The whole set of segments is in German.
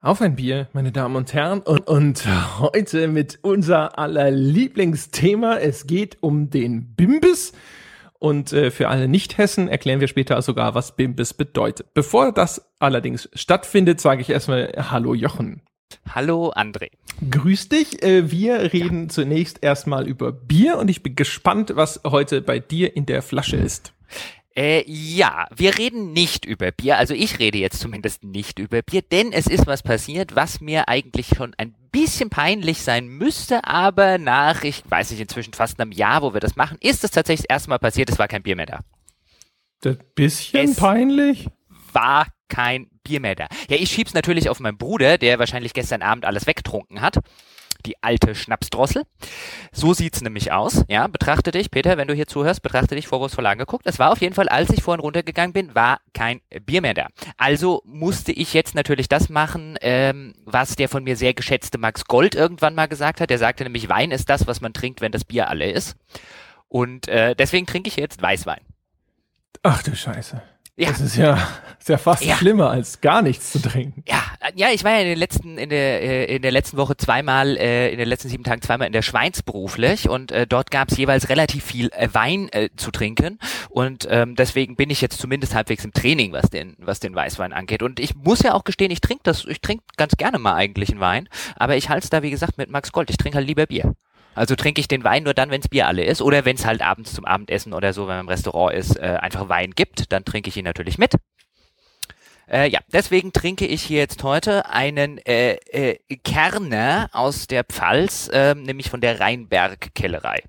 Auf ein Bier, meine Damen und Herren. Und, und heute mit unser aller Lieblingsthema. Es geht um den Bimbis. Und äh, für alle Nicht-Hessen erklären wir später sogar, was Bimbis bedeutet. Bevor das allerdings stattfindet, sage ich erstmal Hallo Jochen. Hallo André. Grüß dich. Äh, wir reden ja. zunächst erstmal über Bier und ich bin gespannt, was heute bei dir in der Flasche ist. Äh, ja, wir reden nicht über Bier. Also ich rede jetzt zumindest nicht über Bier, denn es ist was passiert, was mir eigentlich schon ein bisschen peinlich sein müsste, aber nach, ich weiß nicht, inzwischen fast einem Jahr, wo wir das machen, ist es tatsächlich das erste Mal passiert, es war kein Bier mehr da. Das bisschen es peinlich? War kein Bier mehr da. Ja, ich schieb's natürlich auf meinen Bruder, der wahrscheinlich gestern Abend alles weggetrunken hat die alte Schnapsdrossel. So sieht's nämlich aus. Ja, betrachte dich, Peter, wenn du hier zuhörst, betrachte dich vorwurfsvoll angeguckt. Es war auf jeden Fall, als ich vorhin runtergegangen bin, war kein Bier mehr da. Also musste ich jetzt natürlich das machen, ähm, was der von mir sehr geschätzte Max Gold irgendwann mal gesagt hat. Der sagte nämlich, Wein ist das, was man trinkt, wenn das Bier alle ist. Und äh, deswegen trinke ich jetzt Weißwein. Ach du Scheiße. Ja. Das ist ja, ist ja fast ja. schlimmer, als gar nichts zu trinken. Ja, ja, ich war ja in den letzten, in der, äh, in der letzten Woche zweimal, äh, in den letzten sieben Tagen zweimal in der Schweiz beruflich und äh, dort gab es jeweils relativ viel Wein zu trinken und ähm, deswegen bin ich jetzt zumindest halbwegs im Training, was den, was den Weißwein angeht. Und ich muss ja auch gestehen, ich trinke das, ich trinke ganz gerne mal eigentlich einen Wein, aber ich halte es da wie gesagt mit Max Gold. Ich trinke halt lieber Bier. Also trinke ich den Wein nur dann, wenns Bier alle ist. Oder wenn es halt abends zum Abendessen oder so, wenn man im Restaurant ist, äh, einfach Wein gibt, dann trinke ich ihn natürlich mit. Äh, ja, deswegen trinke ich hier jetzt heute einen äh, äh, Kerner aus der Pfalz, äh, nämlich von der Rheinberg-Kellerei.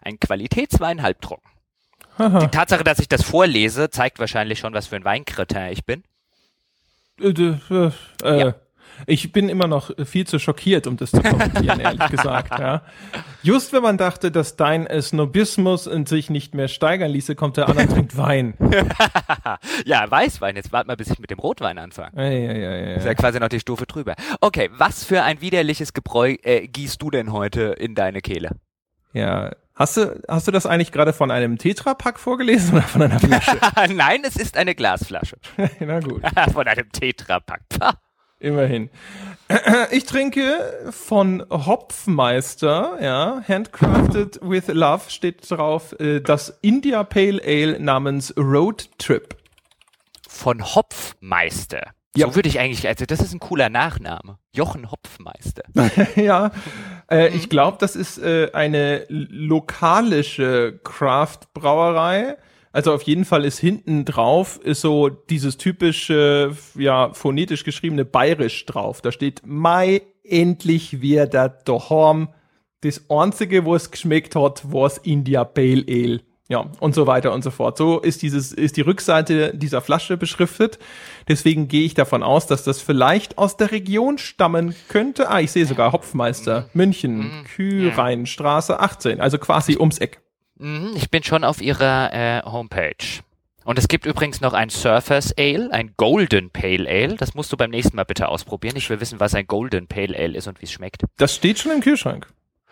Ein Qualitätswein halbtrocken. Aha. Die Tatsache, dass ich das vorlese, zeigt wahrscheinlich schon, was für ein Weinkritter ich bin. Äh, äh, äh, ja. Ich bin immer noch viel zu schockiert, um das zu kommentieren, ehrlich gesagt. Ja. Just wenn man dachte, dass dein Snobismus in sich nicht mehr steigern ließe, kommt der andere und trinkt Wein. ja, Weißwein. Jetzt warte mal, bis ich mit dem Rotwein anfange. Ja, ja, ja, ja. Ist ja quasi noch die Stufe drüber. Okay, was für ein widerliches Gebräu äh, gießt du denn heute in deine Kehle? Ja, Hast du, hast du das eigentlich gerade von einem Tetrapack vorgelesen oder von einer Flasche? Nein, es ist eine Glasflasche. Na gut. von einem Tetrapack. Immerhin. Ich trinke von Hopfmeister, ja, handcrafted with love steht drauf, äh, das India Pale Ale namens Road Trip. Von Hopfmeister. Ja. So würde ich eigentlich, also das ist ein cooler Nachname. Jochen Hopfmeister. ja, äh, mhm. ich glaube, das ist äh, eine lokalische Craft-Brauerei also auf jeden Fall ist hinten drauf ist so dieses typische, ja, phonetisch geschriebene Bayerisch drauf. Da steht Mai endlich wieder daheim. Das einzige, wo es geschmeckt hat, war India Pale Ale. Ja, und so weiter und so fort. So ist dieses, ist die Rückseite dieser Flasche beschriftet. Deswegen gehe ich davon aus, dass das vielleicht aus der Region stammen könnte. Ah, ich sehe sogar Hopfmeister, München, mhm. Kührheinstraße 18, also quasi ums Eck. Mhm, ich bin schon auf ihrer äh, Homepage. Und es gibt übrigens noch ein Surfers Ale, ein Golden Pale Ale. Das musst du beim nächsten Mal bitte ausprobieren. Ich will wissen, was ein Golden Pale Ale ist und wie es schmeckt. Das steht schon im Kühlschrank.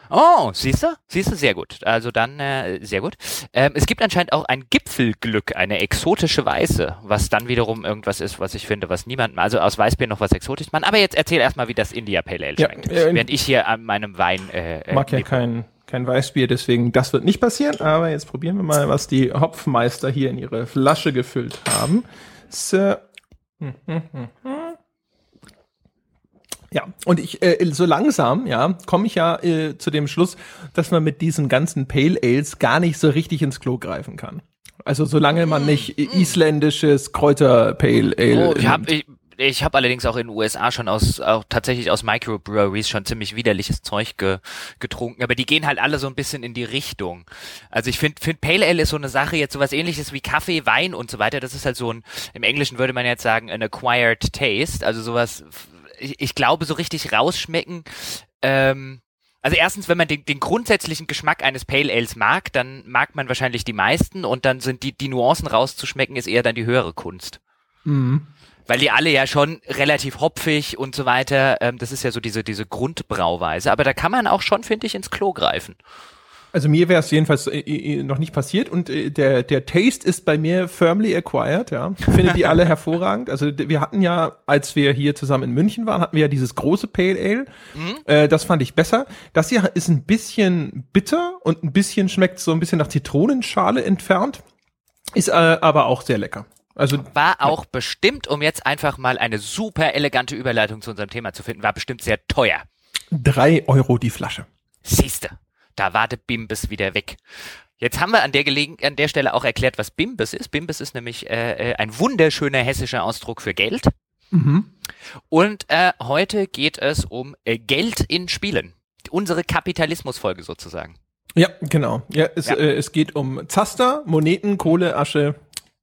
Oh, siehst du? Siehst du, sehr gut. Also dann äh, sehr gut. Ähm, es gibt anscheinend auch ein Gipfelglück, eine exotische Weiße, was dann wiederum irgendwas ist, was ich finde, was niemand, also aus Weißbier noch was exotisch macht. Aber jetzt erzähl erstmal, wie das India Pale Ale schmeckt, ja, äh, während ich hier an meinem Wein äh, äh mag ja keinen kein Weißbier, deswegen das wird nicht passieren. Aber jetzt probieren wir mal, was die Hopfmeister hier in ihre Flasche gefüllt haben. So. Ja, und ich äh, so langsam, ja, komme ich ja äh, zu dem Schluss, dass man mit diesen ganzen Pale Ales gar nicht so richtig ins Klo greifen kann. Also solange man nicht isländisches Kräuter Pale Ale. Oh, ich hab, ich, ich habe allerdings auch in den USA schon aus, auch tatsächlich aus Microbreweries schon ziemlich widerliches Zeug ge, getrunken, aber die gehen halt alle so ein bisschen in die Richtung. Also ich finde, find Pale Ale ist so eine Sache jetzt sowas ähnliches wie Kaffee, Wein und so weiter. Das ist halt so ein, im Englischen würde man jetzt sagen, an acquired taste. Also sowas, ich, ich glaube, so richtig rausschmecken, ähm, also erstens, wenn man den, den grundsätzlichen Geschmack eines Pale Ales mag, dann mag man wahrscheinlich die meisten und dann sind die, die Nuancen rauszuschmecken, ist eher dann die höhere Kunst. Mhm weil die alle ja schon relativ hopfig und so weiter, ähm, das ist ja so diese, diese Grundbrauweise, aber da kann man auch schon, finde ich, ins Klo greifen. Also mir wäre es jedenfalls äh, äh, noch nicht passiert und äh, der, der Taste ist bei mir firmly acquired, ja. Ich finde die alle hervorragend. Also wir hatten ja, als wir hier zusammen in München waren, hatten wir ja dieses große Pale Ale. Mhm. Äh, das fand ich besser. Das hier ist ein bisschen bitter und ein bisschen schmeckt so ein bisschen nach Zitronenschale entfernt. Ist äh, aber auch sehr lecker. Also war auch ja. bestimmt, um jetzt einfach mal eine super elegante Überleitung zu unserem Thema zu finden, war bestimmt sehr teuer. Drei Euro die Flasche. Siehste. Da wartet Bimbis wieder weg. Jetzt haben wir an der, Gelegen an der Stelle auch erklärt, was Bimbis ist. Bimbis ist nämlich äh, äh, ein wunderschöner hessischer Ausdruck für Geld. Mhm. Und äh, heute geht es um äh, Geld in Spielen. Unsere Kapitalismusfolge sozusagen. Ja, genau. Ja, es, ja. Äh, es geht um Zaster, Moneten, Kohle, Asche,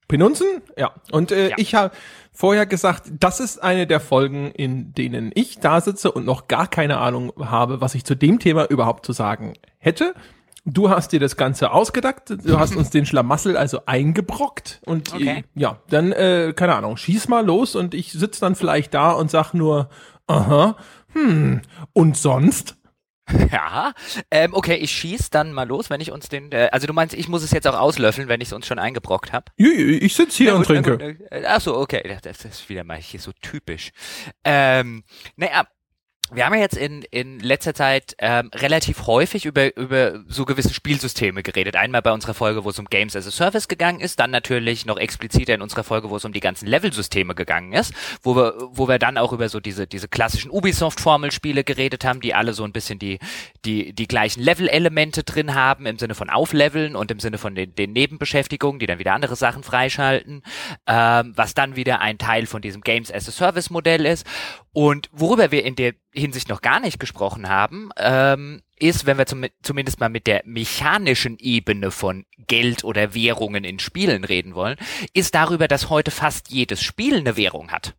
Penunzen. Ja. Und äh, ja. ich habe vorher gesagt, das ist eine der Folgen, in denen ich da sitze und noch gar keine Ahnung habe, was ich zu dem Thema überhaupt zu sagen hätte. Du hast dir das Ganze ausgedacht, du hast uns den Schlamassel also eingebrockt und okay. äh, ja, dann, äh, keine Ahnung, schieß mal los und ich sitz dann vielleicht da und sag nur, aha, hm, und sonst? Ja, ähm, okay, ich schieß dann mal los, wenn ich uns den, äh, also du meinst, ich muss es jetzt auch auslöffeln, wenn ich es uns schon eingebrockt habe? Ich sitz hier und trinke. Äh, ach so, okay, das ist wieder mal hier so typisch. Ähm, naja, wir haben ja jetzt in, in letzter Zeit ähm, relativ häufig über, über so gewisse Spielsysteme geredet. Einmal bei unserer Folge, wo es um Games as a Service gegangen ist, dann natürlich noch expliziter in unserer Folge, wo es um die ganzen Level-Systeme gegangen ist, wo wir, wo wir dann auch über so diese, diese klassischen Ubisoft-Formelspiele geredet haben, die alle so ein bisschen die, die, die gleichen Level-Elemente drin haben, im Sinne von Aufleveln und im Sinne von den, den Nebenbeschäftigungen, die dann wieder andere Sachen freischalten, ähm, was dann wieder ein Teil von diesem Games as a Service-Modell ist. Und worüber wir in der Hinsicht noch gar nicht gesprochen haben, ähm, ist, wenn wir zum, zumindest mal mit der mechanischen Ebene von Geld oder Währungen in Spielen reden wollen, ist darüber, dass heute fast jedes Spiel eine Währung hat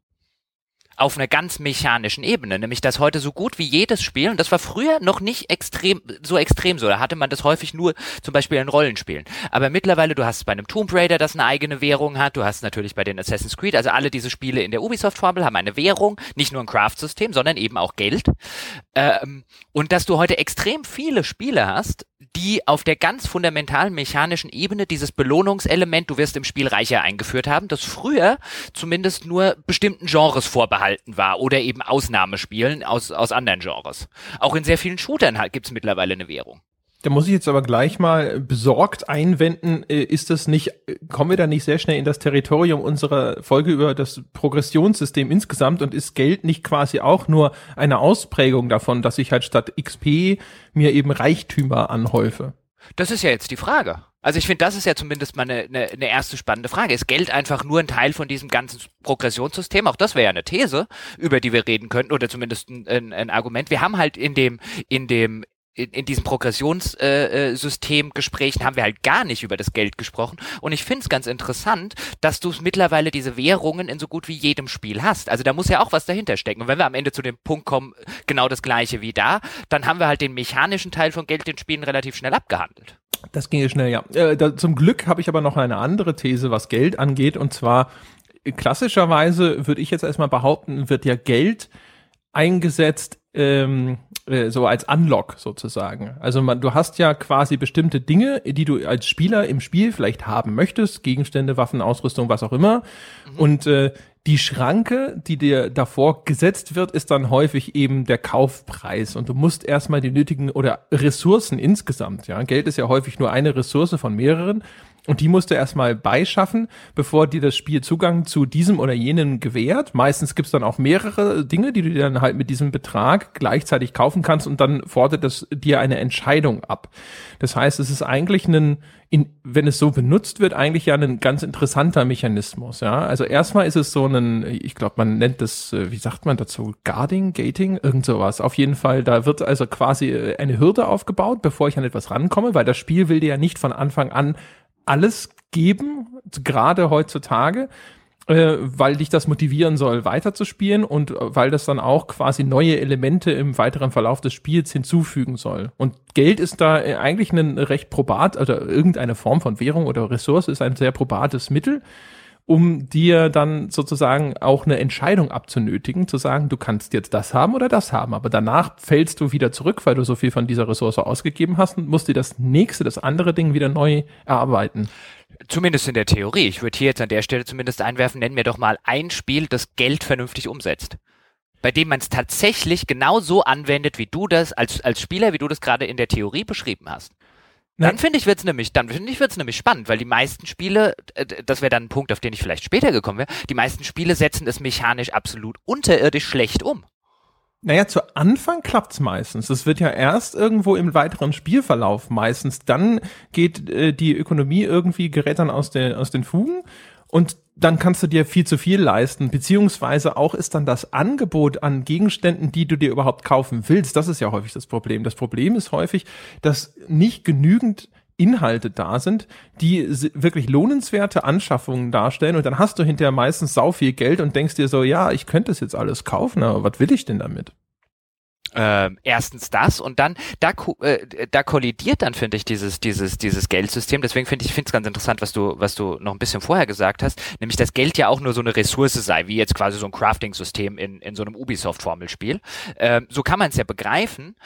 auf einer ganz mechanischen Ebene, nämlich dass heute so gut wie jedes Spiel, und das war früher noch nicht extrem, so extrem so, da hatte man das häufig nur zum Beispiel in Rollenspielen. Aber mittlerweile, du hast bei einem Tomb Raider, das eine eigene Währung hat, du hast natürlich bei den Assassin's Creed, also alle diese Spiele in der Ubisoft-Formel haben eine Währung, nicht nur ein Craft-System, sondern eben auch Geld. Ähm, und dass du heute extrem viele Spiele hast, die auf der ganz fundamentalen mechanischen Ebene dieses Belohnungselement, du wirst im Spiel reicher eingeführt haben, das früher zumindest nur bestimmten Genres vorbehalten war oder eben Ausnahmespielen aus, aus anderen Genres. Auch in sehr vielen Shootern halt gibt es mittlerweile eine Währung. Da muss ich jetzt aber gleich mal besorgt einwenden, äh, ist das nicht, kommen wir da nicht sehr schnell in das Territorium unserer Folge über das Progressionssystem insgesamt und ist Geld nicht quasi auch nur eine Ausprägung davon, dass ich halt statt XP mir eben Reichtümer anhäufe? Das ist ja jetzt die Frage. Also ich finde, das ist ja zumindest mal eine, eine, eine erste spannende Frage. Ist Geld einfach nur ein Teil von diesem ganzen Progressionssystem? Auch das wäre ja eine These, über die wir reden könnten, oder zumindest ein, ein, ein Argument. Wir haben halt in dem, in dem in, in diesem Progressionssystem äh, äh Gesprächen haben wir halt gar nicht über das Geld gesprochen. Und ich finde es ganz interessant, dass du mittlerweile diese Währungen in so gut wie jedem Spiel hast. Also da muss ja auch was dahinter stecken. Und wenn wir am Ende zu dem Punkt kommen, genau das gleiche wie da, dann haben wir halt den mechanischen Teil von Geld in Spielen relativ schnell abgehandelt. Das ging schnell, ja. Äh, da, zum Glück habe ich aber noch eine andere These, was Geld angeht. Und zwar klassischerweise würde ich jetzt erstmal behaupten, wird ja Geld eingesetzt ähm, äh, so als Unlock sozusagen. Also man, du hast ja quasi bestimmte Dinge, die du als Spieler im Spiel vielleicht haben möchtest, Gegenstände, Waffen, Ausrüstung, was auch immer. Mhm. Und äh, die Schranke, die dir davor gesetzt wird, ist dann häufig eben der Kaufpreis und du musst erstmal die nötigen oder Ressourcen insgesamt, ja. Geld ist ja häufig nur eine Ressource von mehreren und die musst du erstmal beischaffen, bevor dir das Spiel Zugang zu diesem oder jenem gewährt. Meistens gibt's dann auch mehrere Dinge, die du dir dann halt mit diesem Betrag gleichzeitig kaufen kannst und dann fordert das dir eine Entscheidung ab. Das heißt, es ist eigentlich ein, in, wenn es so benutzt wird, eigentlich ja ein ganz interessanter Mechanismus. Ja, also erstmal ist es so ein, ich glaube, man nennt das, äh, wie sagt man dazu, Guarding, Gating, irgend sowas. Auf jeden Fall, da wird also quasi äh, eine Hürde aufgebaut, bevor ich an etwas rankomme, weil das Spiel will dir ja nicht von Anfang an alles geben, gerade heutzutage, äh, weil dich das motivieren soll, weiterzuspielen und äh, weil das dann auch quasi neue Elemente im weiteren Verlauf des Spiels hinzufügen soll. Und Geld ist da äh, eigentlich ein recht probat, also irgendeine Form von Währung oder Ressource ist ein sehr probates Mittel. Um dir dann sozusagen auch eine Entscheidung abzunötigen, zu sagen, du kannst jetzt das haben oder das haben, aber danach fällst du wieder zurück, weil du so viel von dieser Ressource ausgegeben hast und musst dir das nächste, das andere Ding wieder neu erarbeiten. Zumindest in der Theorie. Ich würde hier jetzt an der Stelle zumindest einwerfen, nenn mir doch mal ein Spiel, das Geld vernünftig umsetzt bei dem man es tatsächlich genau so anwendet, wie du das als, als Spieler, wie du das gerade in der Theorie beschrieben hast. Dann finde ich wird's nämlich, dann finde ich wird's nämlich spannend, weil die meisten Spiele, äh, das wäre dann ein Punkt, auf den ich vielleicht später gekommen wäre, die meisten Spiele setzen es mechanisch absolut unterirdisch schlecht um. Naja, zu Anfang klappt's meistens. Es wird ja erst irgendwo im weiteren Spielverlauf meistens. Dann geht äh, die Ökonomie irgendwie gerät dann aus, der, aus den Fugen und dann kannst du dir viel zu viel leisten, beziehungsweise auch ist dann das Angebot an Gegenständen, die du dir überhaupt kaufen willst. Das ist ja häufig das Problem. Das Problem ist häufig, dass nicht genügend Inhalte da sind, die wirklich lohnenswerte Anschaffungen darstellen und dann hast du hinterher meistens sau viel Geld und denkst dir so, ja, ich könnte es jetzt alles kaufen, aber was will ich denn damit? Äh, erstens das und dann da äh, da kollidiert dann finde ich dieses dieses dieses Geldsystem. Deswegen finde ich finde es ganz interessant was du was du noch ein bisschen vorher gesagt hast nämlich dass Geld ja auch nur so eine Ressource sei wie jetzt quasi so ein Crafting System in in so einem Ubisoft Formelspiel ähm, so kann man es ja begreifen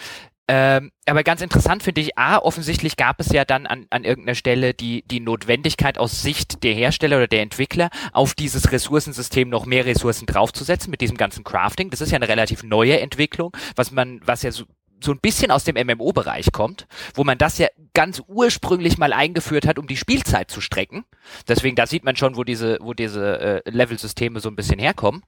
ähm, aber ganz interessant finde ich, A, offensichtlich gab es ja dann an, an irgendeiner Stelle die, die Notwendigkeit aus Sicht der Hersteller oder der Entwickler, auf dieses Ressourcensystem noch mehr Ressourcen draufzusetzen mit diesem ganzen Crafting. Das ist ja eine relativ neue Entwicklung, was man, was ja so, so ein bisschen aus dem MMO-Bereich kommt, wo man das ja ganz ursprünglich mal eingeführt hat, um die Spielzeit zu strecken. Deswegen, da sieht man schon, wo diese, wo diese äh, Level-Systeme so ein bisschen herkommen.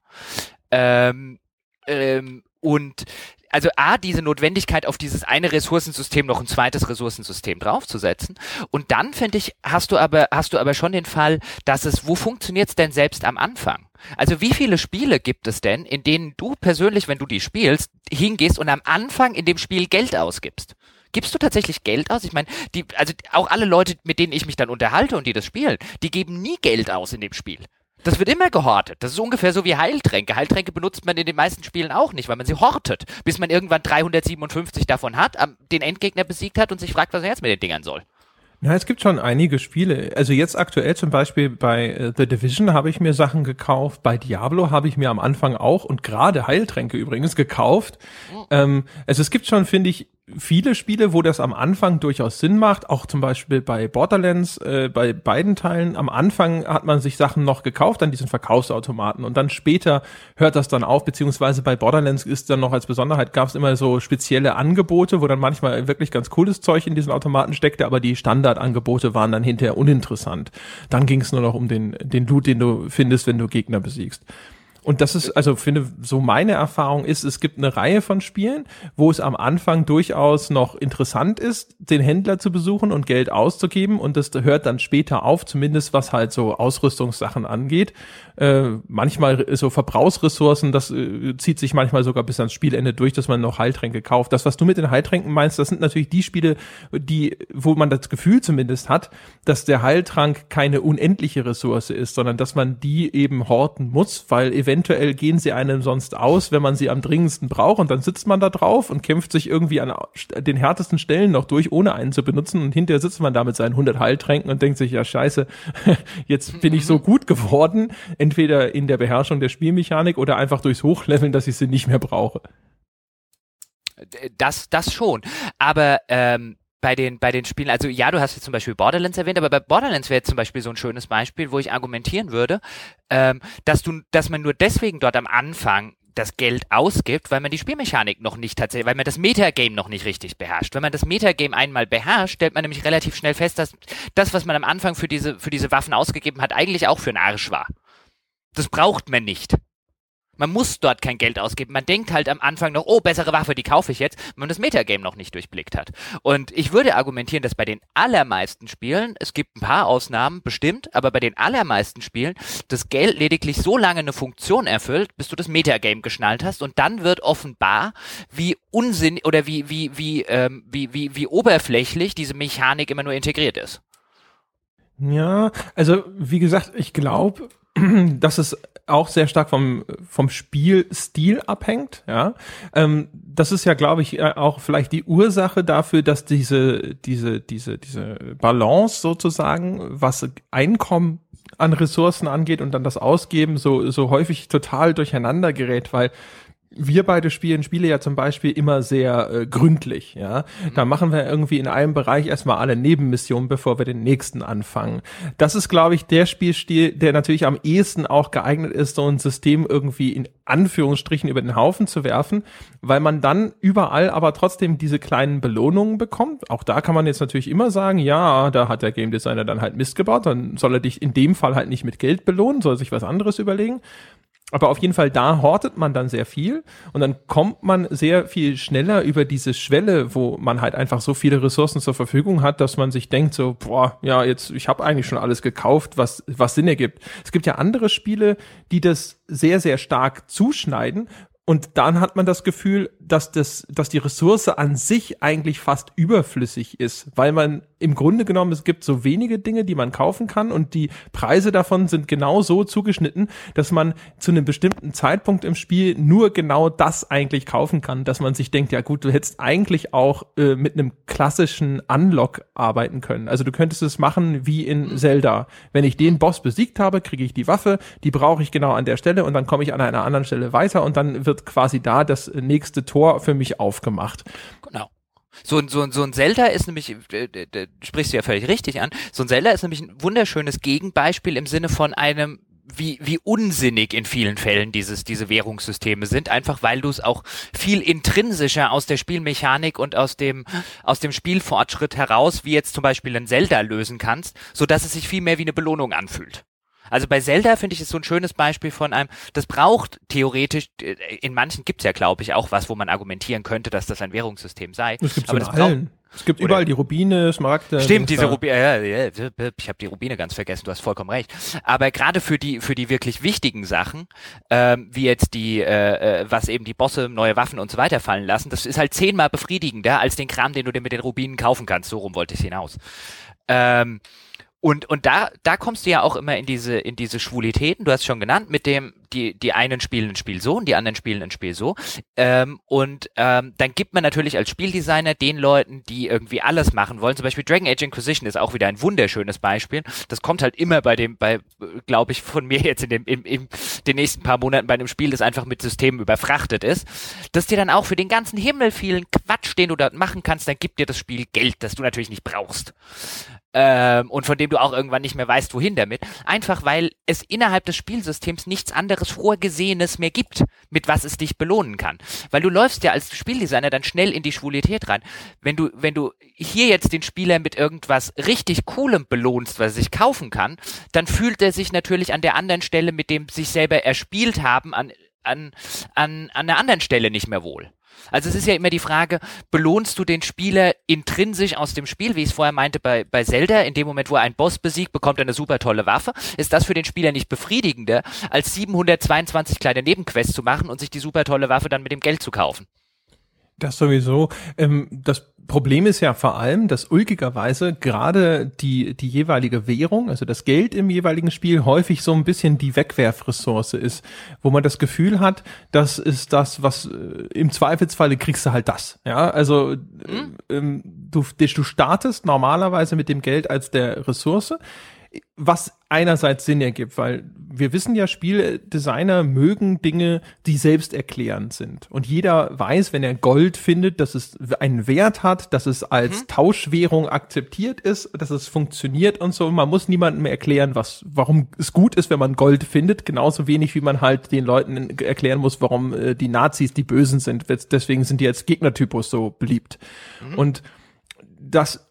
Ähm, ähm, und also A, diese Notwendigkeit, auf dieses eine Ressourcensystem noch ein zweites Ressourcensystem draufzusetzen. Und dann, finde ich, hast du aber, hast du aber schon den Fall, dass es, wo funktioniert's denn selbst am Anfang? Also wie viele Spiele gibt es denn, in denen du persönlich, wenn du die spielst, hingehst und am Anfang in dem Spiel Geld ausgibst? Gibst du tatsächlich Geld aus? Ich meine, die, also auch alle Leute, mit denen ich mich dann unterhalte und die das spielen, die geben nie Geld aus in dem Spiel. Das wird immer gehortet. Das ist ungefähr so wie Heiltränke. Heiltränke benutzt man in den meisten Spielen auch nicht, weil man sie hortet, bis man irgendwann 357 davon hat, den Endgegner besiegt hat und sich fragt, was er jetzt mit den Dingern soll. Na, es gibt schon einige Spiele. Also jetzt aktuell zum Beispiel bei uh, The Division habe ich mir Sachen gekauft. Bei Diablo habe ich mir am Anfang auch und gerade Heiltränke übrigens gekauft. Mhm. Ähm, also es gibt schon, finde ich, viele Spiele, wo das am Anfang durchaus Sinn macht, auch zum Beispiel bei Borderlands, äh, bei beiden Teilen. Am Anfang hat man sich Sachen noch gekauft an diesen Verkaufsautomaten und dann später hört das dann auf, beziehungsweise bei Borderlands ist dann noch als Besonderheit, gab es immer so spezielle Angebote, wo dann manchmal wirklich ganz cooles Zeug in diesen Automaten steckte, aber die Standardangebote waren dann hinterher uninteressant. Dann ging es nur noch um den, den Loot, den du findest, wenn du Gegner besiegst. Und das ist, also finde, so meine Erfahrung ist, es gibt eine Reihe von Spielen, wo es am Anfang durchaus noch interessant ist, den Händler zu besuchen und Geld auszugeben und das hört dann später auf, zumindest was halt so Ausrüstungssachen angeht. Äh, manchmal so Verbrauchsressourcen, das äh, zieht sich manchmal sogar bis ans Spielende durch, dass man noch Heiltränke kauft. Das, was du mit den Heiltränken meinst, das sind natürlich die Spiele, die, wo man das Gefühl zumindest hat, dass der Heiltrank keine unendliche Ressource ist, sondern dass man die eben horten muss, weil eventuell gehen sie einem sonst aus, wenn man sie am dringendsten braucht und dann sitzt man da drauf und kämpft sich irgendwie an den härtesten Stellen noch durch, ohne einen zu benutzen und hinterher sitzt man da mit seinen 100 Heiltränken und denkt sich, ja scheiße, jetzt bin ich so gut geworden, entweder in der Beherrschung der Spielmechanik oder einfach durchs Hochleveln, dass ich sie nicht mehr brauche. Das, das schon. Aber ähm, bei den, bei den Spielen, also ja, du hast jetzt zum Beispiel Borderlands erwähnt, aber bei Borderlands wäre jetzt zum Beispiel so ein schönes Beispiel, wo ich argumentieren würde, ähm, dass du, dass man nur deswegen dort am Anfang das Geld ausgibt, weil man die Spielmechanik noch nicht tatsächlich, weil man das Metagame noch nicht richtig beherrscht. Wenn man das Metagame einmal beherrscht, stellt man nämlich relativ schnell fest, dass das, was man am Anfang für diese, für diese Waffen ausgegeben hat, eigentlich auch für einen Arsch war. Das braucht man nicht. Man muss dort kein Geld ausgeben. Man denkt halt am Anfang noch, oh, bessere Waffe, die kaufe ich jetzt, wenn man das Metagame noch nicht durchblickt hat. Und ich würde argumentieren, dass bei den allermeisten Spielen, es gibt ein paar Ausnahmen, bestimmt, aber bei den allermeisten Spielen das Geld lediglich so lange eine Funktion erfüllt, bis du das Metagame geschnallt hast und dann wird offenbar, wie unsinn oder wie, wie, wie, ähm, wie, wie, wie oberflächlich diese Mechanik immer nur integriert ist. Ja, also wie gesagt, ich glaube, dass es auch sehr stark vom, vom Spielstil abhängt. Ja, ähm, das ist ja, glaube ich, äh, auch vielleicht die Ursache dafür, dass diese, diese, diese, diese Balance sozusagen, was Einkommen an Ressourcen angeht und dann das Ausgeben so, so häufig total durcheinander gerät, weil wir beide spielen Spiele ja zum Beispiel immer sehr äh, gründlich, ja. Mhm. Da machen wir irgendwie in einem Bereich erstmal alle Nebenmissionen, bevor wir den nächsten anfangen. Das ist, glaube ich, der Spielstil, der natürlich am ehesten auch geeignet ist, so ein System irgendwie in Anführungsstrichen über den Haufen zu werfen, weil man dann überall aber trotzdem diese kleinen Belohnungen bekommt. Auch da kann man jetzt natürlich immer sagen, ja, da hat der Game Designer dann halt Mist gebaut, dann soll er dich in dem Fall halt nicht mit Geld belohnen, soll sich was anderes überlegen. Aber auf jeden Fall, da hortet man dann sehr viel und dann kommt man sehr viel schneller über diese Schwelle, wo man halt einfach so viele Ressourcen zur Verfügung hat, dass man sich denkt so, boah, ja, jetzt, ich habe eigentlich schon alles gekauft, was, was Sinn ergibt. Es gibt ja andere Spiele, die das sehr, sehr stark zuschneiden, und dann hat man das Gefühl, dass das, dass die Ressource an sich eigentlich fast überflüssig ist, weil man im Grunde genommen, es gibt so wenige Dinge, die man kaufen kann und die Preise davon sind genau so zugeschnitten, dass man zu einem bestimmten Zeitpunkt im Spiel nur genau das eigentlich kaufen kann, dass man sich denkt, ja gut, du hättest eigentlich auch äh, mit einem klassischen Unlock arbeiten können. Also du könntest es machen wie in Zelda. Wenn ich den Boss besiegt habe, kriege ich die Waffe, die brauche ich genau an der Stelle und dann komme ich an einer anderen Stelle weiter und dann wird quasi da das nächste Tor für mich aufgemacht. Genau. So, so, so ein Zelda ist nämlich, äh, äh, sprichst du ja völlig richtig an, so ein Zelda ist nämlich ein wunderschönes Gegenbeispiel im Sinne von einem wie, wie unsinnig in vielen Fällen dieses, diese Währungssysteme sind, einfach weil du es auch viel intrinsischer aus der Spielmechanik und aus dem, aus dem Spielfortschritt heraus, wie jetzt zum Beispiel ein Zelda lösen kannst, so dass es sich viel mehr wie eine Belohnung anfühlt. Also bei Zelda finde ich es so ein schönes Beispiel von einem, das braucht theoretisch, äh, in manchen gibt es ja, glaube ich, auch was, wo man argumentieren könnte, dass das ein Währungssystem sei. Das gibt's aber das allen. Es gibt überall die Rubine, Smaragde. Stimmt, diese Rubine, ja, ja, ich habe die Rubine ganz vergessen, du hast vollkommen recht. Aber gerade für die für die wirklich wichtigen Sachen, ähm, wie jetzt die, äh, äh, was eben die Bosse, neue Waffen und so weiter fallen lassen, das ist halt zehnmal befriedigender als den Kram, den du dir mit den Rubinen kaufen kannst. So rum wollte ich hinaus. Ähm, und, und da, da kommst du ja auch immer in diese, in diese Schwulitäten, du hast schon genannt, mit dem, die, die einen spielen ein Spiel so und die anderen spielen ein Spiel so. Ähm, und ähm, dann gibt man natürlich als Spieldesigner den Leuten, die irgendwie alles machen wollen. Zum Beispiel Dragon Age Inquisition ist auch wieder ein wunderschönes Beispiel. Das kommt halt immer bei dem, bei, glaube ich, von mir jetzt in dem, in, in den nächsten paar Monaten bei einem Spiel, das einfach mit Systemen überfrachtet ist, dass dir dann auch für den ganzen Himmel vielen Quatsch, den du dort machen kannst, dann gibt dir das Spiel Geld, das du natürlich nicht brauchst ähm, und von dem du auch irgendwann nicht mehr weißt, wohin damit. Einfach weil es innerhalb des Spielsystems nichts anderes Vorgesehenes mehr gibt, mit was es dich belohnen kann. Weil du läufst ja als Spieldesigner dann schnell in die Schwulität rein. Wenn du, wenn du hier jetzt den Spieler mit irgendwas richtig Coolem belohnst, was er sich kaufen kann, dann fühlt er sich natürlich an der anderen Stelle, mit dem sich selber erspielt haben, an, an, an, an einer anderen Stelle nicht mehr wohl. Also es ist ja immer die Frage, belohnst du den Spieler intrinsisch aus dem Spiel, wie ich es vorher meinte bei, bei Zelda, in dem Moment, wo er einen Boss besiegt, bekommt er eine super tolle Waffe. Ist das für den Spieler nicht befriedigender, als 722 kleine Nebenquests zu machen und sich die super tolle Waffe dann mit dem Geld zu kaufen? Das sowieso. Ähm, das Problem ist ja vor allem, dass ulkigerweise gerade die, die jeweilige Währung, also das Geld im jeweiligen Spiel, häufig so ein bisschen die Wegwerfressource ist, wo man das Gefühl hat, das ist das, was äh, im Zweifelsfalle kriegst du halt das. Ja, also mhm. ähm, du, du startest normalerweise mit dem Geld als der Ressource was einerseits Sinn ergibt, weil wir wissen ja, Spieldesigner mögen Dinge, die selbsterklärend sind. Und jeder weiß, wenn er Gold findet, dass es einen Wert hat, dass es als mhm. Tauschwährung akzeptiert ist, dass es funktioniert und so. Man muss niemandem erklären, was, warum es gut ist, wenn man Gold findet. Genauso wenig, wie man halt den Leuten erklären muss, warum äh, die Nazis die Bösen sind. Deswegen sind die als Gegnertypus so beliebt. Mhm. Und das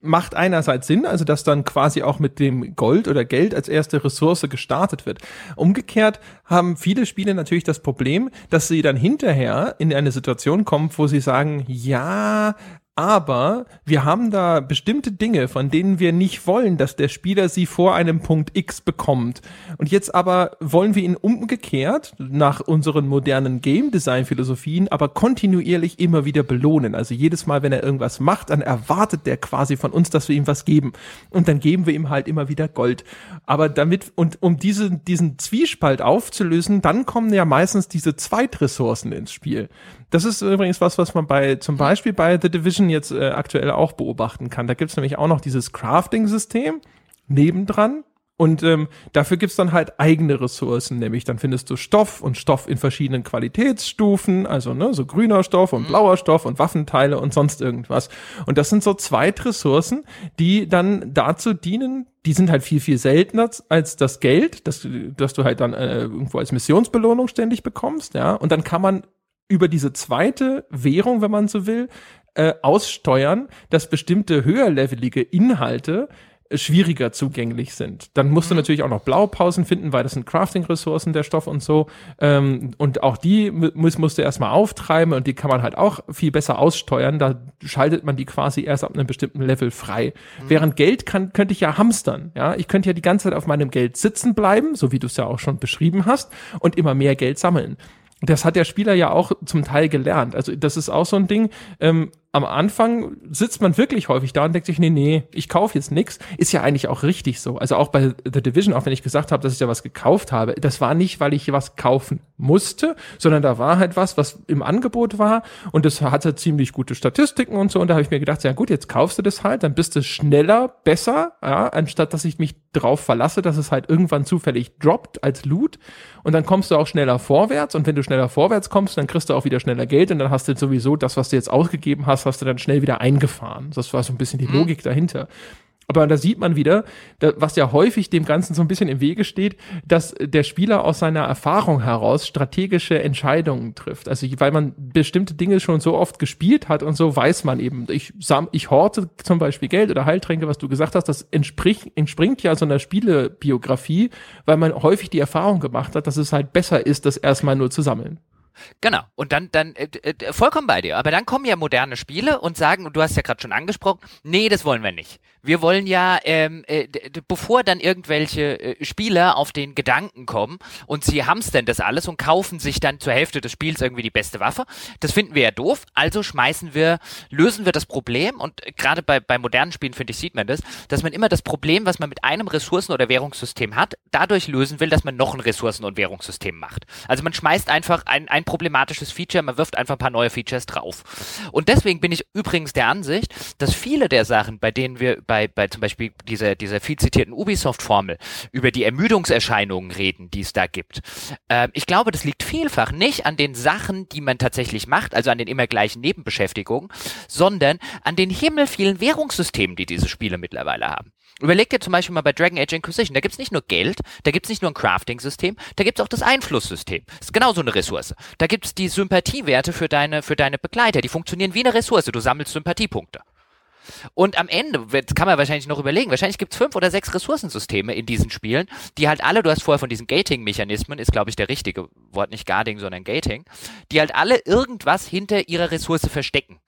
macht einerseits Sinn, also dass dann quasi auch mit dem Gold oder Geld als erste Ressource gestartet wird. Umgekehrt haben viele Spiele natürlich das Problem, dass sie dann hinterher in eine Situation kommen, wo sie sagen, ja, aber wir haben da bestimmte Dinge, von denen wir nicht wollen, dass der Spieler sie vor einem Punkt X bekommt. Und jetzt aber wollen wir ihn umgekehrt nach unseren modernen Game Design Philosophien aber kontinuierlich immer wieder belohnen. Also jedes Mal, wenn er irgendwas macht, dann erwartet der quasi von uns, dass wir ihm was geben. Und dann geben wir ihm halt immer wieder Gold. Aber damit, und um diese, diesen Zwiespalt aufzulösen, dann kommen ja meistens diese Zweitressourcen ins Spiel. Das ist übrigens was, was man bei zum Beispiel bei The Division jetzt äh, aktuell auch beobachten kann. Da gibt's nämlich auch noch dieses Crafting-System nebendran Und ähm, dafür gibt's dann halt eigene Ressourcen, nämlich dann findest du Stoff und Stoff in verschiedenen Qualitätsstufen, also ne, so grüner Stoff und mhm. blauer Stoff und Waffenteile und sonst irgendwas. Und das sind so Zweitressourcen, die dann dazu dienen, die sind halt viel, viel seltener als das Geld, das, das du halt dann äh, irgendwo als Missionsbelohnung ständig bekommst, ja. Und dann kann man über diese zweite Währung, wenn man so will, äh, aussteuern, dass bestimmte höherlevelige Inhalte schwieriger zugänglich sind. Dann musst du mhm. natürlich auch noch Blaupausen finden, weil das sind Crafting-Ressourcen, der Stoff und so. Ähm, und auch die muss, musst du erstmal auftreiben und die kann man halt auch viel besser aussteuern. Da schaltet man die quasi erst ab einem bestimmten Level frei. Mhm. Während Geld kann, könnte ich ja hamstern. Ja, ich könnte ja die ganze Zeit auf meinem Geld sitzen bleiben, so wie du es ja auch schon beschrieben hast, und immer mehr Geld sammeln. Das hat der Spieler ja auch zum Teil gelernt. Also das ist auch so ein Ding. Ähm, am Anfang sitzt man wirklich häufig da und denkt sich, nee, nee, ich kaufe jetzt nix. Ist ja eigentlich auch richtig so. Also auch bei The Division, auch wenn ich gesagt habe, dass ich ja was gekauft habe, das war nicht, weil ich was kaufen musste, sondern da war halt was, was im Angebot war und das hatte ziemlich gute Statistiken und so. Und da habe ich mir gedacht, ja gut, jetzt kaufst du das halt, dann bist du schneller, besser, ja, anstatt dass ich mich drauf verlasse, dass es halt irgendwann zufällig droppt als Loot. Und dann kommst du auch schneller vorwärts und wenn du schneller vorwärts kommst, dann kriegst du auch wieder schneller Geld und dann hast du sowieso das, was du jetzt ausgegeben hast, hast du dann schnell wieder eingefahren. Das war so ein bisschen die mhm. Logik dahinter. Aber da sieht man wieder, was ja häufig dem Ganzen so ein bisschen im Wege steht, dass der Spieler aus seiner Erfahrung heraus strategische Entscheidungen trifft. Also weil man bestimmte Dinge schon so oft gespielt hat und so weiß man eben, ich, ich horte zum Beispiel Geld oder Heiltränke, was du gesagt hast, das entspricht, entspringt ja so einer Spielebiografie, weil man häufig die Erfahrung gemacht hat, dass es halt besser ist, das erstmal nur zu sammeln. Genau. Und dann, dann äh, äh, vollkommen bei dir. Aber dann kommen ja moderne Spiele und sagen, und du hast ja gerade schon angesprochen, nee, das wollen wir nicht. Wir wollen ja, ähm, äh, bevor dann irgendwelche äh, Spieler auf den Gedanken kommen und sie hamstern das alles und kaufen sich dann zur Hälfte des Spiels irgendwie die beste Waffe, das finden wir ja doof. Also schmeißen wir, lösen wir das Problem und gerade bei, bei modernen Spielen, finde ich, sieht man das, dass man immer das Problem, was man mit einem Ressourcen- oder Währungssystem hat, dadurch lösen will, dass man noch ein Ressourcen- und Währungssystem macht. Also man schmeißt einfach ein, ein problematisches Feature, man wirft einfach ein paar neue Features drauf. Und deswegen bin ich übrigens der Ansicht, dass viele der Sachen, bei denen wir bei, bei zum Beispiel dieser, dieser viel zitierten Ubisoft-Formel über die Ermüdungserscheinungen reden, die es da gibt. Äh, ich glaube, das liegt vielfach nicht an den Sachen, die man tatsächlich macht, also an den immer gleichen Nebenbeschäftigungen, sondern an den himmelvielen Währungssystemen, die diese Spiele mittlerweile haben. Überleg dir zum Beispiel mal bei Dragon Age Inquisition, da gibt's nicht nur Geld, da gibt's nicht nur ein Crafting-System, da gibt's auch das Einflusssystem. Das ist genauso eine Ressource. Da gibt's die Sympathiewerte für deine, für deine Begleiter, die funktionieren wie eine Ressource, du sammelst Sympathiepunkte. Und am Ende, jetzt kann man wahrscheinlich noch überlegen, wahrscheinlich gibt es fünf oder sechs Ressourcensysteme in diesen Spielen, die halt alle, du hast vorher von diesen Gating-Mechanismen, ist glaube ich der richtige Wort, nicht Guarding, sondern Gating, die halt alle irgendwas hinter ihrer Ressource verstecken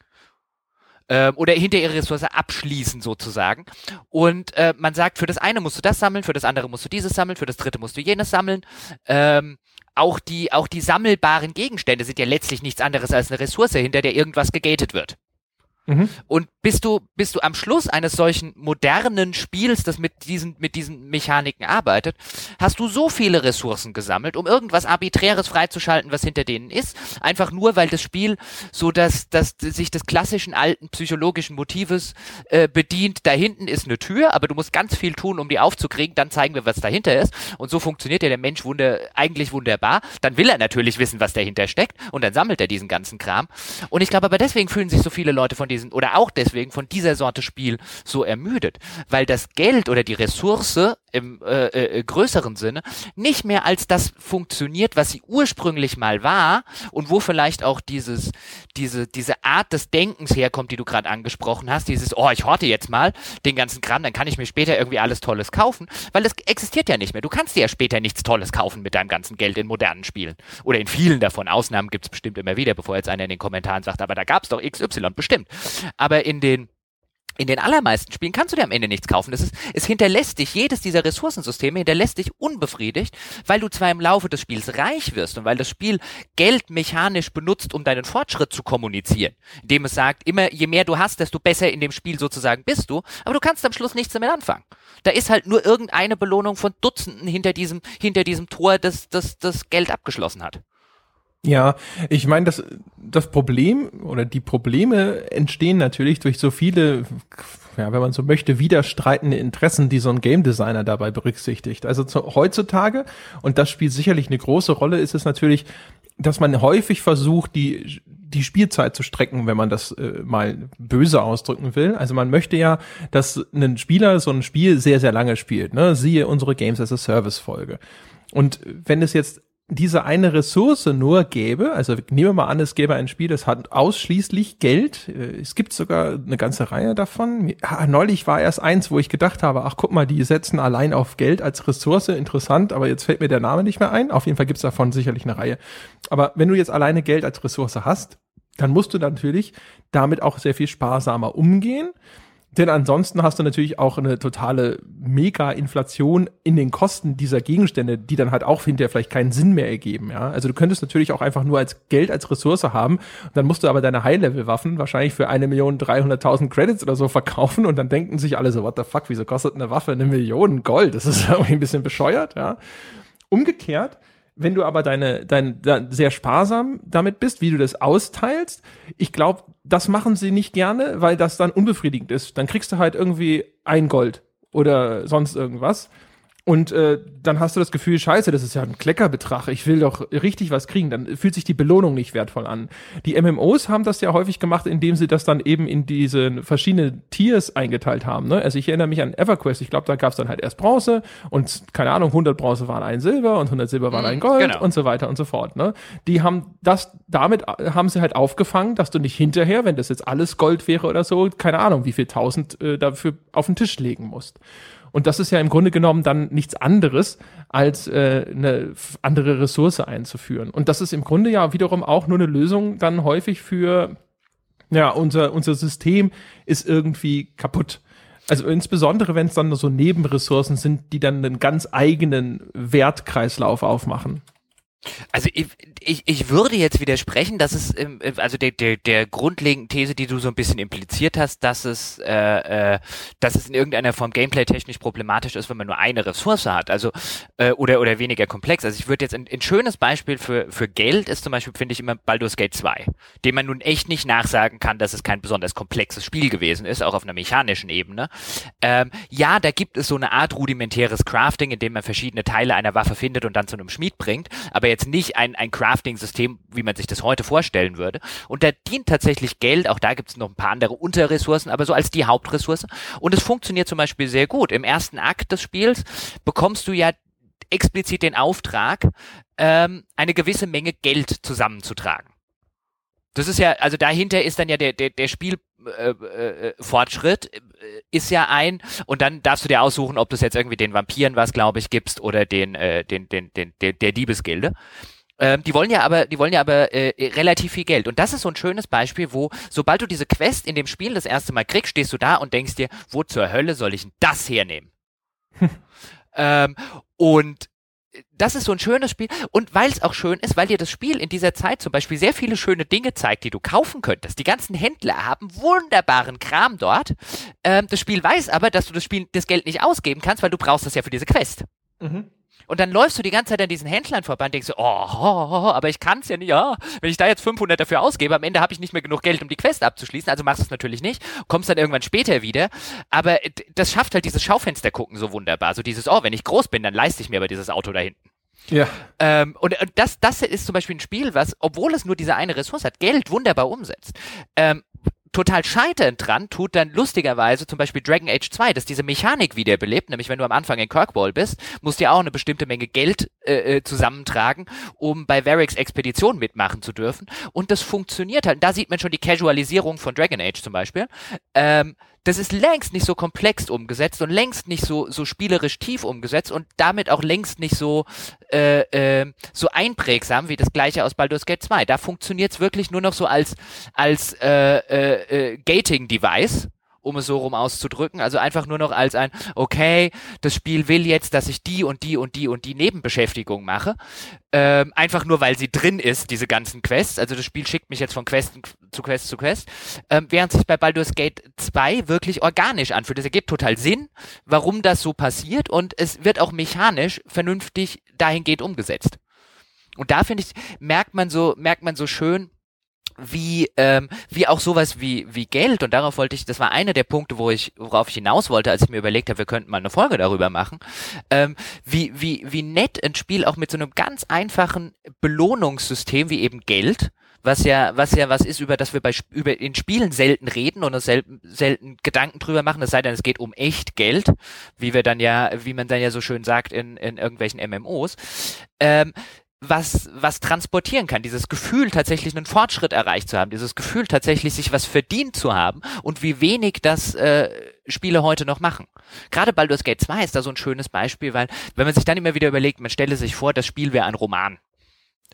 ähm, oder hinter ihrer Ressource abschließen sozusagen. Und äh, man sagt, für das eine musst du das sammeln, für das andere musst du dieses sammeln, für das dritte musst du jenes sammeln. Ähm, auch die, auch die sammelbaren Gegenstände sind ja letztlich nichts anderes als eine Ressource, hinter der irgendwas gegatet wird. Mhm. Und bist du, bist du am Schluss eines solchen modernen Spiels, das mit diesen, mit diesen Mechaniken arbeitet, hast du so viele Ressourcen gesammelt, um irgendwas Arbiträres freizuschalten, was hinter denen ist, einfach nur, weil das Spiel so dass, dass sich des klassischen alten psychologischen Motives äh, bedient, da hinten ist eine Tür, aber du musst ganz viel tun, um die aufzukriegen, dann zeigen wir, was dahinter ist. Und so funktioniert ja der Mensch wunder, eigentlich wunderbar. Dann will er natürlich wissen, was dahinter steckt und dann sammelt er diesen ganzen Kram. Und ich glaube aber deswegen fühlen sich so viele Leute von diesen, oder auch deswegen von dieser Sorte Spiel so ermüdet, weil das Geld oder die Ressource im äh, äh, größeren Sinne nicht mehr als das funktioniert, was sie ursprünglich mal war und wo vielleicht auch dieses, diese, diese Art des Denkens herkommt, die du gerade angesprochen hast, dieses, oh, ich horte jetzt mal den ganzen Kram, dann kann ich mir später irgendwie alles Tolles kaufen, weil das existiert ja nicht mehr. Du kannst dir ja später nichts Tolles kaufen mit deinem ganzen Geld in modernen Spielen. Oder in vielen davon. Ausnahmen gibt es bestimmt immer wieder, bevor jetzt einer in den Kommentaren sagt, aber da gab es doch XY, bestimmt. Aber in den in den allermeisten Spielen kannst du dir am Ende nichts kaufen. Es, ist, es hinterlässt dich, jedes dieser Ressourcensysteme hinterlässt dich unbefriedigt, weil du zwar im Laufe des Spiels reich wirst und weil das Spiel Geld mechanisch benutzt, um deinen Fortschritt zu kommunizieren. Indem es sagt, immer je mehr du hast, desto besser in dem Spiel sozusagen bist du, aber du kannst am Schluss nichts damit anfangen. Da ist halt nur irgendeine Belohnung von Dutzenden hinter diesem, hinter diesem Tor, das, das, das Geld abgeschlossen hat. Ja, ich meine, das, das Problem oder die Probleme entstehen natürlich durch so viele ja, wenn man so möchte, widerstreitende Interessen, die so ein Game Designer dabei berücksichtigt. Also zu, heutzutage, und das spielt sicherlich eine große Rolle, ist es natürlich, dass man häufig versucht, die die Spielzeit zu strecken, wenn man das äh, mal böse ausdrücken will. Also man möchte ja, dass ein Spieler so ein Spiel sehr, sehr lange spielt. Ne? Siehe unsere Games as a Service Folge. Und wenn es jetzt diese eine Ressource nur gäbe, also nehmen wir mal an, es gäbe ein Spiel, das hat ausschließlich Geld. Äh, es gibt sogar eine ganze Reihe davon. Ja, neulich war erst eins, wo ich gedacht habe, ach guck mal, die setzen allein auf Geld als Ressource, interessant, aber jetzt fällt mir der Name nicht mehr ein. Auf jeden Fall gibt's davon sicherlich eine Reihe. Aber wenn du jetzt alleine Geld als Ressource hast, dann musst du natürlich damit auch sehr viel sparsamer umgehen. Denn ansonsten hast du natürlich auch eine totale Mega-Inflation in den Kosten dieser Gegenstände, die dann halt auch hinterher vielleicht keinen Sinn mehr ergeben. Ja? Also du könntest natürlich auch einfach nur als Geld als Ressource haben, dann musst du aber deine High-Level-Waffen wahrscheinlich für eine Million dreihunderttausend Credits oder so verkaufen und dann denken sich alle so, what the fuck, wieso kostet eine Waffe eine Million Gold? Das ist irgendwie ein bisschen bescheuert. Ja? Umgekehrt wenn du aber deine, dein, dein sehr sparsam damit bist, wie du das austeilst, ich glaube, das machen sie nicht gerne, weil das dann unbefriedigend ist. Dann kriegst du halt irgendwie ein Gold oder sonst irgendwas. Und äh, dann hast du das Gefühl, scheiße, das ist ja ein Kleckerbetrag, ich will doch richtig was kriegen, dann fühlt sich die Belohnung nicht wertvoll an. Die MMOs haben das ja häufig gemacht, indem sie das dann eben in diese verschiedenen Tiers eingeteilt haben. Ne? Also ich erinnere mich an EverQuest, ich glaube, da gab es dann halt erst Bronze und keine Ahnung, 100 Bronze waren ein Silber und 100 Silber waren ein mhm, Gold genau. und so weiter und so fort. Ne? Die haben das, damit haben sie halt aufgefangen, dass du nicht hinterher, wenn das jetzt alles Gold wäre oder so, keine Ahnung, wie viel tausend äh, dafür auf den Tisch legen musst. Und das ist ja im Grunde genommen dann nichts anderes, als äh, eine andere Ressource einzuführen. Und das ist im Grunde ja wiederum auch nur eine Lösung dann häufig für, ja, unser, unser System ist irgendwie kaputt. Also insbesondere, wenn es dann so Nebenressourcen sind, die dann einen ganz eigenen Wertkreislauf aufmachen. Also ich, ich, würde jetzt widersprechen, dass es, also der, der, der grundlegenden These, die du so ein bisschen impliziert hast, dass es, äh, äh, dass es in irgendeiner Form gameplay-technisch problematisch ist, wenn man nur eine Ressource hat, also äh, oder oder weniger komplex. Also ich würde jetzt ein, ein schönes Beispiel für für Geld ist zum Beispiel finde ich immer Baldur's Gate 2, dem man nun echt nicht nachsagen kann, dass es kein besonders komplexes Spiel gewesen ist, auch auf einer mechanischen Ebene. Ähm, ja, da gibt es so eine Art rudimentäres Crafting, in dem man verschiedene Teile einer Waffe findet und dann zu einem Schmied bringt, aber jetzt nicht ein, ein Crafting-System, wie man sich das heute vorstellen würde. Und da dient tatsächlich Geld, auch da gibt es noch ein paar andere Unterressourcen, aber so als die Hauptressource. Und es funktioniert zum Beispiel sehr gut. Im ersten Akt des Spiels bekommst du ja explizit den Auftrag, ähm, eine gewisse Menge Geld zusammenzutragen. Das ist ja, also dahinter ist dann ja der, der, der Spielfortschritt äh, äh, äh, ist ja ein und dann darfst du dir aussuchen, ob du jetzt irgendwie den Vampiren was, glaube ich, gibst oder den, äh, den, den, den, den, der Diebesgilde. Ähm, die wollen ja aber, die wollen ja aber äh, relativ viel Geld. Und das ist so ein schönes Beispiel, wo, sobald du diese Quest in dem Spiel das erste Mal kriegst, stehst du da und denkst dir, wo zur Hölle soll ich denn das hernehmen? ähm, und das ist so ein schönes Spiel. Und weil es auch schön ist, weil dir das Spiel in dieser Zeit zum Beispiel sehr viele schöne Dinge zeigt, die du kaufen könntest. Die ganzen Händler haben wunderbaren Kram dort. Ähm, das Spiel weiß aber, dass du das Spiel, das Geld nicht ausgeben kannst, weil du brauchst das ja für diese Quest. Mhm. Und dann läufst du die ganze Zeit an diesen Händlern vorbei und denkst so, oh, oh, oh aber ich kann es ja nicht, ja. Wenn ich da jetzt 500 dafür ausgebe, am Ende habe ich nicht mehr genug Geld, um die Quest abzuschließen, also machst du es natürlich nicht, kommst dann irgendwann später wieder. Aber das schafft halt dieses Schaufenster gucken so wunderbar. So dieses, oh, wenn ich groß bin, dann leiste ich mir aber dieses Auto da hinten. Ja. Ähm, und, und das, das ist zum Beispiel ein Spiel, was, obwohl es nur diese eine Ressource hat, Geld wunderbar umsetzt. Ähm, total scheiternd dran tut dann lustigerweise zum Beispiel Dragon Age 2, dass diese Mechanik wiederbelebt, nämlich wenn du am Anfang in Kirkwall bist, musst du ja auch eine bestimmte Menge Geld äh, äh zusammentragen, um bei Varricks Expedition mitmachen zu dürfen. Und das funktioniert halt. Da sieht man schon die Casualisierung von Dragon Age zum Beispiel. Ähm, das ist längst nicht so komplex umgesetzt und längst nicht so, so spielerisch tief umgesetzt und damit auch längst nicht so, äh, äh, so einprägsam wie das gleiche aus Baldur's Gate 2. Da funktioniert es wirklich nur noch so als, als äh, äh, äh, Gating-Device um es so rum auszudrücken. Also einfach nur noch als ein, okay, das Spiel will jetzt, dass ich die und die und die und die Nebenbeschäftigung mache. Ähm, einfach nur, weil sie drin ist, diese ganzen Quests. Also das Spiel schickt mich jetzt von Quest zu Quest zu Quest. Ähm, während sich bei Baldur's Gate 2 wirklich organisch anfühlt. Es ergibt total Sinn, warum das so passiert und es wird auch mechanisch vernünftig dahingehend umgesetzt. Und da finde ich, merkt man so, merkt man so schön, wie ähm, wie auch sowas wie wie Geld. Und darauf wollte ich das war einer der Punkte wo ich worauf ich hinaus wollte als ich mir überlegt habe wir könnten mal eine Folge darüber machen. Ähm, wie wie wie nett ein Spiel auch mit so einem ganz einfachen Belohnungssystem wie eben Geld was ja was ja was ist über das wir bei über in Spielen selten reden und uns selten selten Gedanken drüber machen es sei denn es geht um echt Geld wie wir dann ja wie man dann ja so schön sagt in in irgendwelchen MMOs ähm, was, was transportieren kann, dieses Gefühl tatsächlich einen Fortschritt erreicht zu haben, dieses Gefühl tatsächlich sich was verdient zu haben und wie wenig das äh, Spiele heute noch machen. Gerade Baldur's Gate 2 ist da so ein schönes Beispiel, weil wenn man sich dann immer wieder überlegt, man stelle sich vor, das Spiel wäre ein Roman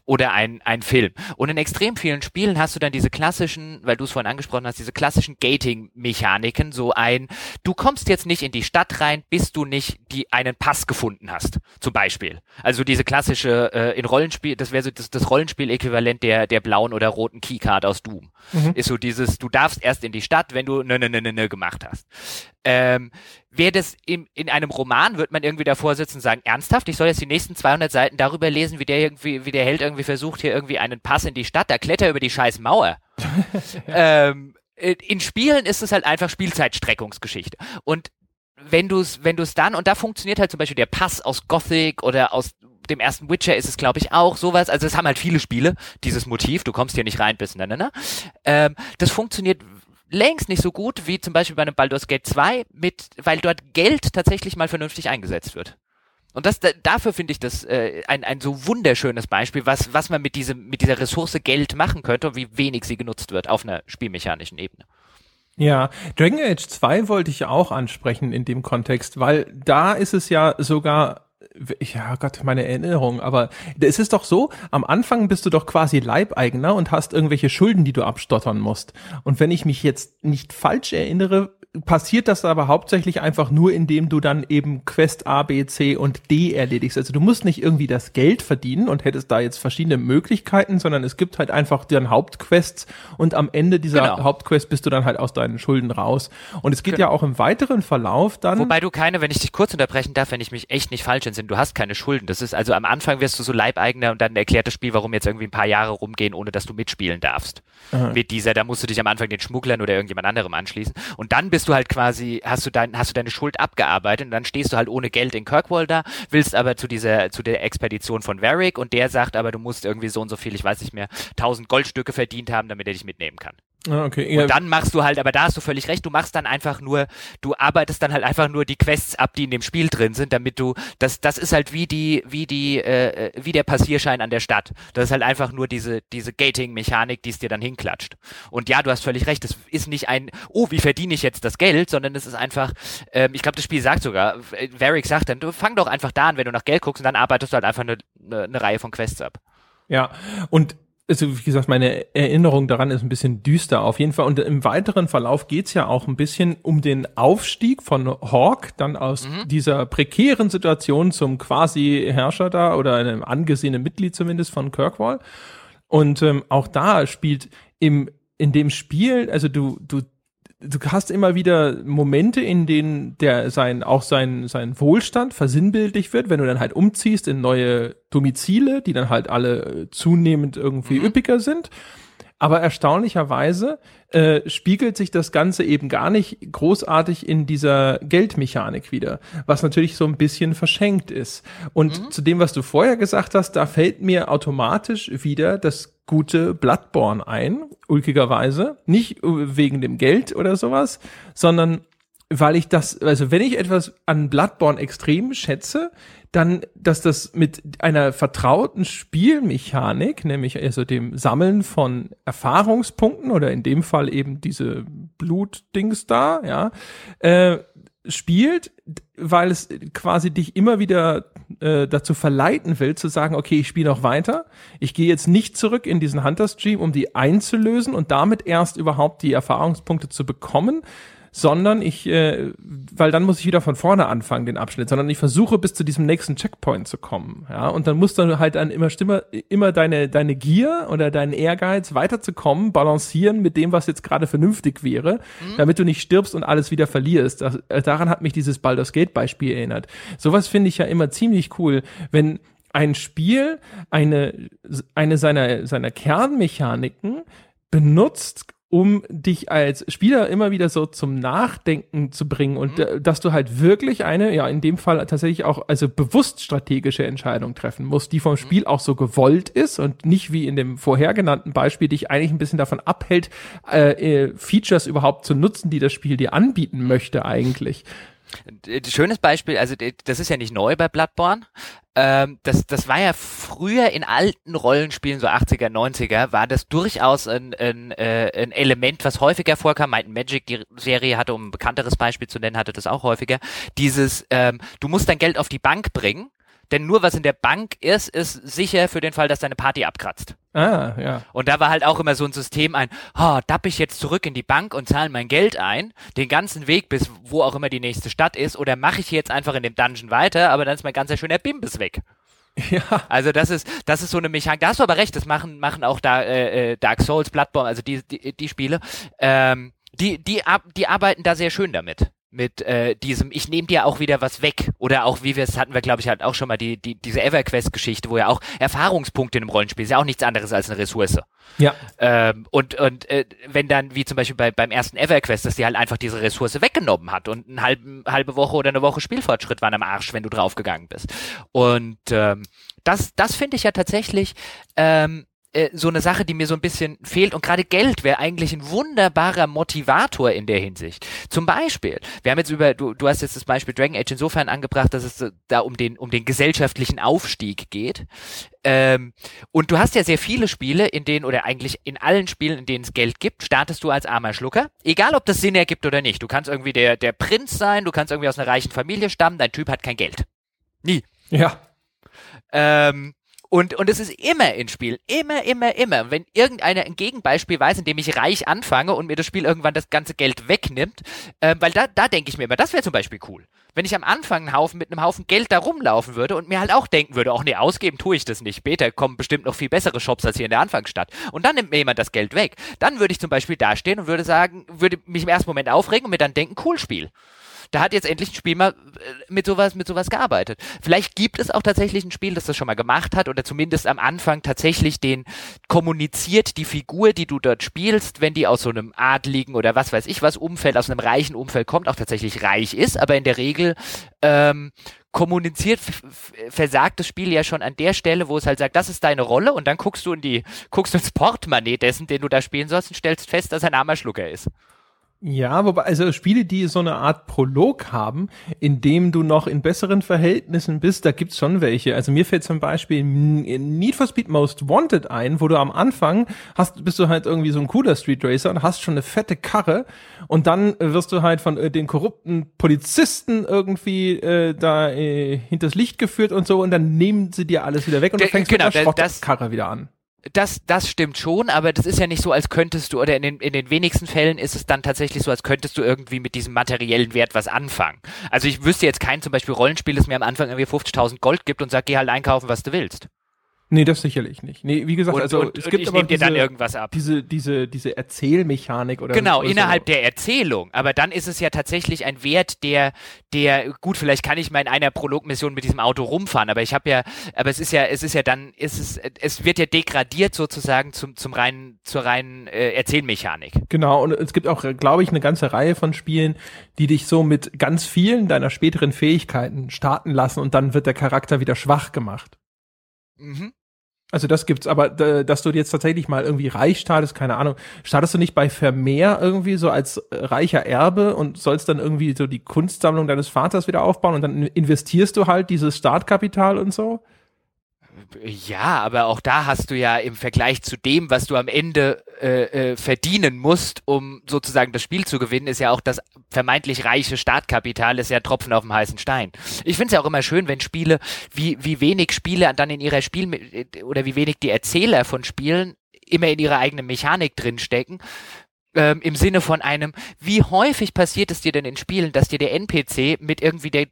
oder ein, ein Film. Und in extrem vielen Spielen hast du dann diese klassischen, weil du es vorhin angesprochen hast, diese klassischen Gating-Mechaniken, so ein, du kommst jetzt nicht in die Stadt rein, bis du nicht die einen Pass gefunden hast, zum Beispiel. Also diese klassische, äh, in Rollenspiel, das wäre so das, das Rollenspiel-Äquivalent der, der blauen oder roten Keycard aus Doom. Mhm. Ist so dieses, du darfst erst in die Stadt, wenn du ne, ne, ne, ne, ne gemacht hast. Ähm, Wäre das im, in einem Roman, wird man irgendwie davor sitzen und sagen, ernsthaft, ich soll jetzt die nächsten 200 Seiten darüber lesen, wie der irgendwie, wie der Held irgendwie versucht, hier irgendwie einen Pass in die Stadt, da kletter über die scheiß Mauer. ähm, in Spielen ist es halt einfach Spielzeitstreckungsgeschichte. Und wenn du es, wenn du es dann, und da funktioniert halt zum Beispiel der Pass aus Gothic oder aus dem ersten Witcher ist es, glaube ich, auch sowas. Also es haben halt viele Spiele, dieses Motiv, du kommst hier nicht rein bis, ne, ne, ne. Ähm, das funktioniert längst nicht so gut wie zum Beispiel bei einem Baldur's Gate 2, mit, weil dort Geld tatsächlich mal vernünftig eingesetzt wird. Und das, da, dafür finde ich das äh, ein, ein so wunderschönes Beispiel, was, was man mit, diesem, mit dieser Ressource Geld machen könnte und wie wenig sie genutzt wird auf einer spielmechanischen Ebene. Ja, Dragon Age 2 wollte ich auch ansprechen in dem Kontext, weil da ist es ja sogar ja Gott, meine Erinnerung, aber es ist doch so, am Anfang bist du doch quasi Leibeigener und hast irgendwelche Schulden, die du abstottern musst. Und wenn ich mich jetzt nicht falsch erinnere, passiert das aber hauptsächlich einfach nur, indem du dann eben Quest A, B, C und D erledigst. Also du musst nicht irgendwie das Geld verdienen und hättest da jetzt verschiedene Möglichkeiten, sondern es gibt halt einfach dann Hauptquests und am Ende dieser genau. Hauptquest bist du dann halt aus deinen Schulden raus. Und es geht genau. ja auch im weiteren Verlauf dann. Wobei du keine, wenn ich dich kurz unterbrechen darf, wenn ich mich echt nicht falsch entsinne, du hast keine Schulden. Das ist also am Anfang wirst du so Leibeigener und dann erklärt das Spiel, warum jetzt irgendwie ein paar Jahre rumgehen, ohne dass du mitspielen darfst. Aha. Mit dieser, da musst du dich am Anfang den Schmugglern oder irgendjemand anderem anschließen. Und dann bist du halt quasi, hast du dein, hast du deine Schuld abgearbeitet und dann stehst du halt ohne Geld in Kirkwall da, willst aber zu dieser, zu der Expedition von Varric und der sagt aber, du musst irgendwie so und so viel, ich weiß nicht mehr, tausend Goldstücke verdient haben, damit er dich mitnehmen kann. Ah, okay. Ja. Und dann machst du halt, aber da hast du völlig recht, du machst dann einfach nur, du arbeitest dann halt einfach nur die Quests ab, die in dem Spiel drin sind, damit du, das, das ist halt wie die, wie die, äh, wie der Passierschein an der Stadt. Das ist halt einfach nur diese, diese Gating-Mechanik, die es dir dann hinklatscht. Und ja, du hast völlig recht, es ist nicht ein, oh, wie verdiene ich jetzt das Geld, sondern es ist einfach, ähm, ich glaube, das Spiel sagt sogar, äh, Varric sagt dann, du fang doch einfach da an, wenn du nach Geld guckst und dann arbeitest du halt einfach eine, eine, eine Reihe von Quests ab. Ja, und also wie gesagt, meine Erinnerung daran ist ein bisschen düster auf jeden Fall. Und im weiteren Verlauf geht's ja auch ein bisschen um den Aufstieg von Hawk dann aus mhm. dieser prekären Situation zum quasi Herrscher da oder einem angesehenen Mitglied zumindest von Kirkwall. Und ähm, auch da spielt im in dem Spiel, also du du du hast immer wieder Momente, in denen der sein auch sein sein Wohlstand versinnbildlich wird, wenn du dann halt umziehst in neue Domizile, die dann halt alle zunehmend irgendwie mhm. üppiger sind. Aber erstaunlicherweise äh, spiegelt sich das Ganze eben gar nicht großartig in dieser Geldmechanik wieder, was natürlich so ein bisschen verschenkt ist. Und mhm. zu dem, was du vorher gesagt hast, da fällt mir automatisch wieder das gute Bloodborne ein, ulkigerweise. Nicht wegen dem Geld oder sowas, sondern weil ich das, also wenn ich etwas an Bloodborne extrem schätze, dann, dass das mit einer vertrauten Spielmechanik, nämlich also dem Sammeln von Erfahrungspunkten oder in dem Fall eben diese Blutdings da, ja, äh, spielt, weil es quasi dich immer wieder äh, dazu verleiten will, zu sagen, okay, ich spiele noch weiter. Ich gehe jetzt nicht zurück in diesen Hunter-Stream, um die einzulösen und damit erst überhaupt die Erfahrungspunkte zu bekommen, sondern ich, äh, weil dann muss ich wieder von vorne anfangen, den Abschnitt, sondern ich versuche bis zu diesem nächsten Checkpoint zu kommen, ja, und dann musst du halt dann immer stimme, immer deine, deine Gier oder deinen Ehrgeiz weiterzukommen, balancieren mit dem, was jetzt gerade vernünftig wäre, mhm. damit du nicht stirbst und alles wieder verlierst. Das, äh, daran hat mich dieses Baldur's Gate Beispiel erinnert. Sowas finde ich ja immer ziemlich cool, wenn ein Spiel eine, eine seiner, seiner Kernmechaniken benutzt, um dich als Spieler immer wieder so zum Nachdenken zu bringen und mhm. dass du halt wirklich eine, ja, in dem Fall tatsächlich auch, also bewusst strategische Entscheidung treffen musst, die vom mhm. Spiel auch so gewollt ist und nicht wie in dem vorher genannten Beispiel dich eigentlich ein bisschen davon abhält, äh, äh, Features überhaupt zu nutzen, die das Spiel dir anbieten möchte eigentlich. Schönes Beispiel, also das ist ja nicht neu bei Bloodborne. Ähm, das, das war ja früher in alten Rollenspielen, so 80er, 90er, war das durchaus ein, ein, äh, ein Element, was häufiger vorkam. Might Magic, die Serie hatte, um ein bekannteres Beispiel zu nennen, hatte das auch häufiger. Dieses, ähm, du musst dein Geld auf die Bank bringen denn nur was in der Bank ist, ist sicher für den Fall, dass deine Party abkratzt. Ah, ja. Und da war halt auch immer so ein System ein, oh, dapp ich jetzt zurück in die Bank und zahle mein Geld ein, den ganzen Weg bis wo auch immer die nächste Stadt ist, oder mache ich jetzt einfach in dem Dungeon weiter, aber dann ist mein ganzer schöner Bimbis weg. Ja. Also das ist, das ist so eine Mechanik. Da hast du aber recht, das machen, machen auch da, äh, äh Dark Souls, Bloodborne, also die, die, die Spiele. Ähm, die, die, die arbeiten da sehr schön damit mit äh, diesem ich nehme dir auch wieder was weg. Oder auch wie wir es hatten wir glaube ich halt auch schon mal die die diese EverQuest Geschichte wo ja auch Erfahrungspunkte in einem Rollenspiel ist ja auch nichts anderes als eine Ressource. Ja. Ähm, und und äh, wenn dann wie zum Beispiel bei beim ersten EverQuest dass die halt einfach diese Ressource weggenommen hat und eine halbe, halbe Woche oder eine Woche Spielfortschritt waren am Arsch wenn du draufgegangen bist. Und ähm, das das finde ich ja tatsächlich ähm, äh, so eine Sache, die mir so ein bisschen fehlt. Und gerade Geld wäre eigentlich ein wunderbarer Motivator in der Hinsicht. Zum Beispiel, wir haben jetzt über, du, du hast jetzt das Beispiel Dragon Age insofern angebracht, dass es da um den, um den gesellschaftlichen Aufstieg geht. Ähm, und du hast ja sehr viele Spiele, in denen, oder eigentlich in allen Spielen, in denen es Geld gibt, startest du als armer Schlucker. Egal, ob das Sinn ergibt oder nicht. Du kannst irgendwie der, der Prinz sein, du kannst irgendwie aus einer reichen Familie stammen, dein Typ hat kein Geld. Nie. Ja. Ähm, und, und es ist immer in Spiel. Immer, immer, immer. Wenn irgendeiner ein Gegenbeispiel weiß, in dem ich reich anfange und mir das Spiel irgendwann das ganze Geld wegnimmt, äh, weil da, da denke ich mir immer, das wäre zum Beispiel cool. Wenn ich am Anfang einen Haufen mit einem Haufen Geld da rumlaufen würde und mir halt auch denken würde, ach nee, ausgeben tue ich das nicht. Später kommen bestimmt noch viel bessere Shops als hier in der Anfangsstadt. Und dann nimmt mir jemand das Geld weg. Dann würde ich zum Beispiel dastehen und würde sagen, würde mich im ersten Moment aufregen und mir dann denken, cool Spiel da hat jetzt endlich ein Spiel mal äh, mit sowas, mit sowas gearbeitet. Vielleicht gibt es auch tatsächlich ein Spiel, das das schon mal gemacht hat oder zumindest am Anfang tatsächlich den kommuniziert die Figur, die du dort spielst, wenn die aus so einem adligen oder was weiß ich was Umfeld, aus einem reichen Umfeld kommt, auch tatsächlich reich ist, aber in der Regel ähm, kommuniziert, versagt das Spiel ja schon an der Stelle, wo es halt sagt, das ist deine Rolle und dann guckst du in die, guckst ins Portemonnaie dessen, den du da spielen sollst und stellst fest, dass er ein armer Schlucker ist. Ja, wobei, also Spiele, die so eine Art Prolog haben, in dem du noch in besseren Verhältnissen bist, da gibt's schon welche. Also mir fällt zum Beispiel Need for Speed Most Wanted ein, wo du am Anfang hast, bist du halt irgendwie so ein cooler Street Racer und hast schon eine fette Karre und dann wirst du halt von äh, den korrupten Polizisten irgendwie äh, da äh, hinters Licht geführt und so und dann nehmen sie dir alles wieder weg und du fängst genau, mit der Schrottkarre wieder an. Das, das stimmt schon, aber das ist ja nicht so, als könntest du, oder in den, in den wenigsten Fällen ist es dann tatsächlich so, als könntest du irgendwie mit diesem materiellen Wert was anfangen. Also ich wüsste jetzt kein zum Beispiel Rollenspiel, das mir am Anfang irgendwie 50.000 Gold gibt und sagt, geh halt einkaufen, was du willst. Nee, das sicherlich nicht. Nee, wie gesagt, und, also und, es gibt ich aber diese, dir dann irgendwas ab. Diese, diese, diese Erzählmechanik oder Genau, oder innerhalb so. der Erzählung. Aber dann ist es ja tatsächlich ein Wert, der, der, gut, vielleicht kann ich mal in einer Prologmission mit diesem Auto rumfahren, aber ich habe ja, aber es ist ja, es ist ja dann, ist es, es wird ja degradiert sozusagen zum, zum reinen, zur reinen äh, Erzählmechanik. Genau, und es gibt auch, glaube ich, eine ganze Reihe von Spielen, die dich so mit ganz vielen deiner späteren Fähigkeiten starten lassen und dann wird der Charakter wieder schwach gemacht. Mhm. Also das gibt's, aber dass du jetzt tatsächlich mal irgendwie reich startest, keine Ahnung, startest du nicht bei Vermeer irgendwie so als reicher Erbe und sollst dann irgendwie so die Kunstsammlung deines Vaters wieder aufbauen und dann investierst du halt dieses Startkapital und so? Ja, aber auch da hast du ja im Vergleich zu dem, was du am Ende äh, äh, verdienen musst, um sozusagen das Spiel zu gewinnen, ist ja auch das vermeintlich reiche Startkapital ist ja Tropfen auf dem heißen Stein. Ich finde es ja auch immer schön, wenn Spiele, wie, wie wenig Spiele dann in ihrer Spiel oder wie wenig die Erzähler von Spielen immer in ihrer eigenen Mechanik drinstecken, ähm, im Sinne von einem, wie häufig passiert es dir denn in Spielen, dass dir der NPC mit irgendwie der,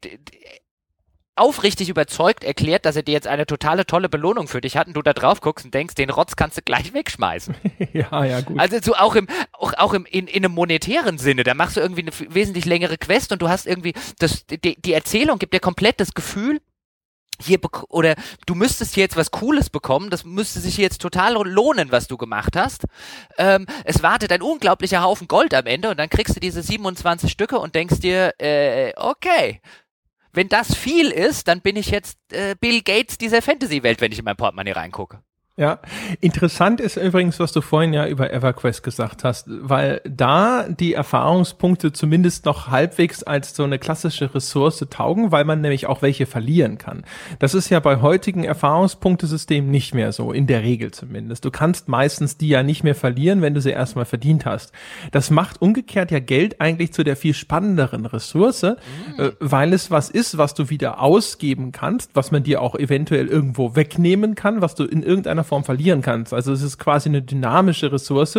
aufrichtig überzeugt erklärt, dass er dir jetzt eine totale tolle Belohnung für dich hat und du da drauf guckst und denkst, den Rotz kannst du gleich wegschmeißen. ja, ja, gut. Also so auch im, auch, auch im, in, in einem monetären Sinne, da machst du irgendwie eine wesentlich längere Quest und du hast irgendwie, das, die, die Erzählung gibt dir komplett das Gefühl, hier oder du müsstest hier jetzt was Cooles bekommen, das müsste sich jetzt total lohnen, was du gemacht hast. Ähm, es wartet ein unglaublicher Haufen Gold am Ende und dann kriegst du diese 27 Stücke und denkst dir, äh, okay, wenn das viel ist, dann bin ich jetzt äh, Bill Gates dieser Fantasy-Welt, wenn ich in mein Portemonnaie reingucke. Ja, interessant ist übrigens, was du vorhin ja über EverQuest gesagt hast, weil da die Erfahrungspunkte zumindest noch halbwegs als so eine klassische Ressource taugen, weil man nämlich auch welche verlieren kann. Das ist ja bei heutigen Erfahrungspunktesystemen nicht mehr so, in der Regel zumindest. Du kannst meistens die ja nicht mehr verlieren, wenn du sie erstmal verdient hast. Das macht umgekehrt ja Geld eigentlich zu der viel spannenderen Ressource, mhm. äh, weil es was ist, was du wieder ausgeben kannst, was man dir auch eventuell irgendwo wegnehmen kann, was du in irgendeiner Form verlieren kannst. Also es ist quasi eine dynamische Ressource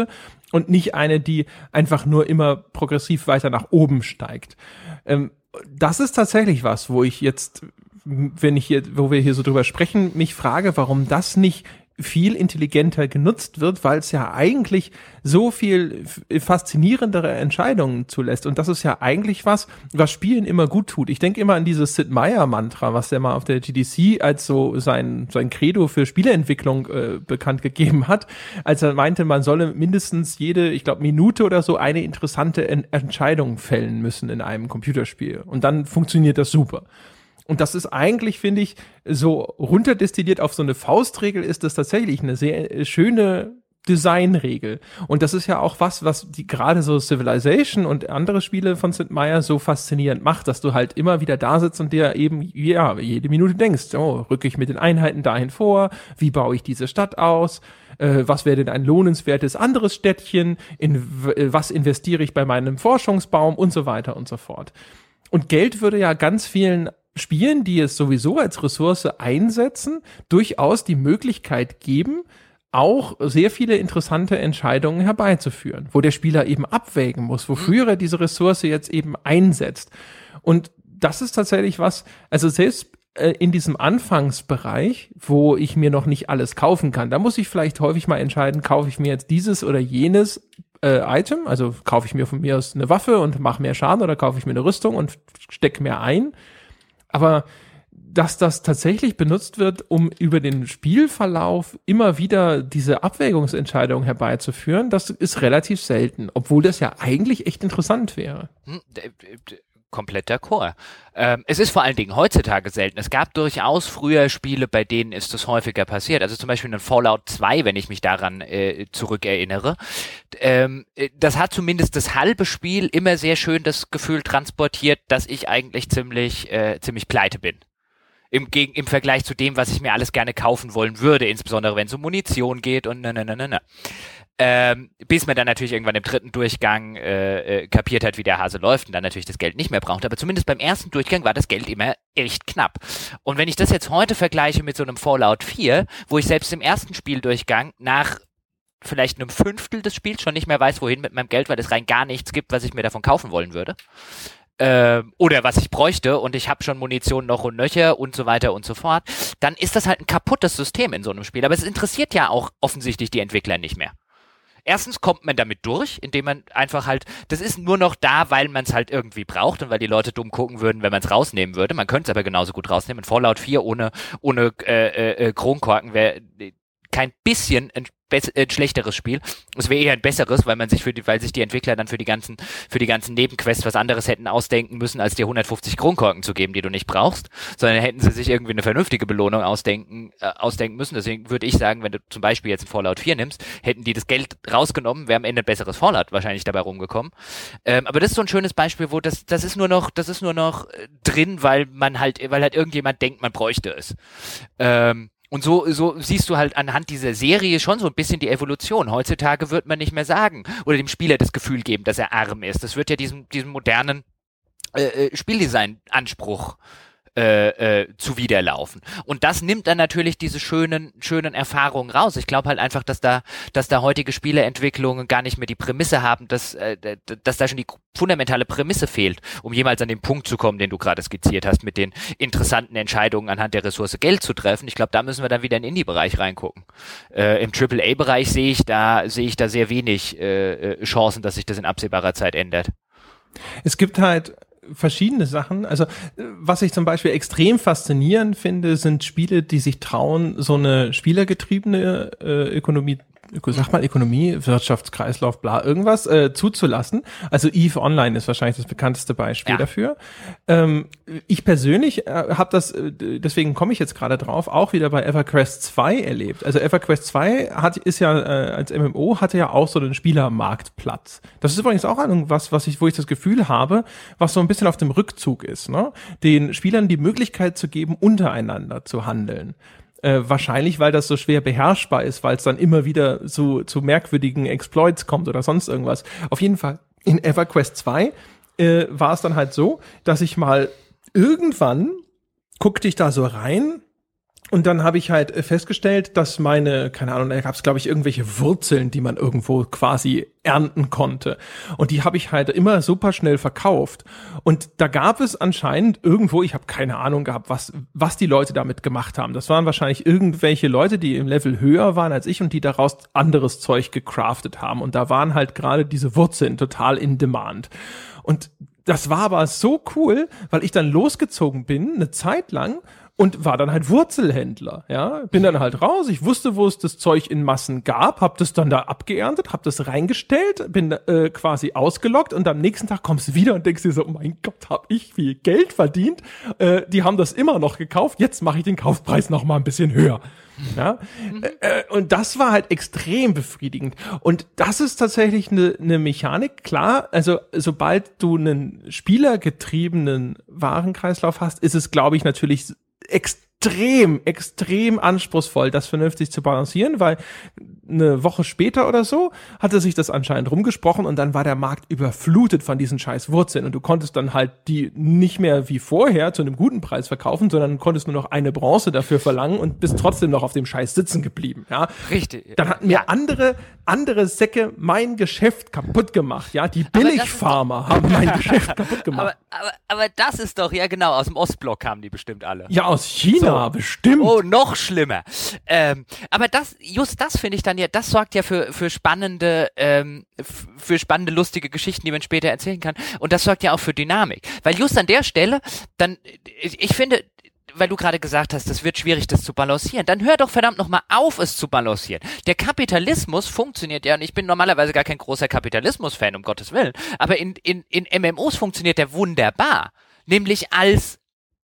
und nicht eine, die einfach nur immer progressiv weiter nach oben steigt. Ähm, das ist tatsächlich was, wo ich jetzt, wenn ich hier, wo wir hier so drüber sprechen, mich frage, warum das nicht viel intelligenter genutzt wird, weil es ja eigentlich so viel faszinierendere Entscheidungen zulässt. Und das ist ja eigentlich was, was Spielen immer gut tut. Ich denke immer an dieses Sid Meier Mantra, was der mal auf der GDC als so sein, sein Credo für Spieleentwicklung äh, bekannt gegeben hat, als er meinte, man solle mindestens jede, ich glaube, Minute oder so eine interessante en Entscheidung fällen müssen in einem Computerspiel. Und dann funktioniert das super. Und das ist eigentlich, finde ich, so runterdestilliert auf so eine Faustregel ist das tatsächlich eine sehr äh, schöne Designregel. Und das ist ja auch was, was die gerade so Civilization und andere Spiele von Sid Meier so faszinierend macht, dass du halt immer wieder da sitzt und dir eben, ja, jede Minute denkst, oh, rücke ich mit den Einheiten dahin vor, wie baue ich diese Stadt aus, äh, was wäre denn ein lohnenswertes anderes Städtchen, in äh, was investiere ich bei meinem Forschungsbaum und so weiter und so fort. Und Geld würde ja ganz vielen Spielen, die es sowieso als Ressource einsetzen, durchaus die Möglichkeit geben, auch sehr viele interessante Entscheidungen herbeizuführen, wo der Spieler eben abwägen muss, wofür er diese Ressource jetzt eben einsetzt. Und das ist tatsächlich was, also selbst äh, in diesem Anfangsbereich, wo ich mir noch nicht alles kaufen kann, da muss ich vielleicht häufig mal entscheiden, kaufe ich mir jetzt dieses oder jenes äh, Item, also kaufe ich mir von mir aus eine Waffe und mache mehr Schaden oder kaufe ich mir eine Rüstung und stecke mehr ein aber dass das tatsächlich benutzt wird, um über den Spielverlauf immer wieder diese Abwägungsentscheidung herbeizuführen, das ist relativ selten, obwohl das ja eigentlich echt interessant wäre. Komplett d'accord. Ähm, es ist vor allen Dingen heutzutage selten. Es gab durchaus früher Spiele, bei denen ist das häufiger passiert. Also zum Beispiel in Fallout 2, wenn ich mich daran äh, zurückerinnere. Ähm, äh, das hat zumindest das halbe Spiel immer sehr schön das Gefühl transportiert, dass ich eigentlich ziemlich, äh, ziemlich pleite bin im, im Vergleich zu dem, was ich mir alles gerne kaufen wollen würde, insbesondere wenn es um Munition geht und ne, ne, ne, ne, ne. Ähm, bis man dann natürlich irgendwann im dritten Durchgang äh, äh, kapiert hat, wie der Hase läuft und dann natürlich das Geld nicht mehr braucht. Aber zumindest beim ersten Durchgang war das Geld immer echt knapp. Und wenn ich das jetzt heute vergleiche mit so einem Fallout 4, wo ich selbst im ersten Spieldurchgang nach vielleicht einem Fünftel des Spiels schon nicht mehr weiß, wohin mit meinem Geld, weil es rein gar nichts gibt, was ich mir davon kaufen wollen würde. Äh, oder was ich bräuchte und ich habe schon Munition noch und nöcher und so weiter und so fort, dann ist das halt ein kaputtes System in so einem Spiel. Aber es interessiert ja auch offensichtlich die Entwickler nicht mehr erstens kommt man damit durch, indem man einfach halt, das ist nur noch da, weil man es halt irgendwie braucht und weil die Leute dumm gucken würden, wenn man es rausnehmen würde. Man könnte es aber genauso gut rausnehmen. Fallout 4 ohne, ohne äh, äh, äh Kronkorken wäre kein bisschen ein, ein schlechteres Spiel. Es wäre eher ein besseres, weil man sich für die, weil sich die Entwickler dann für die ganzen, für die ganzen Nebenquests was anderes hätten ausdenken müssen, als dir 150 Kronkorken zu geben, die du nicht brauchst, sondern hätten sie sich irgendwie eine vernünftige Belohnung ausdenken, äh, ausdenken müssen. Deswegen würde ich sagen, wenn du zum Beispiel jetzt ein Fallout 4 nimmst, hätten die das Geld rausgenommen, wäre am Ende ein besseres Fallout wahrscheinlich dabei rumgekommen. Ähm, aber das ist so ein schönes Beispiel, wo das, das ist nur noch, das ist nur noch äh, drin, weil man halt, weil halt irgendjemand denkt, man bräuchte es. Ähm, und so, so siehst du halt anhand dieser Serie schon so ein bisschen die Evolution. Heutzutage wird man nicht mehr sagen oder dem Spieler das Gefühl geben, dass er arm ist. Das wird ja diesem, diesem modernen äh, äh Spieldesign-Anspruch äh, äh, zuwiderlaufen. Und das nimmt dann natürlich diese schönen, schönen Erfahrungen raus. Ich glaube halt einfach, dass da, dass da heutige Spieleentwicklungen gar nicht mehr die Prämisse haben, dass, äh, dass da schon die fundamentale Prämisse fehlt, um jemals an den Punkt zu kommen, den du gerade skizziert hast, mit den interessanten Entscheidungen anhand der Ressource Geld zu treffen. Ich glaube, da müssen wir dann wieder in den Indie-Bereich reingucken. Äh, Im AAA-Bereich sehe ich da, sehe ich da sehr wenig äh, äh, Chancen, dass sich das in absehbarer Zeit ändert. Es gibt halt verschiedene Sachen. Also was ich zum Beispiel extrem faszinierend finde, sind Spiele, die sich trauen, so eine spielergetriebene äh, Ökonomie sag mal Ökonomie, Wirtschaftskreislauf, bla, irgendwas äh, zuzulassen. Also Eve Online ist wahrscheinlich das bekannteste Beispiel ja. dafür. Ähm, ich persönlich äh, habe das, äh, deswegen komme ich jetzt gerade drauf, auch wieder bei EverQuest 2 erlebt. Also EverQuest 2 hat, ist ja äh, als MMO hatte ja auch so einen Spielermarktplatz. Das ist übrigens auch irgendwas, was ich, wo ich das Gefühl habe, was so ein bisschen auf dem Rückzug ist, ne? Den Spielern die Möglichkeit zu geben, untereinander zu handeln. Äh, wahrscheinlich, weil das so schwer beherrschbar ist, weil es dann immer wieder so zu merkwürdigen Exploits kommt oder sonst irgendwas. Auf jeden Fall in EverQuest 2 äh, war es dann halt so, dass ich mal irgendwann guckte ich da so rein und dann habe ich halt äh, festgestellt, dass meine, keine Ahnung, da gab es, glaube ich, irgendwelche Wurzeln, die man irgendwo quasi ernten konnte. Und die habe ich halt immer super schnell verkauft. Und da gab es anscheinend irgendwo, ich habe keine Ahnung gehabt, was, was die Leute damit gemacht haben. Das waren wahrscheinlich irgendwelche Leute, die im Level höher waren als ich und die daraus anderes Zeug gecraftet haben. Und da waren halt gerade diese Wurzeln total in Demand. Und das war aber so cool, weil ich dann losgezogen bin, eine Zeit lang und war dann halt Wurzelhändler, ja, bin dann halt raus, ich wusste, wo es das Zeug in Massen gab, hab das dann da abgeerntet, hab das reingestellt, bin äh, quasi ausgelockt und am nächsten Tag kommst du wieder und denkst dir so, oh mein Gott, hab ich viel Geld verdient, äh, die haben das immer noch gekauft, jetzt mache ich den Kaufpreis noch mal ein bisschen höher. Ja, mhm. äh, und das war halt extrem befriedigend. Und das ist tatsächlich eine ne Mechanik. Klar, also sobald du einen spielergetriebenen Warenkreislauf hast, ist es, glaube ich, natürlich extrem, extrem anspruchsvoll, das vernünftig zu balancieren, weil eine Woche später oder so hatte sich das anscheinend rumgesprochen und dann war der Markt überflutet von diesen scheiß Wurzeln und du konntest dann halt die nicht mehr wie vorher zu einem guten Preis verkaufen, sondern konntest nur noch eine Bronze dafür verlangen und bist trotzdem noch auf dem Scheiß sitzen geblieben, ja. Richtig. Dann hatten mir ja. andere, andere Säcke mein Geschäft kaputt gemacht, ja. Die Billigfarmer haben mein Geschäft kaputt gemacht. Aber, aber, aber das ist doch, ja genau, aus dem Ostblock kamen die bestimmt alle. Ja, aus China, so. bestimmt. Oh, noch schlimmer. Ähm, aber das, just das finde ich dann ja, das sorgt ja für, für spannende, ähm, für spannende, lustige Geschichten, die man später erzählen kann. Und das sorgt ja auch für Dynamik. Weil just an der Stelle, dann, ich, ich finde, weil du gerade gesagt hast, es wird schwierig, das zu balancieren. Dann hör doch verdammt nochmal auf, es zu balancieren. Der Kapitalismus funktioniert ja, und ich bin normalerweise gar kein großer Kapitalismus-Fan, um Gottes Willen, aber in, in, in MMOs funktioniert der wunderbar. Nämlich als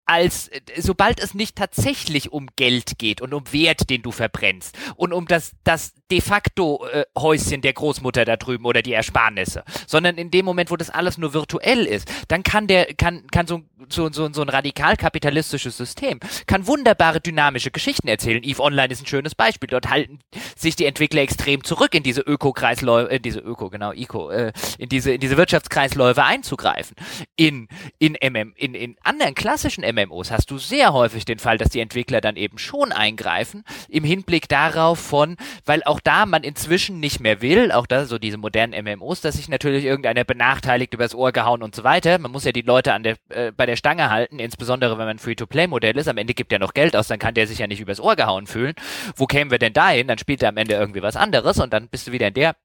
als sobald es nicht tatsächlich um Geld geht und um Wert, den du verbrennst und um das das de facto äh, Häuschen der Großmutter da drüben oder die Ersparnisse, sondern in dem Moment, wo das alles nur virtuell ist, dann kann der kann kann so so so, so ein radikal kapitalistisches System kann wunderbare dynamische Geschichten erzählen. Eve Online ist ein schönes Beispiel. Dort halten sich die Entwickler extrem zurück in diese Öko-Kreisläufe, äh, diese Öko genau Eco, äh, in diese in diese Wirtschaftskreisläufe einzugreifen. In in MM in in anderen klassischen MM MMOs hast du sehr häufig den Fall, dass die Entwickler dann eben schon eingreifen, im Hinblick darauf von, weil auch da man inzwischen nicht mehr will, auch da so diese modernen MMOs, dass sich natürlich irgendeiner benachteiligt übers Ohr gehauen und so weiter. Man muss ja die Leute an der, äh, bei der Stange halten, insbesondere wenn man Free-to-Play-Modell ist. Am Ende gibt er noch Geld aus, dann kann der sich ja nicht übers Ohr gehauen fühlen. Wo kämen wir denn dahin? Dann spielt er am Ende irgendwie was anderes und dann bist du wieder in der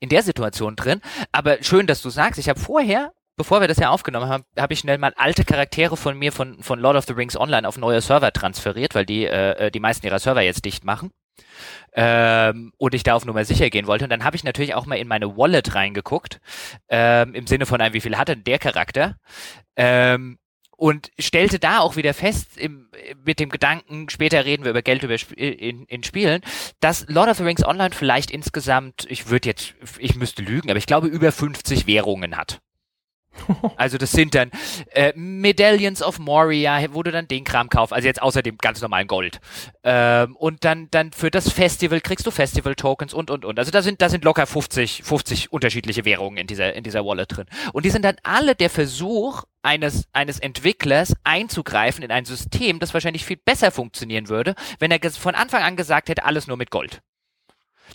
in der Situation drin. Aber schön, dass du sagst, ich habe vorher bevor wir das ja aufgenommen haben, habe ich schnell mal alte Charaktere von mir von, von Lord of the Rings Online auf neue Server transferiert, weil die äh, äh die meisten ihrer Server jetzt dicht machen. Ähm, und ich da auf Nummer sicher gehen wollte. Und dann habe ich natürlich auch mal in meine Wallet reingeguckt, ähm, im Sinne von, einem, wie viel hat denn der Charakter? Ähm, und stellte da auch wieder fest, im, mit dem Gedanken, später reden wir über Geld über Sp in, in Spielen, dass Lord of the Rings Online vielleicht insgesamt, ich würde jetzt, ich müsste lügen, aber ich glaube über 50 Währungen hat. Also das sind dann äh, Medallions of Moria, wo du dann den Kram kaufst, also jetzt außer dem ganz normalen Gold. Ähm, und dann, dann für das Festival kriegst du Festival-Tokens und, und, und. Also da sind, da sind locker 50, 50 unterschiedliche Währungen in dieser, in dieser Wallet drin. Und die sind dann alle der Versuch eines, eines Entwicklers einzugreifen in ein System, das wahrscheinlich viel besser funktionieren würde, wenn er von Anfang an gesagt hätte, alles nur mit Gold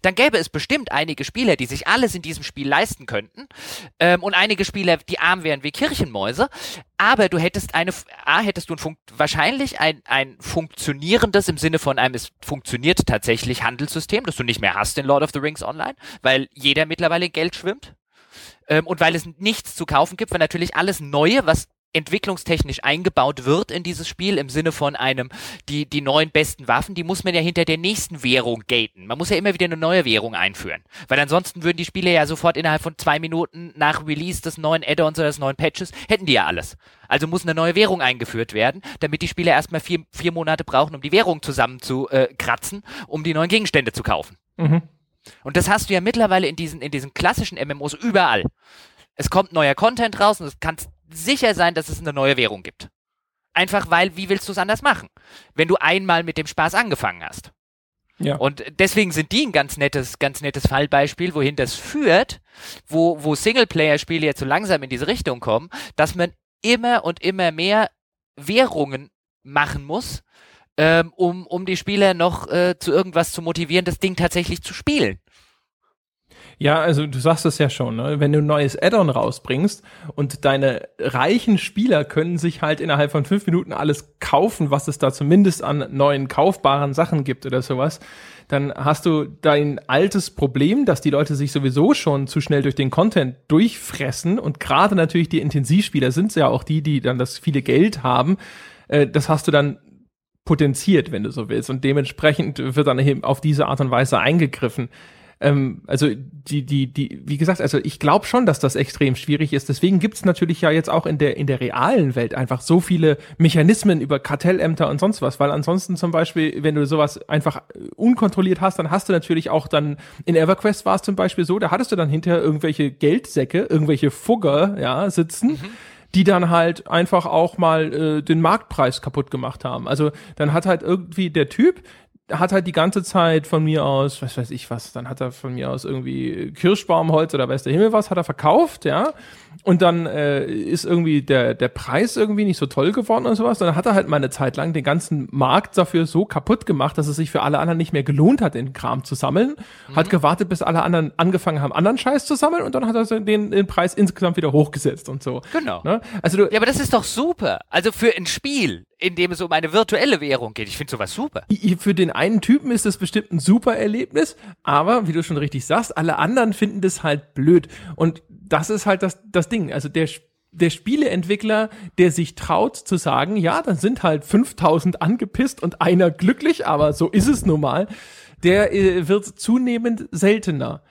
dann gäbe es bestimmt einige Spieler, die sich alles in diesem Spiel leisten könnten ähm, und einige Spieler, die arm wären wie Kirchenmäuse. Aber du hättest eine, A, hättest du ein wahrscheinlich ein, ein funktionierendes im Sinne von einem, es funktioniert tatsächlich Handelssystem, das du nicht mehr hast in Lord of the Rings Online, weil jeder mittlerweile Geld schwimmt. ähm, und weil es nichts zu kaufen gibt, weil natürlich alles Neue, was entwicklungstechnisch eingebaut wird in dieses Spiel im Sinne von einem, die, die neuen besten Waffen, die muss man ja hinter der nächsten Währung gaten. Man muss ja immer wieder eine neue Währung einführen. Weil ansonsten würden die Spiele ja sofort innerhalb von zwei Minuten nach Release des neuen Add-ons oder des neuen Patches, hätten die ja alles. Also muss eine neue Währung eingeführt werden, damit die Spieler erstmal vier, vier Monate brauchen, um die Währung zusammen zu äh, kratzen, um die neuen Gegenstände zu kaufen. Mhm. Und das hast du ja mittlerweile in diesen, in diesen klassischen MMOs überall. Es kommt neuer Content raus und es kannst sicher sein, dass es eine neue Währung gibt. Einfach weil, wie willst du es anders machen? Wenn du einmal mit dem Spaß angefangen hast. Ja. Und deswegen sind die ein ganz nettes, ganz nettes Fallbeispiel, wohin das führt, wo, wo Singleplayer-Spiele jetzt so langsam in diese Richtung kommen, dass man immer und immer mehr Währungen machen muss, ähm, um, um die Spieler noch äh, zu irgendwas zu motivieren, das Ding tatsächlich zu spielen. Ja, also du sagst es ja schon, ne? wenn du ein neues Add-on rausbringst und deine reichen Spieler können sich halt innerhalb von fünf Minuten alles kaufen, was es da zumindest an neuen kaufbaren Sachen gibt oder sowas, dann hast du dein altes Problem, dass die Leute sich sowieso schon zu schnell durch den Content durchfressen und gerade natürlich die Intensivspieler sind ja auch die, die dann das viele Geld haben. Äh, das hast du dann potenziert, wenn du so willst. Und dementsprechend wird dann eben auf diese Art und Weise eingegriffen ähm, also die, die, die, wie gesagt, also ich glaube schon, dass das extrem schwierig ist. Deswegen gibt es natürlich ja jetzt auch in der, in der realen Welt einfach so viele Mechanismen über Kartellämter und sonst was, weil ansonsten zum Beispiel, wenn du sowas einfach unkontrolliert hast, dann hast du natürlich auch dann, in EverQuest war es zum Beispiel so, da hattest du dann hinterher irgendwelche Geldsäcke, irgendwelche Fugger, ja, sitzen. Mhm die dann halt einfach auch mal äh, den Marktpreis kaputt gemacht haben. Also dann hat halt irgendwie der Typ, hat halt die ganze Zeit von mir aus, was weiß ich was, dann hat er von mir aus irgendwie Kirschbaumholz oder weiß der Himmel was, hat er verkauft, ja. Und dann äh, ist irgendwie der, der Preis irgendwie nicht so toll geworden und sowas. Und dann hat er halt mal eine Zeit lang den ganzen Markt dafür so kaputt gemacht, dass es sich für alle anderen nicht mehr gelohnt hat, den Kram zu sammeln. Mhm. Hat gewartet, bis alle anderen angefangen haben, anderen Scheiß zu sammeln und dann hat er den, den Preis insgesamt wieder hochgesetzt und so. Genau. Ne? Also du, ja, aber das ist doch super. Also für ein Spiel, in dem es um eine virtuelle Währung geht. Ich finde sowas super. Für den einen Typen ist das bestimmt ein super Erlebnis, aber wie du schon richtig sagst, alle anderen finden das halt blöd. Und das ist halt das, das Ding. Also der, der Spieleentwickler, der sich traut zu sagen, ja, dann sind halt 5000 angepisst und einer glücklich, aber so ist es nun mal, der äh, wird zunehmend seltener.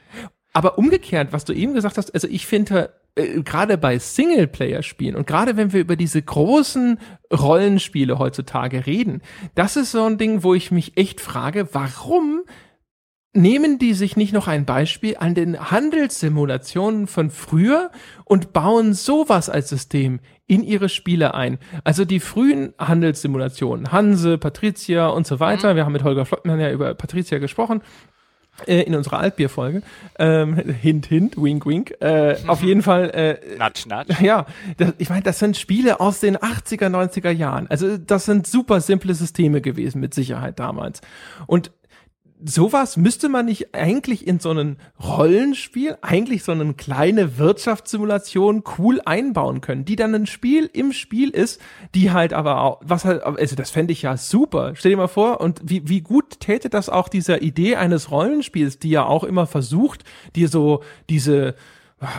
Aber umgekehrt, was du eben gesagt hast, also ich finde, äh, gerade bei Singleplayer-Spielen und gerade wenn wir über diese großen Rollenspiele heutzutage reden, das ist so ein Ding, wo ich mich echt frage, warum nehmen die sich nicht noch ein Beispiel an den Handelssimulationen von früher und bauen sowas als System in ihre Spiele ein. Also die frühen Handelssimulationen, Hanse, Patricia und so weiter. Mhm. Wir haben mit Holger Flottmann ja über Patricia gesprochen äh, in unserer Altbierfolge. Ähm, hint, hint, wink, wink. Äh, mhm. Auf jeden Fall. Äh, natsch, natsch. Ja, das, ich meine, das sind Spiele aus den 80er, 90er Jahren. Also das sind super simple Systeme gewesen, mit Sicherheit damals. Und sowas müsste man nicht eigentlich in so ein Rollenspiel, eigentlich so eine kleine Wirtschaftssimulation cool einbauen können, die dann ein Spiel im Spiel ist, die halt aber auch, was halt, also das fände ich ja super. Stell dir mal vor, und wie, wie gut täte das auch dieser Idee eines Rollenspiels, die ja auch immer versucht, dir so diese,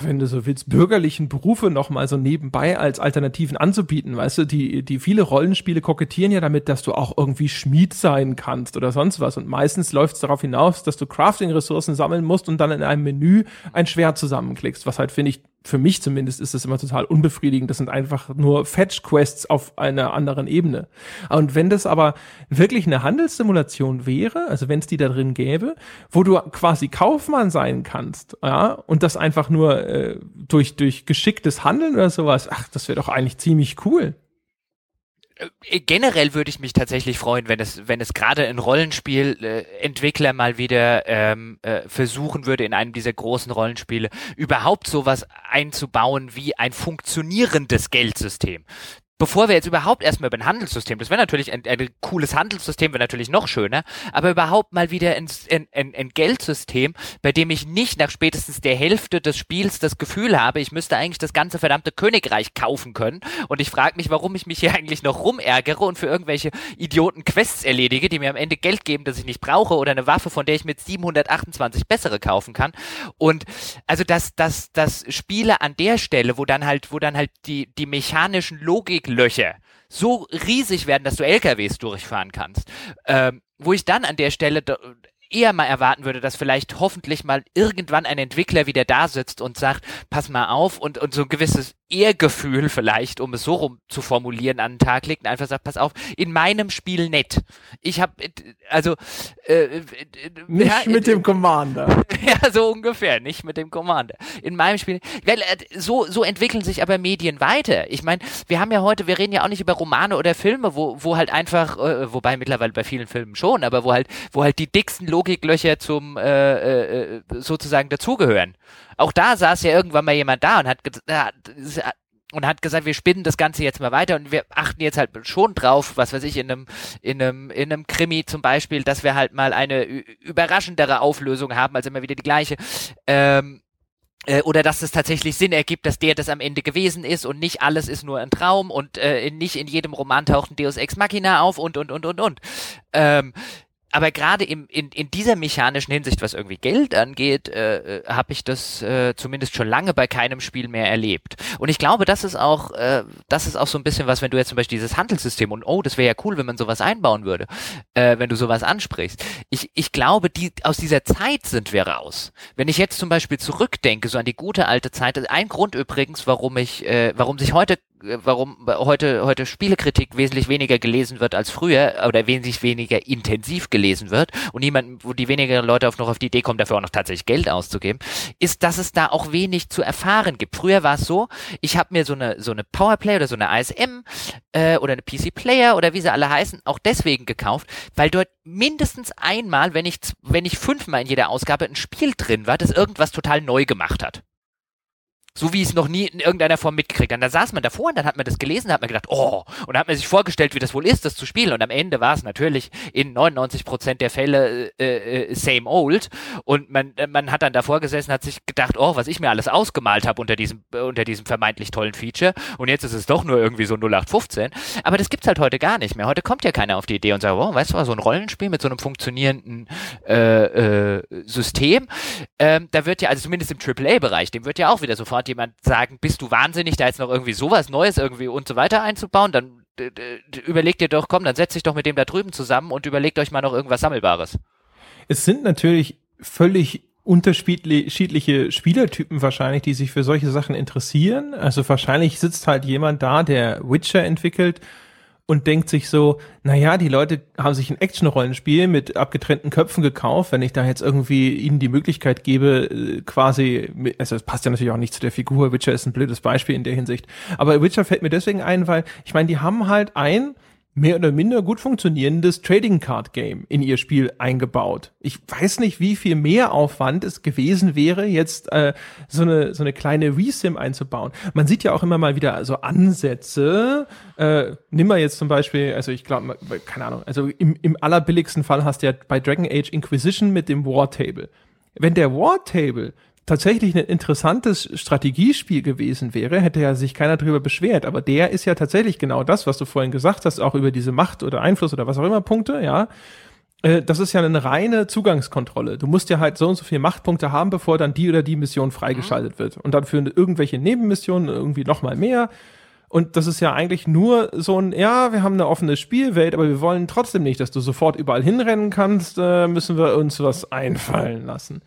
wenn du so willst, bürgerlichen Berufe noch mal so nebenbei als Alternativen anzubieten. Weißt du, die, die viele Rollenspiele kokettieren ja damit, dass du auch irgendwie Schmied sein kannst oder sonst was. Und meistens läuft es darauf hinaus, dass du Crafting-Ressourcen sammeln musst und dann in einem Menü ein Schwert zusammenklickst, was halt, finde ich, für mich zumindest ist das immer total unbefriedigend. Das sind einfach nur Fetch-Quests auf einer anderen Ebene. Und wenn das aber wirklich eine Handelssimulation wäre, also wenn es die da drin gäbe, wo du quasi Kaufmann sein kannst, ja, und das einfach nur äh, durch, durch geschicktes Handeln oder sowas, ach, das wäre doch eigentlich ziemlich cool. Äh, generell würde ich mich tatsächlich freuen, wenn es, wenn es gerade ein Rollenspielentwickler äh, mal wieder ähm, äh, versuchen würde, in einem dieser großen Rollenspiele überhaupt sowas einzubauen wie ein funktionierendes Geldsystem bevor wir jetzt überhaupt erstmal über ein Handelssystem, das wäre natürlich ein, ein cooles Handelssystem, wäre natürlich noch schöner, aber überhaupt mal wieder ein, ein, ein, Geldsystem, bei dem ich nicht nach spätestens der Hälfte des Spiels das Gefühl habe, ich müsste eigentlich das ganze verdammte Königreich kaufen können. Und ich frage mich, warum ich mich hier eigentlich noch rumärgere und für irgendwelche Idioten Quests erledige, die mir am Ende Geld geben, das ich nicht brauche oder eine Waffe, von der ich mit 728 bessere kaufen kann. Und also dass, dass, dass Spiele an der Stelle, wo dann halt, wo dann halt die, die mechanischen Logik Löcher so riesig werden, dass du LKWs durchfahren kannst. Ähm, wo ich dann an der Stelle eher mal erwarten würde, dass vielleicht hoffentlich mal irgendwann ein Entwickler wieder da sitzt und sagt, pass mal auf und, und so ein gewisses Ehrgefühl vielleicht, um es so rum zu formulieren, an den Tag legt und einfach sagt, pass auf, in meinem Spiel nett. Ich habe also äh, äh, nicht ja, mit dem Commander. Ja, so ungefähr, nicht mit dem Commander. In meinem Spiel, weil äh, so so entwickeln sich aber Medien weiter. Ich meine, wir haben ja heute, wir reden ja auch nicht über Romane oder Filme, wo wo halt einfach, äh, wobei mittlerweile bei vielen Filmen schon, aber wo halt wo halt die dicksten Logiklöcher zum äh, äh, sozusagen dazugehören. Auch da saß ja irgendwann mal jemand da und hat, und hat gesagt, wir spinnen das Ganze jetzt mal weiter und wir achten jetzt halt schon drauf, was weiß ich, in einem, in einem, in einem Krimi zum Beispiel, dass wir halt mal eine überraschendere Auflösung haben, als immer wieder die gleiche. Ähm, äh, oder dass es tatsächlich Sinn ergibt, dass der das am Ende gewesen ist und nicht alles ist nur ein Traum und äh, nicht in jedem Roman taucht ein Deus Ex Machina auf und und und und und. Ähm, aber gerade im, in, in dieser mechanischen Hinsicht, was irgendwie Geld angeht, äh, äh habe ich das äh, zumindest schon lange bei keinem Spiel mehr erlebt. Und ich glaube, das ist auch, äh, das ist auch so ein bisschen was, wenn du jetzt zum Beispiel dieses Handelssystem und oh, das wäre ja cool, wenn man sowas einbauen würde, äh, wenn du sowas ansprichst. Ich, ich glaube, die, aus dieser Zeit sind wir raus. Wenn ich jetzt zum Beispiel zurückdenke, so an die gute alte Zeit, ein Grund übrigens, warum ich, äh, warum sich heute warum heute, heute Spielekritik wesentlich weniger gelesen wird als früher oder wesentlich weniger intensiv gelesen wird und niemand, wo die weniger Leute auf noch auf die Idee kommen, dafür auch noch tatsächlich Geld auszugeben, ist, dass es da auch wenig zu erfahren gibt. Früher war es so, ich habe mir so eine, so eine Powerplay oder so eine ISM äh, oder eine PC Player oder wie sie alle heißen, auch deswegen gekauft, weil dort mindestens einmal, wenn ich, wenn ich fünfmal in jeder Ausgabe ein Spiel drin war, das irgendwas total neu gemacht hat so wie es noch nie in irgendeiner Form mitgekriegt hat. Da saß man davor und dann hat man das gelesen, hat man gedacht, oh, und dann hat man sich vorgestellt, wie das wohl ist, das zu spielen. Und am Ende war es natürlich in 99 Prozent der Fälle äh, äh, same old. Und man, äh, man hat dann davor gesessen, hat sich gedacht, oh, was ich mir alles ausgemalt habe unter diesem, äh, unter diesem vermeintlich tollen Feature. Und jetzt ist es doch nur irgendwie so 0815. Aber das gibt's halt heute gar nicht mehr. Heute kommt ja keiner auf die Idee und sagt, oh, weißt du so ein Rollenspiel mit so einem funktionierenden äh, äh, System, ähm, da wird ja, also zumindest im AAA-Bereich, dem wird ja auch wieder sofort jemand sagen, bist du wahnsinnig, da jetzt noch irgendwie sowas Neues irgendwie und so weiter einzubauen, dann überlegt ihr doch, komm, dann setzt dich doch mit dem da drüben zusammen und überlegt euch mal noch irgendwas Sammelbares. Es sind natürlich völlig unterschiedliche Spielertypen wahrscheinlich, die sich für solche Sachen interessieren. Also wahrscheinlich sitzt halt jemand da, der Witcher entwickelt und denkt sich so, naja, die Leute haben sich ein Action-Rollenspiel mit abgetrennten Köpfen gekauft, wenn ich da jetzt irgendwie ihnen die Möglichkeit gebe, äh, quasi, also es passt ja natürlich auch nicht zu der Figur, Witcher ist ein blödes Beispiel in der Hinsicht, aber Witcher fällt mir deswegen ein, weil, ich meine, die haben halt ein mehr oder minder gut funktionierendes Trading Card Game in ihr Spiel eingebaut. Ich weiß nicht, wie viel mehr Aufwand es gewesen wäre, jetzt äh, so eine so eine kleine Resim einzubauen. Man sieht ja auch immer mal wieder so Ansätze. Äh, nimm mal jetzt zum Beispiel, also ich glaube, keine Ahnung, also im, im allerbilligsten Fall hast du ja bei Dragon Age Inquisition mit dem War Table. Wenn der War Table tatsächlich ein interessantes Strategiespiel gewesen wäre, hätte ja sich keiner darüber beschwert. Aber der ist ja tatsächlich genau das, was du vorhin gesagt hast, auch über diese Macht oder Einfluss oder was auch immer Punkte, ja. Äh, das ist ja eine reine Zugangskontrolle. Du musst ja halt so und so viele Machtpunkte haben, bevor dann die oder die Mission freigeschaltet mhm. wird. Und dann für irgendwelche Nebenmissionen irgendwie nochmal mehr. Und das ist ja eigentlich nur so ein, ja, wir haben eine offene Spielwelt, aber wir wollen trotzdem nicht, dass du sofort überall hinrennen kannst, äh, müssen wir uns was einfallen lassen.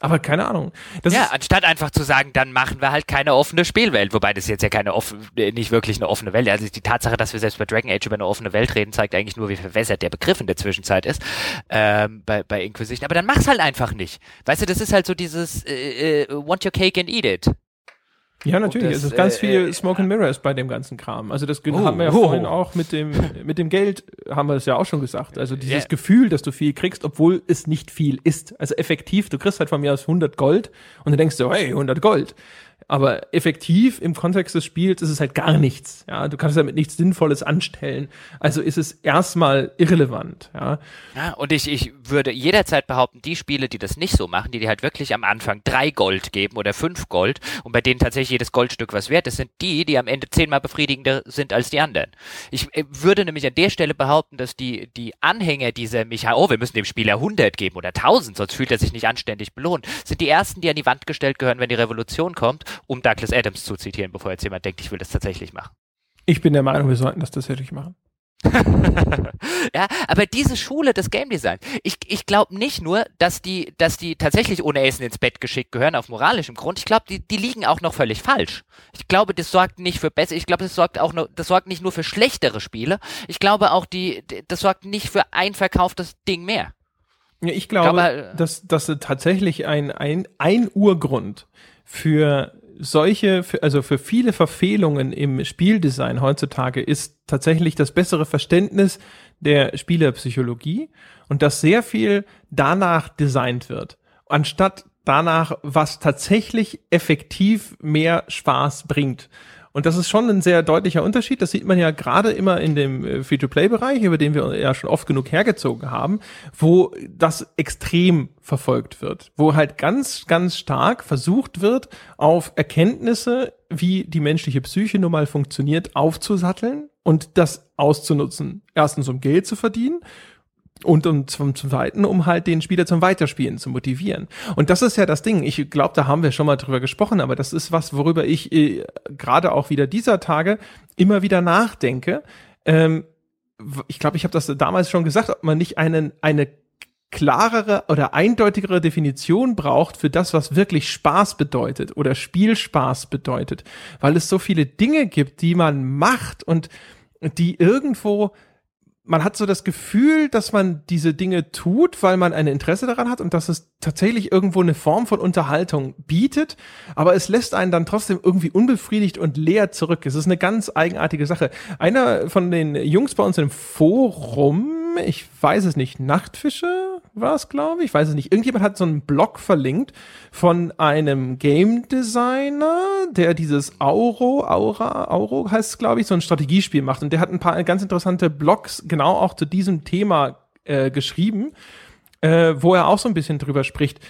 Aber keine Ahnung. Das ja, anstatt einfach zu sagen, dann machen wir halt keine offene Spielwelt, wobei das jetzt ja keine offene, nicht wirklich eine offene Welt. Also die Tatsache, dass wir selbst bei Dragon Age über eine offene Welt reden, zeigt eigentlich nur, wie verwässert der Begriff in der Zwischenzeit ist ähm, bei, bei Inquisition. Aber dann mach's halt einfach nicht. Weißt du, das ist halt so dieses äh, äh, want your cake and eat it. Ja, natürlich. Das, es ist ganz äh, viel äh, Smoke and Mirrors bei dem ganzen Kram. Also das oh, haben wir ja oh. vorhin auch mit dem, mit dem Geld, haben wir es ja auch schon gesagt. Also dieses yeah. Gefühl, dass du viel kriegst, obwohl es nicht viel ist. Also effektiv, du kriegst halt von mir aus 100 Gold und du denkst so, hey, 100 Gold. Aber effektiv im Kontext des Spiels ist es halt gar nichts. Ja, du kannst damit nichts Sinnvolles anstellen. Also ist es erstmal irrelevant. Ja, ja und ich, ich würde jederzeit behaupten, die Spiele, die das nicht so machen, die dir halt wirklich am Anfang drei Gold geben oder fünf Gold und bei denen tatsächlich jedes Goldstück was wert ist, sind die, die am Ende zehnmal befriedigender sind als die anderen. Ich äh, würde nämlich an der Stelle behaupten, dass die, die Anhänger dieser Michael, oh, wir müssen dem Spieler 100 geben oder 1000, sonst fühlt er sich nicht anständig belohnt, sind die ersten, die an die Wand gestellt gehören, wenn die Revolution kommt, um Douglas Adams zu zitieren, bevor jetzt jemand denkt, ich will das tatsächlich machen. Ich bin der Meinung, wir sollten das tatsächlich machen. ja, aber diese Schule des Game Design, ich, ich glaube nicht nur, dass die, dass die tatsächlich ohne Essen ins Bett geschickt gehören auf moralischem Grund. Ich glaube, die, die liegen auch noch völlig falsch. Ich glaube, das sorgt nicht für besser, ich glaube, das sorgt auch nur, das sorgt nicht nur für schlechtere Spiele. Ich glaube auch, die, das sorgt nicht für ein verkauftes Ding mehr. Ja, ich glaube, glaube dass, dass tatsächlich ein, ein, ein Urgrund für solche, also für viele Verfehlungen im Spieldesign heutzutage ist tatsächlich das bessere Verständnis der Spielerpsychologie und dass sehr viel danach designt wird, anstatt danach, was tatsächlich effektiv mehr Spaß bringt. Und das ist schon ein sehr deutlicher Unterschied. Das sieht man ja gerade immer in dem äh, Free-to-Play-Bereich, über den wir ja schon oft genug hergezogen haben, wo das extrem verfolgt wird, wo halt ganz, ganz stark versucht wird, auf Erkenntnisse, wie die menschliche Psyche nun mal funktioniert, aufzusatteln und das auszunutzen. Erstens, um Geld zu verdienen und um, zum Zweiten, um halt den Spieler zum Weiterspielen zu motivieren. Und das ist ja das Ding. Ich glaube, da haben wir schon mal drüber gesprochen, aber das ist was, worüber ich äh, gerade auch wieder dieser Tage immer wieder nachdenke. Ähm, ich glaube, ich habe das damals schon gesagt, ob man nicht einen, eine klarere oder eindeutigere Definition braucht für das, was wirklich Spaß bedeutet oder Spielspaß bedeutet, weil es so viele Dinge gibt, die man macht und die irgendwo man hat so das Gefühl, dass man diese Dinge tut, weil man ein Interesse daran hat und dass es tatsächlich irgendwo eine Form von Unterhaltung bietet, aber es lässt einen dann trotzdem irgendwie unbefriedigt und leer zurück. Es ist eine ganz eigenartige Sache. Einer von den Jungs bei uns im Forum, ich weiß es nicht, Nachtfische, war es, glaube ich. Ich weiß es nicht. Irgendjemand hat so einen Blog verlinkt von einem Game Designer, der dieses Auro, Aura, Auro heißt es, glaube ich, so ein Strategiespiel macht. Und der hat ein paar ganz interessante Blogs genau auch zu diesem Thema äh, geschrieben, äh, wo er auch so ein bisschen drüber spricht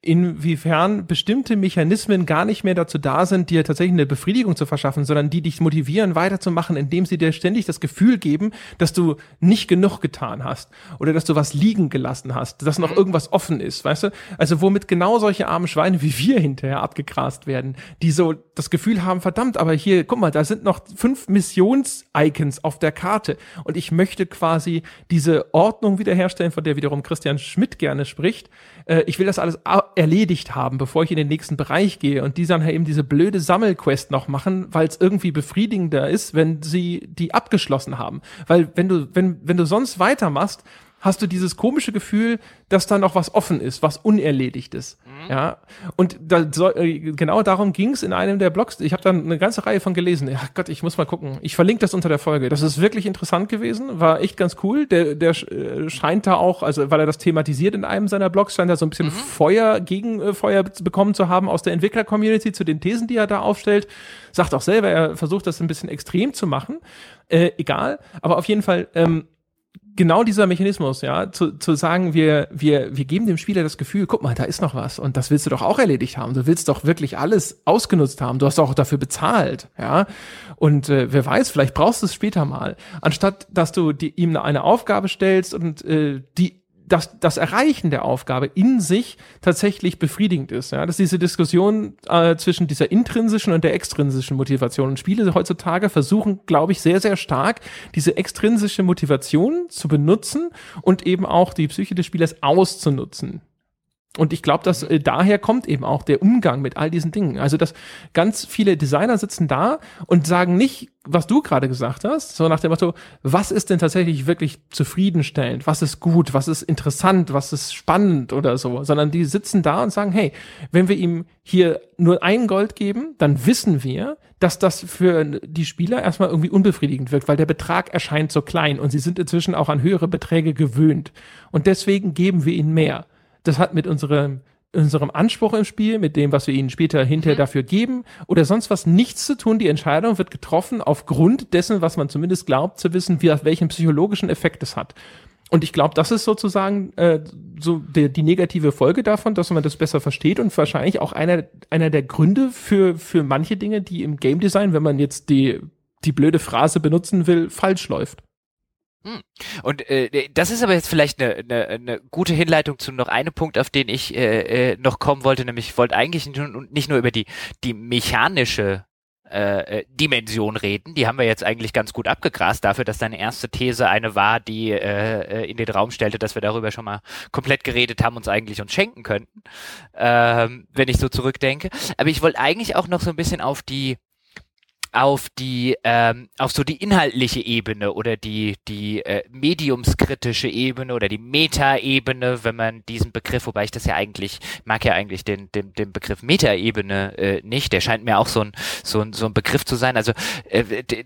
inwiefern bestimmte Mechanismen gar nicht mehr dazu da sind, dir tatsächlich eine Befriedigung zu verschaffen, sondern die dich motivieren, weiterzumachen, indem sie dir ständig das Gefühl geben, dass du nicht genug getan hast oder dass du was liegen gelassen hast, dass noch mhm. irgendwas offen ist, weißt du? Also womit genau solche armen Schweine wie wir hinterher abgegrast werden, die so das Gefühl haben, verdammt, aber hier, guck mal, da sind noch fünf Missions-Icons auf der Karte und ich möchte quasi diese Ordnung wiederherstellen, von der wiederum Christian Schmidt gerne spricht. Äh, ich will das alles erledigt haben, bevor ich in den nächsten Bereich gehe und die dann halt eben diese blöde Sammelquest noch machen, weil es irgendwie befriedigender ist, wenn sie die abgeschlossen haben. Weil wenn du, wenn, wenn du sonst weitermachst, hast du dieses komische Gefühl, dass da noch was offen ist, was unerledigt ist. Mhm. Ja, und da soll, äh, genau darum ging es in einem der Blogs. Ich habe dann eine ganze Reihe von gelesen. Ja Gott, ich muss mal gucken. Ich verlinke das unter der Folge. Das ist wirklich interessant gewesen, war echt ganz cool. Der, der äh, scheint da auch, also weil er das thematisiert in einem seiner Blogs, scheint er so ein bisschen mhm. Feuer, Gegenfeuer äh, bekommen zu haben aus der Entwickler-Community zu den Thesen, die er da aufstellt. Sagt auch selber, er versucht das ein bisschen extrem zu machen. Äh, egal, aber auf jeden Fall. Ähm, genau dieser Mechanismus, ja, zu, zu sagen, wir, wir, wir geben dem Spieler das Gefühl, guck mal, da ist noch was und das willst du doch auch erledigt haben. Du willst doch wirklich alles ausgenutzt haben. Du hast auch dafür bezahlt, ja. Und äh, wer weiß, vielleicht brauchst du es später mal. Anstatt, dass du die, ihm eine Aufgabe stellst und äh, die dass das Erreichen der Aufgabe in sich tatsächlich befriedigend ist. Ja? Dass diese Diskussion äh, zwischen dieser intrinsischen und der extrinsischen Motivation. Und Spiele heutzutage versuchen, glaube ich, sehr, sehr stark, diese extrinsische Motivation zu benutzen und eben auch die Psyche des Spielers auszunutzen. Und ich glaube, dass äh, daher kommt eben auch der Umgang mit all diesen Dingen. Also, dass ganz viele Designer sitzen da und sagen nicht, was du gerade gesagt hast, so nach dem Motto, was ist denn tatsächlich wirklich zufriedenstellend? Was ist gut? Was ist interessant? Was ist spannend oder so? Sondern die sitzen da und sagen, hey, wenn wir ihm hier nur ein Gold geben, dann wissen wir, dass das für die Spieler erstmal irgendwie unbefriedigend wirkt, weil der Betrag erscheint so klein und sie sind inzwischen auch an höhere Beträge gewöhnt. Und deswegen geben wir ihnen mehr das hat mit unserem unserem Anspruch im Spiel, mit dem, was wir ihnen später hinterher mhm. dafür geben oder sonst was nichts zu tun. Die Entscheidung wird getroffen aufgrund dessen, was man zumindest glaubt zu wissen, wie, welchen psychologischen Effekt es hat. Und ich glaube, das ist sozusagen äh, so der, die negative Folge davon, dass man das besser versteht und wahrscheinlich auch einer, einer der Gründe für, für manche Dinge, die im Game Design, wenn man jetzt die, die blöde Phrase benutzen will, falsch läuft. Hm. Und äh, das ist aber jetzt vielleicht eine, eine, eine gute Hinleitung zu noch einem Punkt, auf den ich äh, äh noch kommen wollte, nämlich ich wollte eigentlich nicht nur über die, die mechanische äh, äh, Dimension reden. Die haben wir jetzt eigentlich ganz gut abgegrast dafür, dass deine erste These eine war, die äh, äh, in den Raum stellte, dass wir darüber schon mal komplett geredet haben, uns eigentlich uns schenken könnten, ähm, wenn ich so zurückdenke. Aber ich wollte eigentlich auch noch so ein bisschen auf die auf die ähm, auf so die inhaltliche Ebene oder die die äh, mediumskritische Ebene oder die Meta-Ebene, wenn man diesen Begriff, wobei ich das ja eigentlich mag ja eigentlich den den, den Begriff Meta-Ebene äh, nicht, der scheint mir auch so ein so ein so ein Begriff zu sein. Also äh,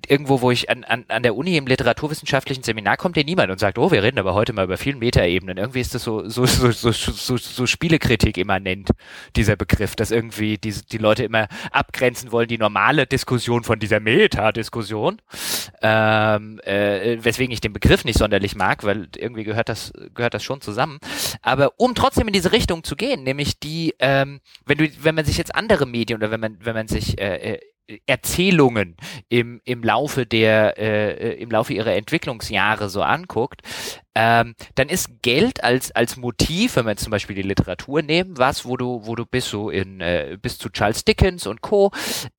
irgendwo, wo ich an, an an der Uni im literaturwissenschaftlichen Seminar kommt, der niemand und sagt, oh, wir reden aber heute mal über vielen Meta-Ebenen. Irgendwie ist das so so so so, so, so Spielekritik immanent dieser Begriff, dass irgendwie die die Leute immer abgrenzen wollen die normale Diskussion von dieser Meta-Diskussion, ähm, äh, weswegen ich den Begriff nicht sonderlich mag, weil irgendwie gehört das gehört das schon zusammen. Aber um trotzdem in diese Richtung zu gehen, nämlich die, ähm, wenn du, wenn man sich jetzt andere Medien oder wenn man wenn man sich äh, äh Erzählungen im, im Laufe der äh, im Laufe ihrer Entwicklungsjahre so anguckt, ähm, dann ist Geld als als Motiv, wenn wir zum Beispiel die Literatur nehmen, was, wo du wo du bis so in äh, bis zu Charles Dickens und Co.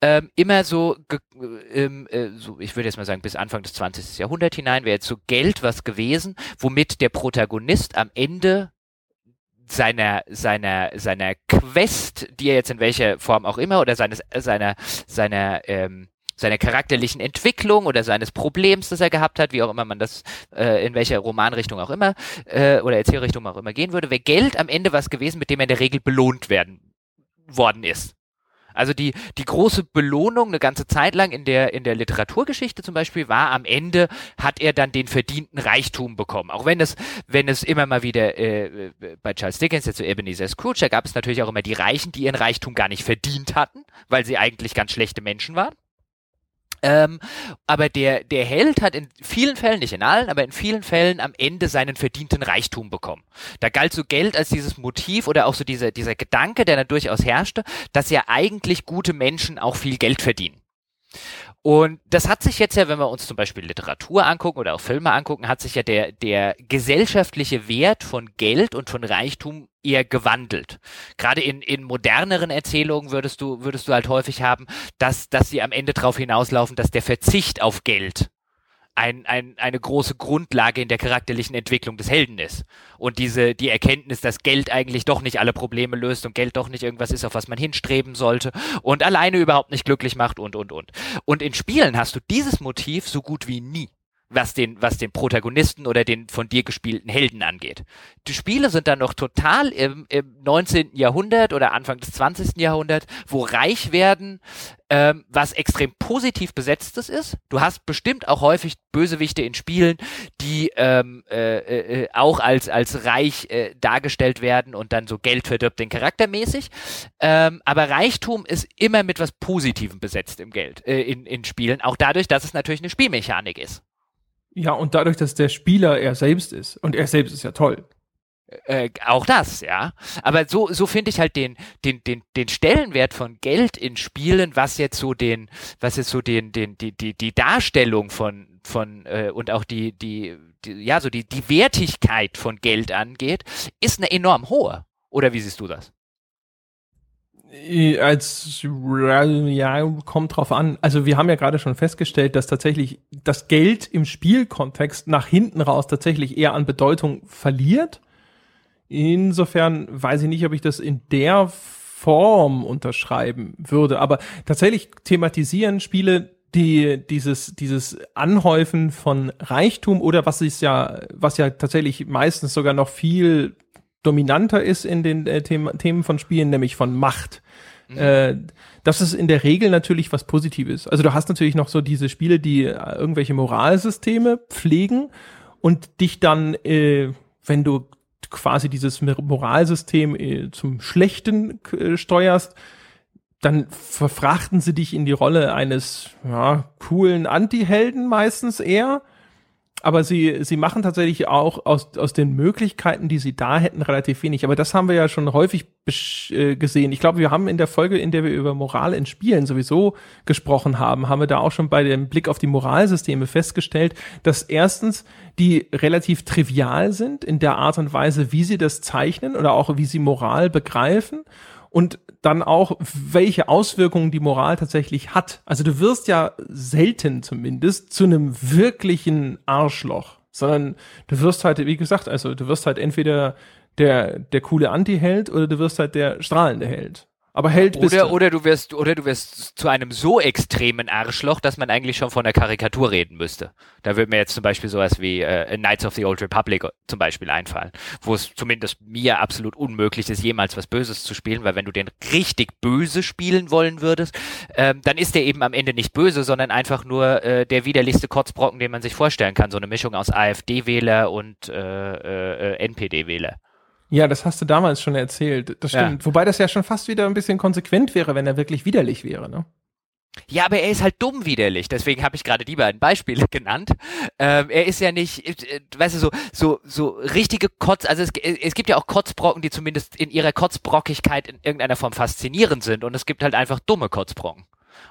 Ähm, immer so, ähm, äh, so ich würde jetzt mal sagen bis Anfang des 20. Jahrhunderts hinein wäre jetzt so Geld was gewesen, womit der Protagonist am Ende seiner, seiner, seiner Quest, die er jetzt in welcher Form auch immer, oder seines, seiner, seiner, ähm, seiner charakterlichen Entwicklung oder seines Problems, das er gehabt hat, wie auch immer man das, äh, in welcher Romanrichtung auch immer, äh, oder Erzählrichtung auch immer gehen würde, wäre Geld am Ende was gewesen, mit dem er in der Regel belohnt werden worden ist. Also die, die große Belohnung eine ganze Zeit lang in der, in der Literaturgeschichte zum Beispiel war, am Ende hat er dann den verdienten Reichtum bekommen. Auch wenn es, wenn es immer mal wieder äh, bei Charles Dickens, jetzt zu so Ebenezer Scrooge, da gab es natürlich auch immer die Reichen, die ihren Reichtum gar nicht verdient hatten, weil sie eigentlich ganz schlechte Menschen waren. Ähm, aber der, der Held hat in vielen Fällen, nicht in allen, aber in vielen Fällen am Ende seinen verdienten Reichtum bekommen. Da galt so Geld als dieses Motiv oder auch so dieser, dieser Gedanke, der dann durchaus herrschte, dass ja eigentlich gute Menschen auch viel Geld verdienen. Und das hat sich jetzt ja, wenn wir uns zum Beispiel Literatur angucken oder auch Filme angucken, hat sich ja der, der gesellschaftliche Wert von Geld und von Reichtum eher gewandelt. Gerade in, in moderneren Erzählungen würdest du, würdest du halt häufig haben, dass, dass sie am Ende darauf hinauslaufen, dass der Verzicht auf Geld ein, ein, eine große Grundlage in der charakterlichen Entwicklung des Helden ist. Und diese, die Erkenntnis, dass Geld eigentlich doch nicht alle Probleme löst und Geld doch nicht irgendwas ist, auf was man hinstreben sollte und alleine überhaupt nicht glücklich macht und, und, und. Und in Spielen hast du dieses Motiv so gut wie nie was den, was den Protagonisten oder den von dir gespielten Helden angeht. Die Spiele sind dann noch total im, im 19. Jahrhundert oder Anfang des 20. Jahrhunderts, wo reich werden, ähm, was extrem positiv besetztes ist. Du hast bestimmt auch häufig Bösewichte in Spielen, die ähm, äh, äh, auch als, als reich äh, dargestellt werden und dann so Geld verdirbt den Charakter mäßig. Ähm, aber Reichtum ist immer mit was Positivem besetzt im Geld, äh, in, in Spielen, auch dadurch, dass es natürlich eine Spielmechanik ist. Ja, und dadurch, dass der Spieler er selbst ist. Und er selbst ist ja toll. Äh, auch das, ja. Aber so, so finde ich halt den, den, den, den Stellenwert von Geld in Spielen, was jetzt so den, was jetzt so den, den, die, die, die Darstellung von, von, äh, und auch die, die, die, ja, so die, die Wertigkeit von Geld angeht, ist eine enorm hohe. Oder wie siehst du das? Als ja, kommt drauf an. Also wir haben ja gerade schon festgestellt, dass tatsächlich das Geld im Spielkontext nach hinten raus tatsächlich eher an Bedeutung verliert. Insofern weiß ich nicht, ob ich das in der Form unterschreiben würde. Aber tatsächlich thematisieren Spiele die dieses dieses Anhäufen von Reichtum oder was ist ja was ja tatsächlich meistens sogar noch viel dominanter ist in den äh, Themen von Spielen, nämlich von Macht. Mhm. Äh, das ist in der Regel natürlich was Positives. Also du hast natürlich noch so diese Spiele, die äh, irgendwelche Moralsysteme pflegen und dich dann, äh, wenn du quasi dieses Moralsystem äh, zum Schlechten äh, steuerst, dann verfrachten sie dich in die Rolle eines ja, coolen Anti-Helden meistens eher aber sie, sie machen tatsächlich auch aus, aus den Möglichkeiten, die sie da hätten, relativ wenig. Aber das haben wir ja schon häufig äh, gesehen. Ich glaube, wir haben in der Folge, in der wir über Moral in Spielen sowieso gesprochen haben, haben wir da auch schon bei dem Blick auf die Moralsysteme festgestellt, dass erstens die relativ trivial sind in der Art und Weise, wie sie das zeichnen oder auch wie sie Moral begreifen und dann auch, welche Auswirkungen die Moral tatsächlich hat. Also du wirst ja selten zumindest zu einem wirklichen Arschloch, sondern du wirst halt, wie gesagt, also du wirst halt entweder der, der coole Anti-Held oder du wirst halt der strahlende Held. Aber Held bist oder, du. Oder du wirst, oder du wirst zu einem so extremen Arschloch, dass man eigentlich schon von der Karikatur reden müsste. Da würde mir jetzt zum Beispiel sowas wie äh, Knights of the Old Republic zum Beispiel einfallen, wo es zumindest mir absolut unmöglich ist, jemals was Böses zu spielen, weil wenn du den richtig böse spielen wollen würdest, ähm, dann ist der eben am Ende nicht böse, sondern einfach nur äh, der widerlichste Kotzbrocken, den man sich vorstellen kann. So eine Mischung aus AfD-Wähler und äh, äh, NPD-Wähler. Ja, das hast du damals schon erzählt. Das stimmt. Ja. Wobei das ja schon fast wieder ein bisschen konsequent wäre, wenn er wirklich widerlich wäre, ne? Ja, aber er ist halt dumm widerlich. Deswegen habe ich gerade die beiden Beispiele genannt. Ähm, er ist ja nicht, äh, weißt du, so so so richtige Kotz. Also es, es gibt ja auch Kotzbrocken, die zumindest in ihrer Kotzbrockigkeit in irgendeiner Form faszinierend sind. Und es gibt halt einfach dumme Kotzbrocken.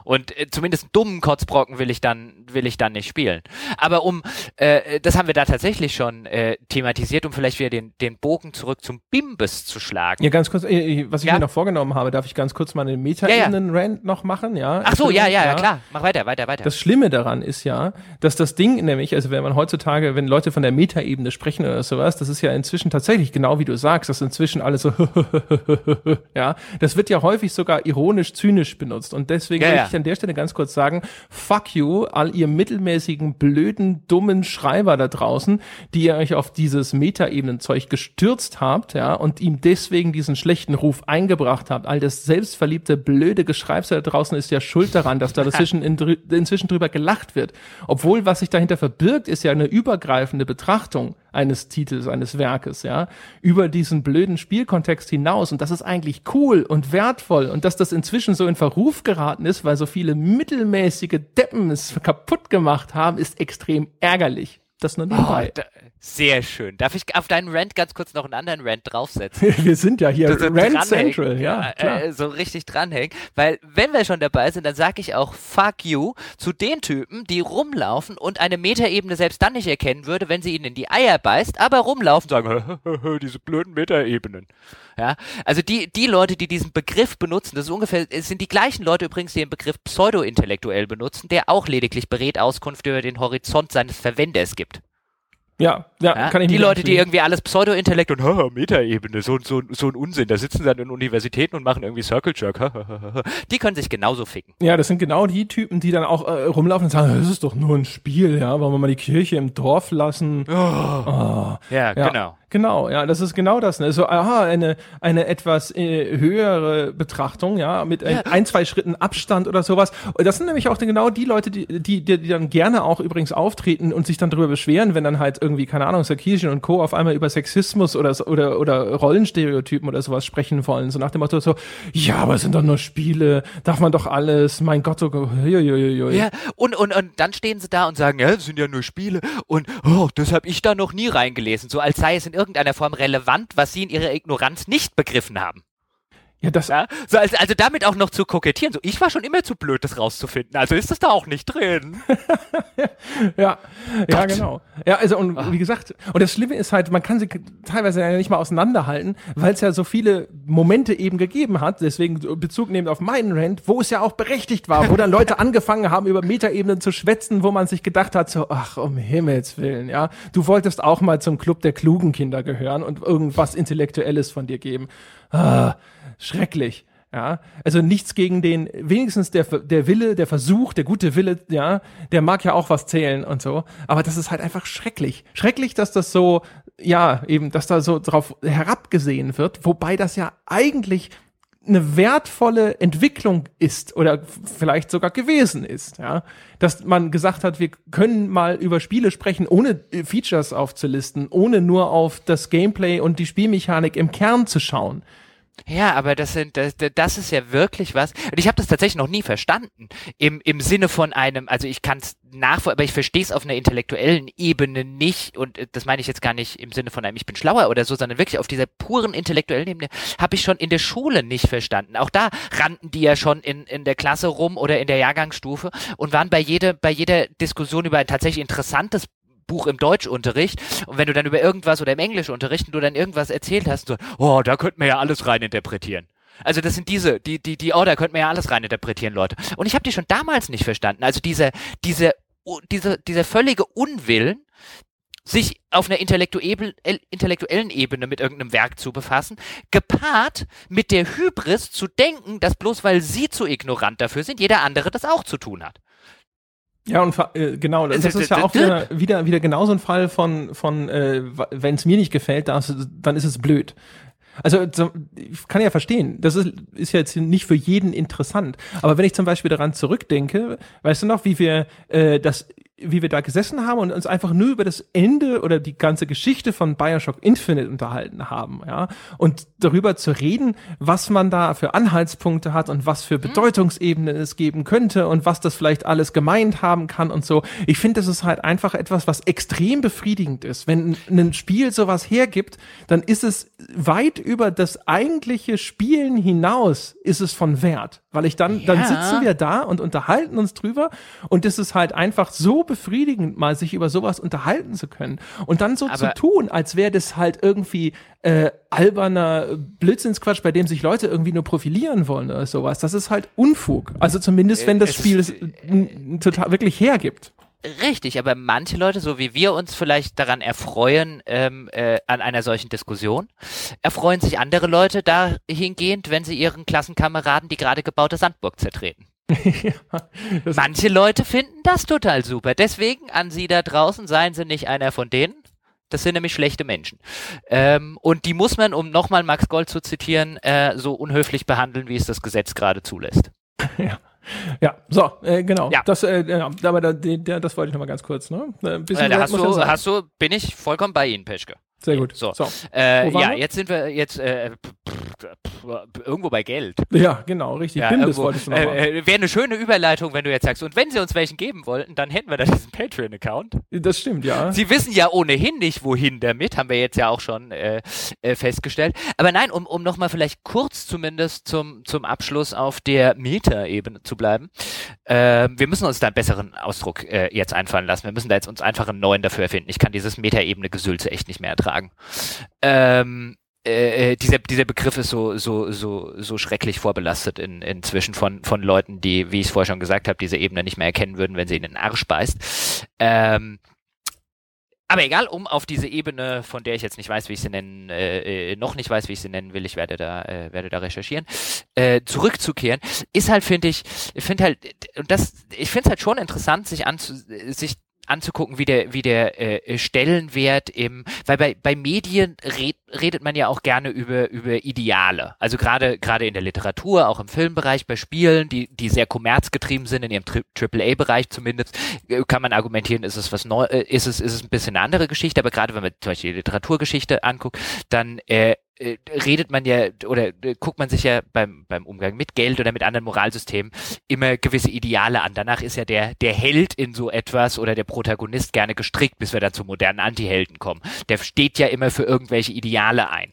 Und äh, zumindest einen dummen Kotzbrocken will ich dann, will ich dann nicht spielen. Aber um, äh, das haben wir da tatsächlich schon äh, thematisiert, um vielleicht wieder den, den Bogen zurück zum Bimbis zu schlagen. Ja, ganz kurz, äh, was ich ja? mir noch vorgenommen habe, darf ich ganz kurz mal einen Meta-Ebenen-Rant ja, ja. noch machen, ja? Ach so, ja, ja, ja, klar. Mach weiter, weiter, weiter. Das Schlimme daran ist ja, dass das Ding nämlich, also wenn man heutzutage, wenn Leute von der Meta-Ebene sprechen oder sowas, das ist ja inzwischen tatsächlich genau wie du sagst, das ist inzwischen alles so, ja, das wird ja häufig sogar ironisch, zynisch benutzt und deswegen ja, ich an der Stelle ganz kurz sagen, fuck you, all ihr mittelmäßigen, blöden, dummen Schreiber da draußen, die ihr euch auf dieses Metaebenen-Zeug gestürzt habt, ja, und ihm deswegen diesen schlechten Ruf eingebracht habt. All das selbstverliebte, blöde Geschreibsel da draußen ist ja schuld daran, dass da inzwischen, in, inzwischen drüber gelacht wird. Obwohl, was sich dahinter verbirgt, ist ja eine übergreifende Betrachtung eines Titels, eines Werkes, ja, über diesen blöden Spielkontext hinaus. Und das ist eigentlich cool und wertvoll. Und dass das inzwischen so in Verruf geraten ist, weil so viele mittelmäßige Deppen es kaputt gemacht haben, ist extrem ärgerlich. Das nur nebenbei. Oh, da, sehr schön. Darf ich auf deinen Rant ganz kurz noch einen anderen Rant draufsetzen? wir sind ja hier so Rant Central, ja. Klar. Äh, so richtig dranhängen. Weil, wenn wir schon dabei sind, dann sage ich auch Fuck you zu den Typen, die rumlaufen und eine Metaebene selbst dann nicht erkennen würde, wenn sie ihnen in die Eier beißt, aber rumlaufen und sagen, diese blöden Metaebenen. Ja, also die, die Leute, die diesen Begriff benutzen, das ist ungefähr, es sind die gleichen Leute übrigens, die den Begriff pseudo-intellektuell benutzen, der auch lediglich berät Auskunft über den Horizont seines Verwenders gibt. Ja, ja, ja, kann ich Die Leute, die irgendwie alles Pseudo-Intellekt und haha, Metaebene, so, so, so ein Unsinn, da sitzen dann in Universitäten und machen irgendwie Circle Jerk, die können sich genauso ficken. Ja, das sind genau die Typen, die dann auch äh, rumlaufen und sagen, das ist doch nur ein Spiel, ja, wollen wir mal die Kirche im Dorf lassen. Oh. Oh. Ja, ja, genau. Genau, ja, das ist genau das. Ne? So, aha, eine, eine etwas äh, höhere Betrachtung, ja, mit ein, ein, zwei Schritten Abstand oder sowas. Und das sind nämlich auch genau die Leute, die, die, die dann gerne auch übrigens auftreten und sich dann darüber beschweren, wenn dann halt irgendwie, keine Ahnung, Sarkisian und Co. auf einmal über Sexismus oder, oder, oder Rollenstereotypen oder sowas sprechen wollen. So nach dem Motto so, ja, aber es sind doch nur Spiele, darf man doch alles, mein Gott, oh, ui, Ja, und, und, und dann stehen sie da und sagen, ja, es sind ja nur Spiele und oh, das habe ich da noch nie reingelesen, so als sei es in irgendeiner Form relevant, was sie in ihrer Ignoranz nicht begriffen haben. Ja, das. Ja? So, also, also damit auch noch zu kokettieren. So, ich war schon immer zu blöd, das rauszufinden. Also ist das da auch nicht drin. ja, ja, genau. Ja, also und Ach. wie gesagt, und das Schlimme ist halt, man kann sie teilweise ja nicht mal auseinanderhalten, weil es ja so viele Momente eben gegeben hat. Deswegen Bezug nehmend auf meinen Rant, wo es ja auch berechtigt war, wo dann Leute angefangen haben, über Metaebenen zu schwätzen, wo man sich gedacht hat, so, ach, um Himmels Willen, ja. Du wolltest auch mal zum Club der klugen Kinder gehören und irgendwas Intellektuelles von dir geben. Ah schrecklich. Ja, also nichts gegen den, wenigstens der, der Wille, der Versuch, der gute Wille, ja, der mag ja auch was zählen und so. Aber das ist halt einfach schrecklich. Schrecklich, dass das so, ja, eben, dass da so drauf herabgesehen wird, wobei das ja eigentlich eine wertvolle Entwicklung ist oder vielleicht sogar gewesen ist, ja. Dass man gesagt hat, wir können mal über Spiele sprechen, ohne Features aufzulisten, ohne nur auf das Gameplay und die Spielmechanik im Kern zu schauen. Ja, aber das sind das, das ist ja wirklich was. Und ich habe das tatsächlich noch nie verstanden im im Sinne von einem. Also ich kann es nachvollziehen, aber ich verstehe es auf einer intellektuellen Ebene nicht. Und äh, das meine ich jetzt gar nicht im Sinne von einem Ich bin schlauer oder so, sondern wirklich auf dieser puren intellektuellen Ebene habe ich schon in der Schule nicht verstanden. Auch da rannten die ja schon in in der Klasse rum oder in der Jahrgangsstufe und waren bei jeder bei jeder Diskussion über ein tatsächlich interessantes Buch im Deutschunterricht und wenn du dann über irgendwas oder im Englischunterricht und du dann irgendwas erzählt hast, so, oh, da könnte man ja alles reininterpretieren. Also das sind diese, die, die, die, oh, da könnte man ja alles reininterpretieren, Leute. Und ich habe die schon damals nicht verstanden. Also diese, diese, diese, dieser völlige Unwillen, sich auf einer intellektuellen Ebene mit irgendeinem Werk zu befassen, gepaart mit der Hybris zu denken, dass bloß weil sie zu ignorant dafür sind, jeder andere das auch zu tun hat. Ja, und äh, genau, das, das ist ja auch wieder, wieder, wieder genauso ein Fall von, von äh, wenn es mir nicht gefällt, dann ist es blöd. Also ich kann ja verstehen, das ist, ist ja jetzt nicht für jeden interessant. Aber wenn ich zum Beispiel daran zurückdenke, weißt du noch, wie wir äh, das wie wir da gesessen haben und uns einfach nur über das Ende oder die ganze Geschichte von Bioshock Infinite unterhalten haben, ja, und darüber zu reden, was man da für Anhaltspunkte hat und was für mhm. Bedeutungsebenen es geben könnte und was das vielleicht alles gemeint haben kann und so. Ich finde, das ist halt einfach etwas, was extrem befriedigend ist. Wenn ein Spiel sowas hergibt, dann ist es weit über das eigentliche Spielen hinaus ist es von Wert, weil ich dann, ja. dann sitzen wir da und unterhalten uns drüber und es ist halt einfach so befriedigend, mal sich über sowas unterhalten zu können. Und dann so Aber zu tun, als wäre das halt irgendwie äh, alberner Blödsinnsquatsch, bei dem sich Leute irgendwie nur profilieren wollen oder sowas. Das ist halt Unfug. Also zumindest, wenn das Spiel es äh, total wirklich hergibt. Richtig, aber manche Leute, so wie wir uns vielleicht daran erfreuen, ähm, äh, an einer solchen Diskussion, erfreuen sich andere Leute dahingehend, wenn sie ihren Klassenkameraden die gerade gebaute Sandburg zertreten. Manche Leute finden das total super. Deswegen an Sie da draußen, seien Sie nicht einer von denen. Das sind nämlich schlechte Menschen. Ähm, und die muss man, um nochmal Max Gold zu zitieren, äh, so unhöflich behandeln, wie es das Gesetz gerade zulässt. Ja. Ja, so, äh, genau. Ja. Das, äh, ja, aber da, da, das wollte ich nochmal ganz kurz. Ne? Ein äh, bisschen äh, da hast, du, hast du, bin ich vollkommen bei Ihnen, Peschke. Sehr gut. So. so. Äh, ja, jetzt sind wir jetzt äh, irgendwo bei Geld. Ja, genau, richtig. Ja, Bimbis wolltest du noch äh, äh, Wäre eine schöne Überleitung, wenn du jetzt sagst, und wenn sie uns welchen geben wollten, dann hätten wir da diesen Patreon-Account. Das stimmt, ja. Sie wissen ja ohnehin nicht, wohin damit, haben wir jetzt ja auch schon äh, äh, festgestellt. Aber nein, um, um nochmal vielleicht kurz zumindest zum, zum Abschluss auf der Meta-Ebene zu bleiben. Äh, wir müssen uns da einen besseren Ausdruck äh, jetzt einfallen lassen. Wir müssen da jetzt uns einfach einen neuen dafür erfinden. Ich kann dieses Meta-Ebene-Gesülze echt nicht mehr ertragen. Ähm, äh, äh, dieser, dieser Begriff ist so, so, so, so schrecklich vorbelastet in, inzwischen von, von Leuten, die, wie ich es vorher schon gesagt habe, diese Ebene nicht mehr erkennen würden, wenn sie in den Arsch beißt. Ähm, aber egal, um auf diese Ebene, von der ich jetzt nicht weiß, wie ich sie nennen, äh, äh, noch nicht weiß, wie ich sie nennen will, ich werde da, äh, werde da recherchieren, äh, zurückzukehren, ist halt, finde ich, finde halt, und das, ich finde es halt schon interessant, sich anzu, sich anzugucken, wie der, wie der äh, Stellenwert im, weil bei, bei Medien red, redet man ja auch gerne über, über Ideale. Also gerade, gerade in der Literatur, auch im Filmbereich, bei Spielen, die, die sehr kommerzgetrieben sind, in ihrem AAA-Bereich zumindest, äh, kann man argumentieren, ist es was neu, äh, ist es, ist es ein bisschen eine andere Geschichte, aber gerade wenn man zum Beispiel die Literaturgeschichte anguckt, dann äh, äh, redet man ja oder äh, guckt man sich ja beim, beim Umgang mit Geld oder mit anderen Moralsystemen immer gewisse Ideale an. Danach ist ja der, der Held in so etwas oder der Protagonist gerne gestrickt, bis wir dann zu modernen Antihelden kommen. Der steht ja immer für irgendwelche Ideale ein.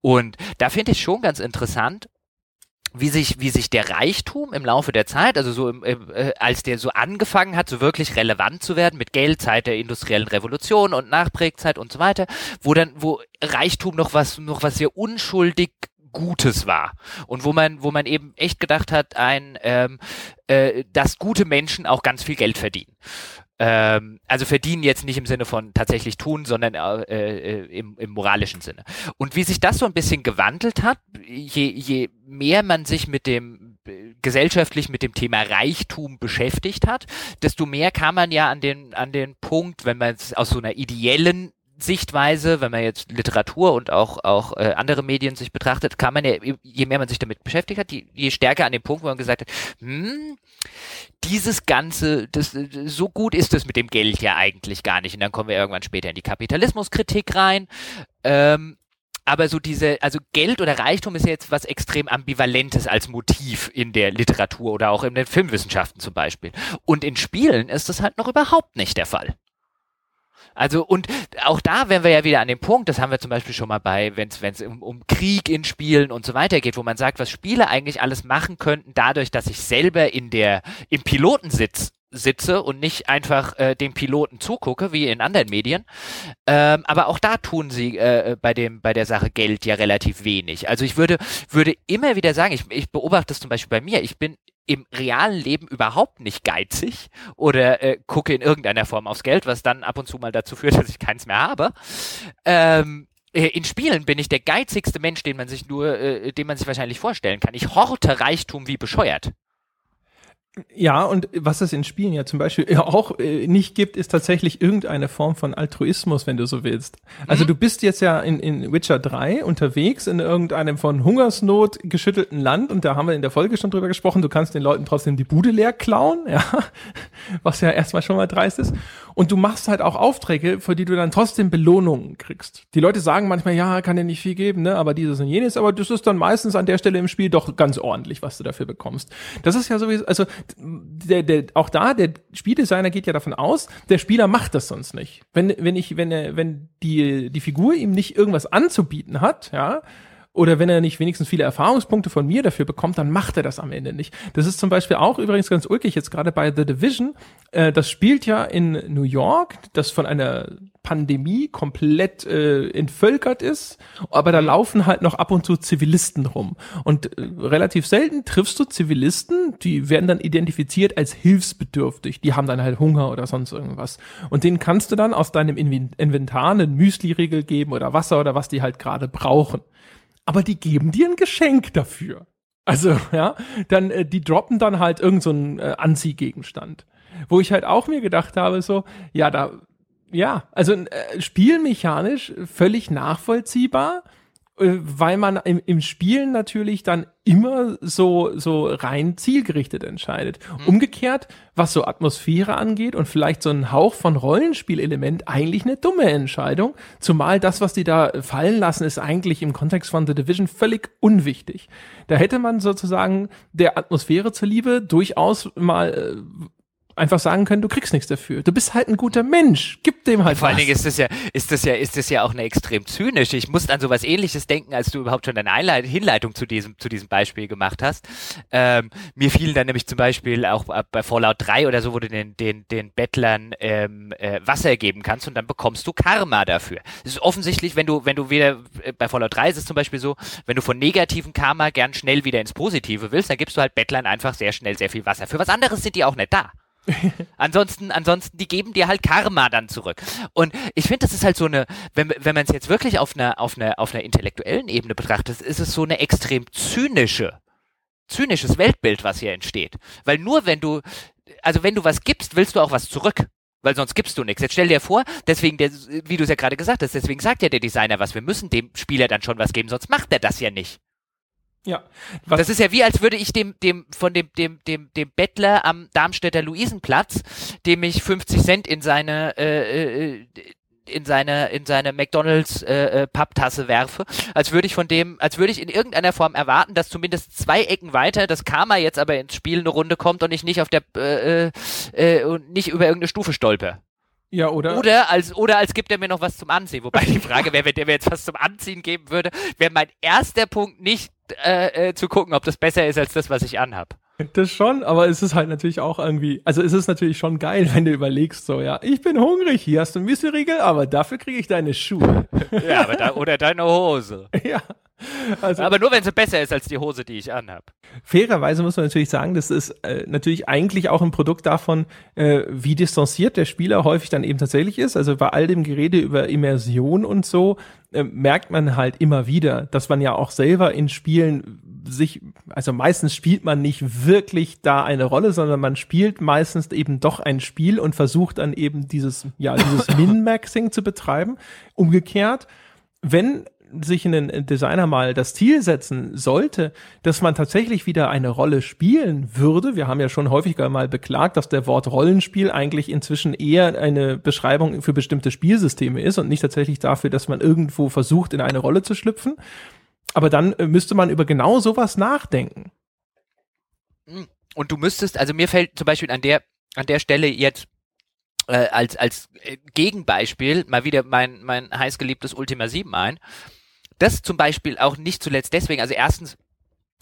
Und da finde ich schon ganz interessant, wie sich, wie sich der Reichtum im Laufe der Zeit, also so im, äh, als der so angefangen hat, so wirklich relevant zu werden mit Geldzeit der industriellen Revolution und Nachprägzeit und so weiter, wo dann, wo Reichtum noch was, noch was sehr unschuldig Gutes war und wo man, wo man eben echt gedacht hat, ein, ähm, äh, dass gute Menschen auch ganz viel Geld verdienen. Ähm, also verdienen jetzt nicht im Sinne von tatsächlich tun, sondern äh, äh, im, im moralischen Sinne. Und wie sich das so ein bisschen gewandelt hat, je, je mehr man sich mit dem gesellschaftlich mit dem Thema Reichtum beschäftigt hat, desto mehr kam man ja an den an den Punkt, wenn man es aus so einer ideellen Sichtweise, wenn man jetzt Literatur und auch auch äh, andere Medien sich betrachtet, kann man ja, je mehr man sich damit beschäftigt hat, je, je stärker an dem Punkt, wo man gesagt hat, hm, dieses Ganze, das, so gut ist es mit dem Geld ja eigentlich gar nicht. Und dann kommen wir irgendwann später in die Kapitalismuskritik rein. Ähm, aber so diese, also Geld oder Reichtum ist ja jetzt was extrem Ambivalentes als Motiv in der Literatur oder auch in den Filmwissenschaften zum Beispiel. Und in Spielen ist das halt noch überhaupt nicht der Fall. Also und auch da wären wir ja wieder an dem Punkt, das haben wir zum Beispiel schon mal bei, wenn es um, um Krieg in Spielen und so weiter geht, wo man sagt, was Spiele eigentlich alles machen könnten, dadurch, dass ich selber in der im Pilotensitz sitze und nicht einfach äh, dem Piloten zugucke, wie in anderen Medien. Ähm, aber auch da tun sie äh, bei dem bei der Sache Geld ja relativ wenig. Also ich würde würde immer wieder sagen, ich, ich beobachte das zum Beispiel bei mir. Ich bin im realen Leben überhaupt nicht geizig oder äh, gucke in irgendeiner Form aufs Geld, was dann ab und zu mal dazu führt, dass ich keins mehr habe. Ähm, äh, in Spielen bin ich der geizigste Mensch, den man sich nur, äh, den man sich wahrscheinlich vorstellen kann. Ich horte Reichtum wie bescheuert. Ja, und was es in Spielen ja zum Beispiel auch äh, nicht gibt, ist tatsächlich irgendeine Form von Altruismus, wenn du so willst. Also mhm. du bist jetzt ja in, in Witcher 3 unterwegs in irgendeinem von Hungersnot geschüttelten Land und da haben wir in der Folge schon drüber gesprochen, du kannst den Leuten trotzdem die Bude leer klauen, ja, was ja erstmal schon mal dreist ist. Und du machst halt auch Aufträge, für die du dann trotzdem Belohnungen kriegst. Die Leute sagen manchmal, ja, kann dir nicht viel geben, ne, aber dieses und jenes, aber das ist dann meistens an der Stelle im Spiel doch ganz ordentlich, was du dafür bekommst. Das ist ja sowieso, also der, der, auch da, der Spieldesigner geht ja davon aus, der Spieler macht das sonst nicht. Wenn, wenn ich, wenn er, wenn die, die Figur ihm nicht irgendwas anzubieten hat, ja, oder wenn er nicht wenigstens viele Erfahrungspunkte von mir dafür bekommt, dann macht er das am Ende nicht. Das ist zum Beispiel auch übrigens ganz ulkig jetzt gerade bei The Division. Äh, das spielt ja in New York, das von einer Pandemie komplett äh, entvölkert ist, aber da laufen halt noch ab und zu Zivilisten rum. Und äh, relativ selten triffst du Zivilisten, die werden dann identifiziert als hilfsbedürftig. Die haben dann halt Hunger oder sonst irgendwas. Und denen kannst du dann aus deinem Inventar einen Müsli-Riegel geben oder Wasser oder was die halt gerade brauchen aber die geben dir ein Geschenk dafür. Also, ja, dann, äh, die droppen dann halt irgendeinen so äh, Anziehgegenstand. Wo ich halt auch mir gedacht habe, so, ja, da, ja, also äh, spielmechanisch völlig nachvollziehbar, äh, weil man im, im Spielen natürlich dann immer so, so rein zielgerichtet entscheidet. Mhm. Umgekehrt, was so Atmosphäre angeht und vielleicht so ein Hauch von Rollenspielelement, eigentlich eine dumme Entscheidung. Zumal das, was die da fallen lassen, ist eigentlich im Kontext von The Division völlig unwichtig. Da hätte man sozusagen der Atmosphäre zuliebe durchaus mal äh, einfach sagen können, du kriegst nichts dafür. Du bist halt ein guter Mensch. Gib dem halt Vor was. allen Dingen ist das ja, ist das ja, ist das ja auch eine extrem zynische. Ich musste an sowas ähnliches denken, als du überhaupt schon deine Einleit Hinleitung zu diesem, zu diesem Beispiel gemacht hast. Ähm, mir fielen dann nämlich zum Beispiel auch bei Fallout 3 oder so, wo du den, den, den Bettlern ähm, äh, Wasser geben kannst und dann bekommst du Karma dafür. Das ist offensichtlich, wenn du, wenn du wieder, äh, bei Fallout 3 ist es zum Beispiel so, wenn du von negativen Karma gern schnell wieder ins Positive willst, dann gibst du halt Bettlern einfach sehr schnell sehr viel Wasser. Für was anderes sind die auch nicht da. ansonsten, ansonsten, die geben dir halt Karma dann zurück. Und ich finde, das ist halt so eine, wenn, wenn man es jetzt wirklich auf einer, auf einer, auf einer intellektuellen Ebene betrachtet, ist es so eine extrem zynische, zynisches Weltbild, was hier entsteht. Weil nur wenn du, also wenn du was gibst, willst du auch was zurück. Weil sonst gibst du nichts. Jetzt stell dir vor, deswegen, der, wie du es ja gerade gesagt hast, deswegen sagt ja der Designer was, wir müssen dem Spieler dann schon was geben, sonst macht er das ja nicht. Ja. Was das ist ja wie, als würde ich dem, dem, von dem, dem, dem, dem Bettler am Darmstädter Luisenplatz, dem ich 50 Cent in seine, äh, äh, in seine, in seine McDonalds äh, äh, Papptasse werfe, als würde ich von dem, als würde ich in irgendeiner Form erwarten, dass zumindest zwei Ecken weiter das Karma jetzt aber ins Spiel eine Runde kommt und ich nicht auf der äh, äh, und nicht über irgendeine Stufe stolper. Ja, oder? Oder als, oder als gibt er mir noch was zum Anziehen. Wobei die Frage wäre, wenn der mir jetzt was zum Anziehen geben würde, wäre mein erster Punkt nicht äh, äh, zu gucken, ob das besser ist als das, was ich anhab. Das schon, aber es ist halt natürlich auch irgendwie, also es ist natürlich schon geil, wenn du überlegst, so, ja, ich bin hungrig, hier hast du einen Müsselriegel, aber dafür kriege ich deine Schuhe. Ja, aber da, oder deine Hose. Ja. Also, Aber nur, wenn sie besser ist als die Hose, die ich anhab. Fairerweise muss man natürlich sagen, das ist äh, natürlich eigentlich auch ein Produkt davon, äh, wie distanziert der Spieler häufig dann eben tatsächlich ist. Also bei all dem Gerede über Immersion und so äh, merkt man halt immer wieder, dass man ja auch selber in Spielen sich, also meistens spielt man nicht wirklich da eine Rolle, sondern man spielt meistens eben doch ein Spiel und versucht dann eben dieses, ja, dieses Min-Maxing zu betreiben. Umgekehrt, wenn sich ein Designer mal das Ziel setzen sollte, dass man tatsächlich wieder eine Rolle spielen würde. Wir haben ja schon häufiger mal beklagt, dass der Wort Rollenspiel eigentlich inzwischen eher eine Beschreibung für bestimmte Spielsysteme ist und nicht tatsächlich dafür, dass man irgendwo versucht, in eine Rolle zu schlüpfen. Aber dann äh, müsste man über genau sowas nachdenken. Und du müsstest, also mir fällt zum Beispiel an der, an der Stelle jetzt äh, als, als äh, Gegenbeispiel mal wieder mein, mein heißgeliebtes Ultima 7 ein. Das zum Beispiel auch nicht zuletzt deswegen, also erstens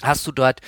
hast du dort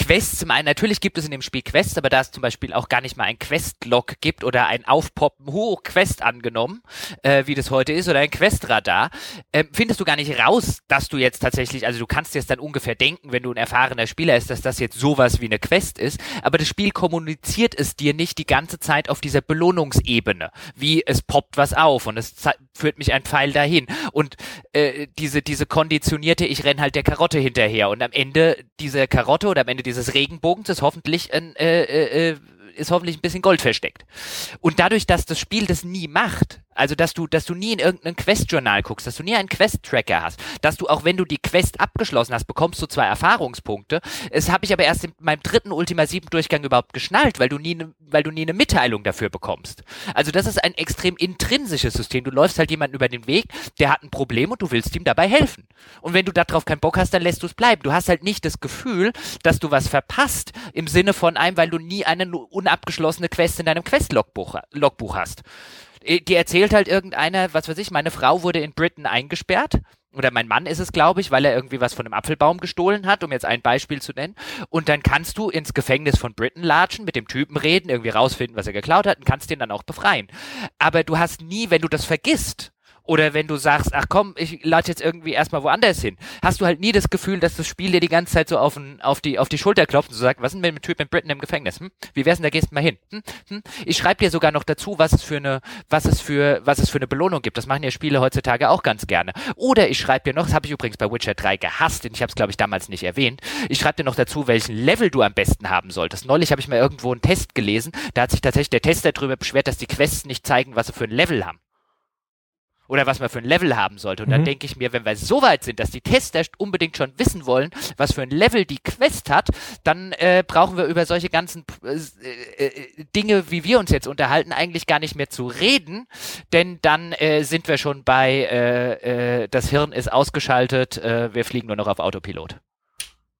Quests zum einen, natürlich gibt es in dem Spiel Quests, aber da es zum Beispiel auch gar nicht mal ein Quest-Log gibt oder ein Aufpoppen, hoch Quest angenommen, äh, wie das heute ist, oder ein Questradar, äh, findest du gar nicht raus, dass du jetzt tatsächlich, also du kannst jetzt dann ungefähr denken, wenn du ein erfahrener Spieler ist, dass das jetzt sowas wie eine Quest ist, aber das Spiel kommuniziert es dir nicht die ganze Zeit auf dieser Belohnungsebene, wie es poppt was auf und es führt mich ein Pfeil dahin und äh, diese, diese konditionierte, ich renn halt der Karotte hinterher und am Ende dieser Karotte oder am Ende dieses Regenbogens ist hoffentlich ein, äh, äh, äh, ist hoffentlich ein bisschen Gold versteckt. Und dadurch, dass das Spiel das nie macht, also, dass du, dass du nie in irgendein Quest-Journal guckst, dass du nie einen Quest-Tracker hast, dass du auch wenn du die Quest abgeschlossen hast, bekommst du zwei Erfahrungspunkte. Es habe ich aber erst in meinem dritten Ultima 7 Durchgang überhaupt geschnallt, weil du nie, ne, weil du nie eine Mitteilung dafür bekommst. Also, das ist ein extrem intrinsisches System. Du läufst halt jemanden über den Weg, der hat ein Problem und du willst ihm dabei helfen. Und wenn du darauf keinen Bock hast, dann lässt du es bleiben. Du hast halt nicht das Gefühl, dass du was verpasst im Sinne von einem, weil du nie eine unabgeschlossene Quest in deinem Quest-Logbuch Logbuch hast. Äh, die erzählt halt irgendeiner, was weiß ich, meine Frau wurde in Britain eingesperrt. Oder mein Mann ist es, glaube ich, weil er irgendwie was von einem Apfelbaum gestohlen hat, um jetzt ein Beispiel zu nennen. Und dann kannst du ins Gefängnis von Britain latschen, mit dem Typen reden, irgendwie rausfinden, was er geklaut hat und kannst den dann auch befreien. Aber du hast nie, wenn du das vergisst, oder wenn du sagst, ach komm, ich lade jetzt irgendwie erstmal woanders hin, hast du halt nie das Gefühl, dass das Spiel dir die ganze Zeit so auf, ein, auf, die, auf die Schulter klopft und so sagt, was ist denn mit dem Typ in Britain im Gefängnis? Hm? Wie wär's denn, da gehst du mal hin? Hm? Hm? Ich schreibe dir sogar noch dazu, was es für eine, was es für, was es für eine Belohnung gibt. Das machen ja Spiele heutzutage auch ganz gerne. Oder ich schreibe dir noch, das habe ich übrigens bei Witcher 3 gehasst, denn ich habe es, glaube ich, damals nicht erwähnt. Ich schreibe dir noch dazu, welchen Level du am besten haben solltest. Neulich habe ich mal irgendwo einen Test gelesen, da hat sich tatsächlich der Tester darüber beschwert, dass die Quests nicht zeigen, was sie für ein Level haben oder was man für ein Level haben sollte. Und mhm. dann denke ich mir, wenn wir so weit sind, dass die Tester unbedingt schon wissen wollen, was für ein Level die Quest hat, dann äh, brauchen wir über solche ganzen äh, äh, Dinge, wie wir uns jetzt unterhalten, eigentlich gar nicht mehr zu reden, denn dann äh, sind wir schon bei, äh, äh, das Hirn ist ausgeschaltet, wir fliegen nur noch auf Autopilot.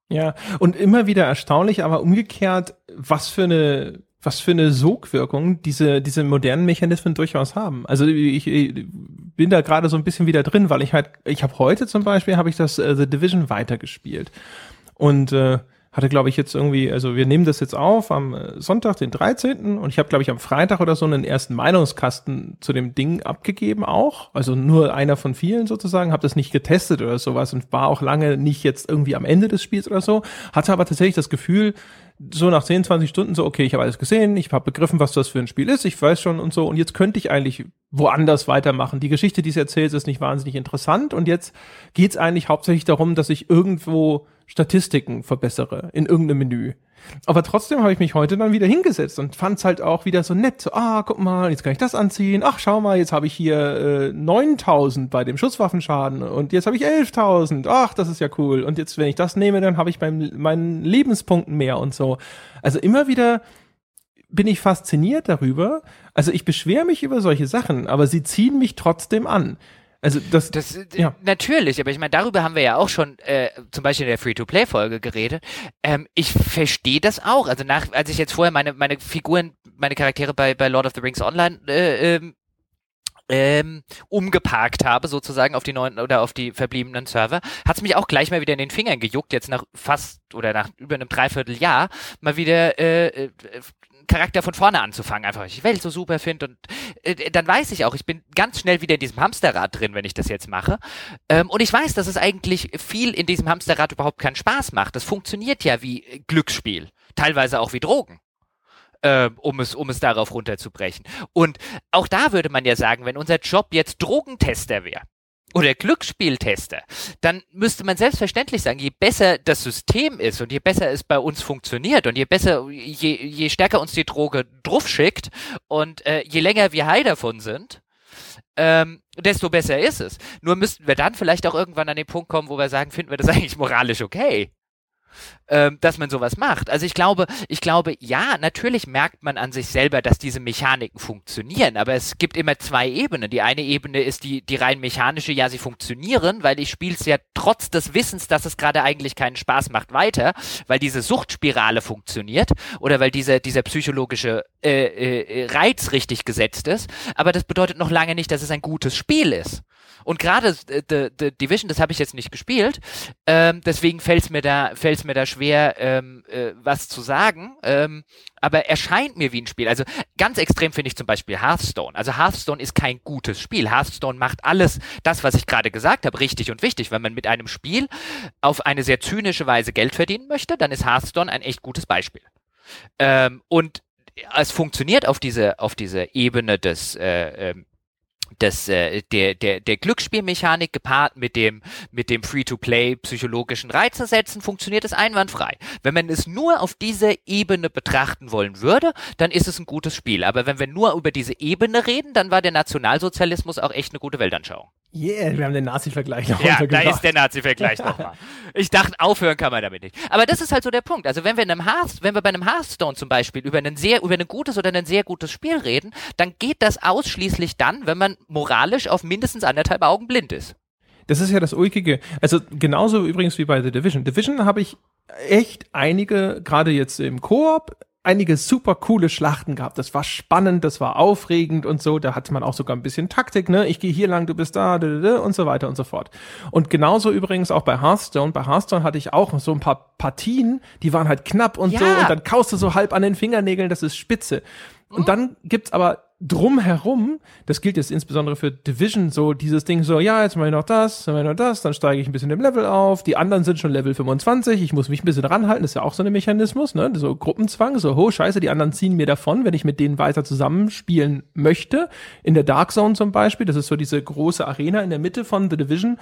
Ja, und immer wieder erstaunlich, aber umgekehrt, was für eine was für eine Sogwirkung diese, diese modernen Mechanismen durchaus haben. Also ich, ich bin da gerade so ein bisschen wieder drin, weil ich halt, ich habe heute zum Beispiel, habe ich das äh, The Division weitergespielt. Und äh, hatte, glaube ich, jetzt irgendwie, also wir nehmen das jetzt auf am äh, Sonntag, den 13. Und ich habe, glaube ich, am Freitag oder so einen ersten Meinungskasten zu dem Ding abgegeben auch. Also nur einer von vielen sozusagen, habe das nicht getestet oder sowas und war auch lange nicht jetzt irgendwie am Ende des Spiels oder so. Hatte aber tatsächlich das Gefühl, so nach 10, 20 Stunden so, okay, ich habe alles gesehen, ich habe begriffen, was das für ein Spiel ist, ich weiß schon und so, und jetzt könnte ich eigentlich woanders weitermachen. Die Geschichte, die es erzählt, ist nicht wahnsinnig interessant und jetzt geht's eigentlich hauptsächlich darum, dass ich irgendwo Statistiken verbessere in irgendeinem Menü. Aber trotzdem habe ich mich heute dann wieder hingesetzt und fand es halt auch wieder so nett. So, ah, guck mal, jetzt kann ich das anziehen. Ach, schau mal, jetzt habe ich hier äh, 9000 bei dem Schusswaffenschaden und jetzt habe ich 11.000. Ach, das ist ja cool. Und jetzt, wenn ich das nehme, dann habe ich beim meinen Lebenspunkten mehr und so. Also immer wieder bin ich fasziniert darüber. Also ich beschwere mich über solche Sachen, aber sie ziehen mich trotzdem an. Also das, das ja. natürlich, aber ich meine, darüber haben wir ja auch schon äh, zum Beispiel in der Free-to-Play-Folge geredet. Ähm, ich verstehe das auch. Also nach, als ich jetzt vorher meine meine Figuren, meine Charaktere bei bei Lord of the Rings Online äh, ähm, ähm, umgeparkt habe, sozusagen auf die neuen oder auf die verbliebenen Server, hat es mich auch gleich mal wieder in den Fingern gejuckt, jetzt nach fast oder nach über einem Dreivierteljahr mal wieder äh, äh, Charakter von vorne anzufangen, einfach weil ich die Welt so super finde und äh, dann weiß ich auch, ich bin ganz schnell wieder in diesem Hamsterrad drin, wenn ich das jetzt mache. Ähm, und ich weiß, dass es eigentlich viel in diesem Hamsterrad überhaupt keinen Spaß macht. Das funktioniert ja wie Glücksspiel, teilweise auch wie Drogen äh, um, es, um es darauf runterzubrechen. Und auch da würde man ja sagen, wenn unser Job jetzt Drogentester wäre, oder Glücksspieltester, dann müsste man selbstverständlich sagen, je besser das System ist und je besser es bei uns funktioniert und je besser, je, je stärker uns die Droge drauf schickt und äh, je länger wir high davon sind, ähm, desto besser ist es. Nur müssten wir dann vielleicht auch irgendwann an den Punkt kommen, wo wir sagen, finden wir das eigentlich moralisch okay? Ähm, dass man sowas macht. Also ich glaube, ich glaube, ja, natürlich merkt man an sich selber, dass diese Mechaniken funktionieren, aber es gibt immer zwei Ebenen. Die eine Ebene ist die, die rein mechanische, ja, sie funktionieren, weil ich spiele es ja trotz des Wissens, dass es gerade eigentlich keinen Spaß macht, weiter, weil diese Suchtspirale funktioniert oder weil dieser, dieser psychologische äh, äh, Reiz richtig gesetzt ist. Aber das bedeutet noch lange nicht, dass es ein gutes Spiel ist. Und gerade äh, The, The Division, das habe ich jetzt nicht gespielt, ähm, deswegen fällt es mir da, fällt's mir da schwer, ähm, äh, was zu sagen. Ähm, aber er scheint mir wie ein Spiel. Also ganz extrem finde ich zum Beispiel Hearthstone. Also Hearthstone ist kein gutes Spiel. Hearthstone macht alles das, was ich gerade gesagt habe, richtig und wichtig. Wenn man mit einem Spiel auf eine sehr zynische Weise Geld verdienen möchte, dann ist Hearthstone ein echt gutes Beispiel. Ähm, und es funktioniert auf diese auf diese Ebene des äh, ähm, das, äh, der, der, der Glücksspielmechanik gepaart mit dem, mit dem Free-to-Play psychologischen Reize funktioniert es einwandfrei. Wenn man es nur auf dieser Ebene betrachten wollen würde, dann ist es ein gutes Spiel. Aber wenn wir nur über diese Ebene reden, dann war der Nationalsozialismus auch echt eine gute Weltanschauung. Yeah, wir haben den Nazi-Vergleich noch Ja, da ist der Nazi-Vergleich nochmal. Ich dachte, aufhören kann man damit nicht. Aber das ist halt so der Punkt. Also wenn wir in einem Hearth, wenn wir bei einem Hearthstone zum Beispiel über ein sehr, über ein gutes oder ein sehr gutes Spiel reden, dann geht das ausschließlich dann, wenn man moralisch auf mindestens anderthalb Augen blind ist. Das ist ja das Ulkige. Also genauso übrigens wie bei The Division. Division habe ich echt einige, gerade jetzt im Koop, einige super coole Schlachten gehabt. Das war spannend, das war aufregend und so. Da hatte man auch sogar ein bisschen Taktik, ne? Ich gehe hier lang, du bist da, und so weiter und so fort. Und genauso übrigens auch bei Hearthstone. Bei Hearthstone hatte ich auch so ein paar Partien, die waren halt knapp und ja. so. Und dann kaust du so halb an den Fingernägeln, das ist spitze. Und dann gibt's aber drumherum, das gilt jetzt insbesondere für Division, so dieses Ding so, ja, jetzt mache ich noch das, dann mache ich noch das, dann steige ich ein bisschen im Level auf, die anderen sind schon Level 25, ich muss mich ein bisschen ranhalten, ist ja auch so ein Mechanismus, ne, so Gruppenzwang, so, ho, scheiße, die anderen ziehen mir davon, wenn ich mit denen weiter zusammenspielen möchte. In der Dark Zone zum Beispiel, das ist so diese große Arena in der Mitte von The Division,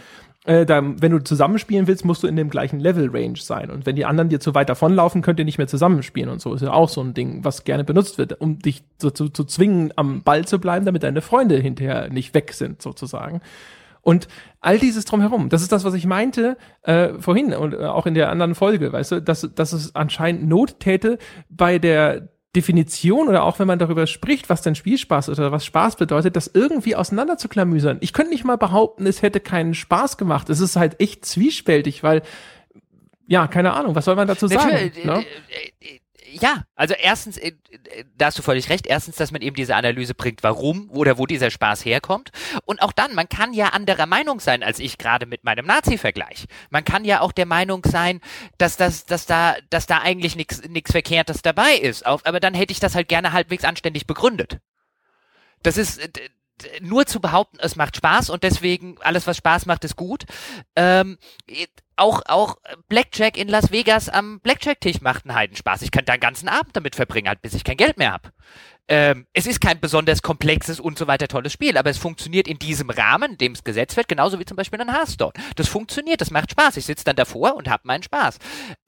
äh, da, wenn du zusammenspielen willst, musst du in dem gleichen Level-Range sein. Und wenn die anderen dir zu weit davonlaufen, könnt ihr nicht mehr zusammenspielen und so. Ist ja auch so ein Ding, was gerne benutzt wird, um dich so zu, zu zwingen, am Ball zu bleiben, damit deine Freunde hinterher nicht weg sind, sozusagen. Und all dieses drumherum, das ist das, was ich meinte äh, vorhin und äh, auch in der anderen Folge, weißt du, dass, dass es anscheinend Not täte bei der Definition oder auch wenn man darüber spricht, was denn Spielspaß ist oder was Spaß bedeutet, das irgendwie auseinander zu klamüsern. Ich könnte nicht mal behaupten, es hätte keinen Spaß gemacht. Es ist halt echt zwiespältig, weil ja, keine Ahnung, was soll man dazu sagen? Ne? Äh, äh, ja, also erstens, äh, da hast du völlig recht, erstens, dass man eben diese Analyse bringt, warum oder wo dieser Spaß herkommt. Und auch dann, man kann ja anderer Meinung sein als ich gerade mit meinem Nazi-Vergleich. Man kann ja auch der Meinung sein, dass das, dass da, dass da eigentlich nichts nichts Verkehrtes dabei ist. Aber dann hätte ich das halt gerne halbwegs anständig begründet. Das ist, nur zu behaupten, es macht Spaß und deswegen alles, was Spaß macht, ist gut. Ähm, auch, auch Blackjack in Las Vegas am Blackjack-Tisch macht einen Heidenspaß. Ich kann da einen ganzen Abend damit verbringen, halt, bis ich kein Geld mehr hab. Ähm, es ist kein besonders komplexes und so weiter tolles Spiel, aber es funktioniert in diesem Rahmen, in dem es gesetzt wird, genauso wie zum Beispiel ein Hearthstone. Das funktioniert, das macht Spaß. Ich sitze dann davor und habe meinen Spaß.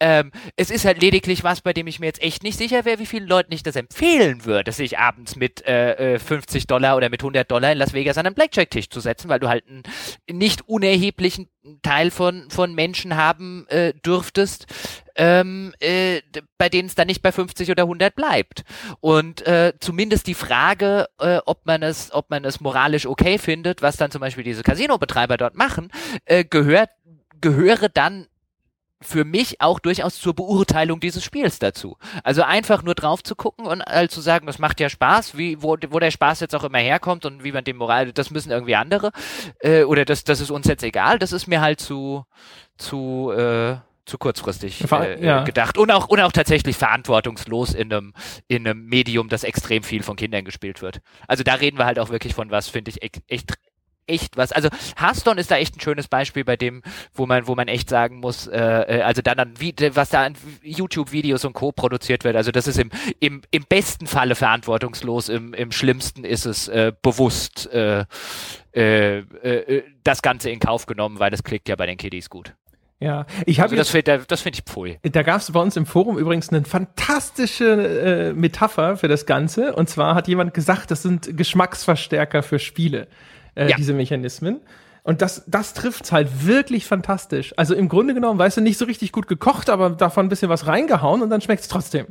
Ähm, es ist halt lediglich was, bei dem ich mir jetzt echt nicht sicher wäre, wie vielen Leuten ich das empfehlen würde, sich abends mit äh, 50 äh, Dollar oder mit 100 Dollar in Las Vegas an einen Blackjack-Tisch zu setzen, weil du halt einen nicht unerheblichen Teil von, von Menschen haben äh, dürftest, ähm, äh, bei denen es dann nicht bei 50 oder 100 bleibt. Und äh, zumindest die Frage, äh, ob man es, ob man es moralisch okay findet, was dann zum Beispiel diese Casino-Betreiber dort machen, äh, gehört, gehöre dann für mich auch durchaus zur Beurteilung dieses Spiels dazu. Also einfach nur drauf zu gucken und halt zu sagen, das macht ja Spaß, wie, wo, wo der Spaß jetzt auch immer herkommt und wie man dem Moral, das müssen irgendwie andere, äh, oder das, das ist uns jetzt egal, das ist mir halt zu, zu, äh, zu kurzfristig äh, ja. gedacht und auch und auch tatsächlich verantwortungslos in einem in einem Medium, das extrem viel von Kindern gespielt wird. Also da reden wir halt auch wirklich von was, finde ich echt echt was. Also Hearthstone ist da echt ein schönes Beispiel bei dem, wo man, wo man echt sagen muss, äh, äh also dann, dann wie, was da an YouTube-Videos und Co. produziert wird. Also das ist im, im, im besten Falle verantwortungslos, im, im schlimmsten ist es äh, bewusst äh, äh, äh, das Ganze in Kauf genommen, weil das klickt ja bei den Kiddies gut. Ja, ich habe also das finde das find ich pfui. Da gab es bei uns im Forum übrigens eine fantastische äh, Metapher für das Ganze. Und zwar hat jemand gesagt, das sind Geschmacksverstärker für Spiele, äh, ja. diese Mechanismen. Und das, das trifft's halt wirklich fantastisch. Also im Grunde genommen, weißt du, nicht so richtig gut gekocht, aber davon ein bisschen was reingehauen und dann schmeckt's trotzdem.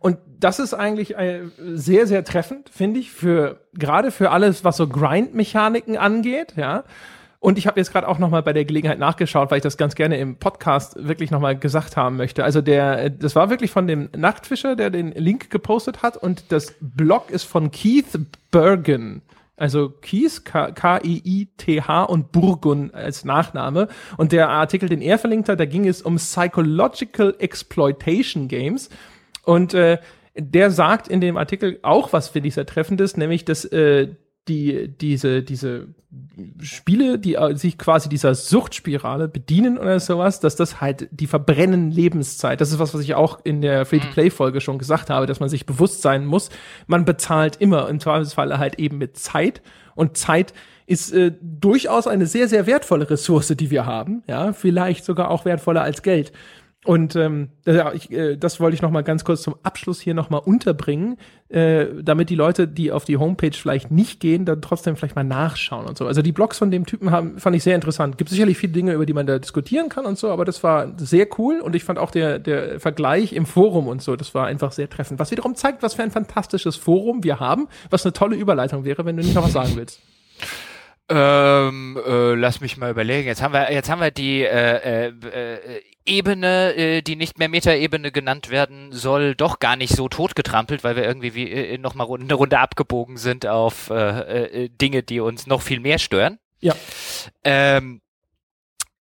Und das ist eigentlich äh, sehr, sehr treffend, finde ich, für gerade für alles, was so Grind-Mechaniken angeht, ja. Und ich habe jetzt gerade auch noch mal bei der Gelegenheit nachgeschaut, weil ich das ganz gerne im Podcast wirklich noch mal gesagt haben möchte. Also der, das war wirklich von dem Nachtfischer, der den Link gepostet hat und das Blog ist von Keith Bergen. Also Keith, K-I-I-T-H und Burgun als Nachname. Und der Artikel, den er verlinkt hat, da ging es um Psychological Exploitation Games. Und äh, der sagt in dem Artikel auch was, finde ich, sehr treffendes, nämlich, dass äh, die, diese, diese Spiele, die äh, sich quasi dieser Suchtspirale bedienen oder sowas, dass das halt, die verbrennen Lebenszeit. Das ist was, was ich auch in der Free-to-Play-Folge schon gesagt habe, dass man sich bewusst sein muss, man bezahlt immer im Zweifelsfall halt eben mit Zeit und Zeit ist äh, durchaus eine sehr, sehr wertvolle Ressource, die wir haben. Ja, vielleicht sogar auch wertvoller als Geld. Und ähm, ja, ich, äh, das wollte ich noch mal ganz kurz zum Abschluss hier noch mal unterbringen, äh, damit die Leute, die auf die Homepage vielleicht nicht gehen, dann trotzdem vielleicht mal nachschauen und so. Also die Blogs von dem Typen haben, fand ich sehr interessant. Gibt sicherlich viele Dinge, über die man da diskutieren kann und so, aber das war sehr cool und ich fand auch der, der Vergleich im Forum und so, das war einfach sehr treffend. Was wiederum zeigt, was für ein fantastisches Forum wir haben, was eine tolle Überleitung wäre, wenn du nicht noch was sagen willst. Ähm, äh, lass mich mal überlegen. Jetzt haben wir, jetzt haben wir die äh, äh, äh, Ebene, äh, die nicht mehr Metaebene genannt werden soll, doch gar nicht so totgetrampelt, weil wir irgendwie wie, äh, noch mal eine Runde abgebogen sind auf äh, äh, Dinge, die uns noch viel mehr stören. Ja. Ähm,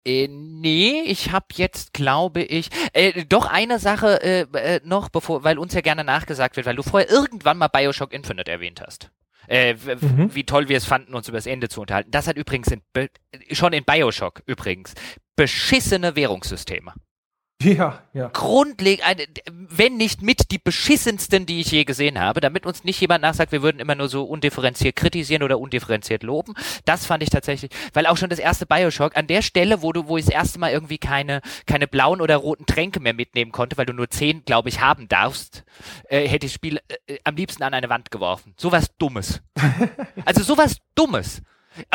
äh, nee, ich habe jetzt, glaube ich, äh, doch eine Sache äh, äh, noch, bevor, weil uns ja gerne nachgesagt wird, weil du vorher irgendwann mal Bioshock Infinite erwähnt hast äh, mhm. wie toll wir es fanden, uns über das Ende zu unterhalten. Das hat übrigens in, schon in Bioshock übrigens beschissene Währungssysteme. Ja, ja. Grundlegend, wenn nicht mit die beschissensten, die ich je gesehen habe, damit uns nicht jemand nachsagt, wir würden immer nur so undifferenziert kritisieren oder undifferenziert loben. Das fand ich tatsächlich, weil auch schon das erste Bioshock, an der Stelle, wo du, wo ich das erste Mal irgendwie keine, keine blauen oder roten Tränke mehr mitnehmen konnte, weil du nur zehn, glaube ich, haben darfst, äh, hätte ich das Spiel äh, am liebsten an eine Wand geworfen. Sowas Dummes. also sowas Dummes.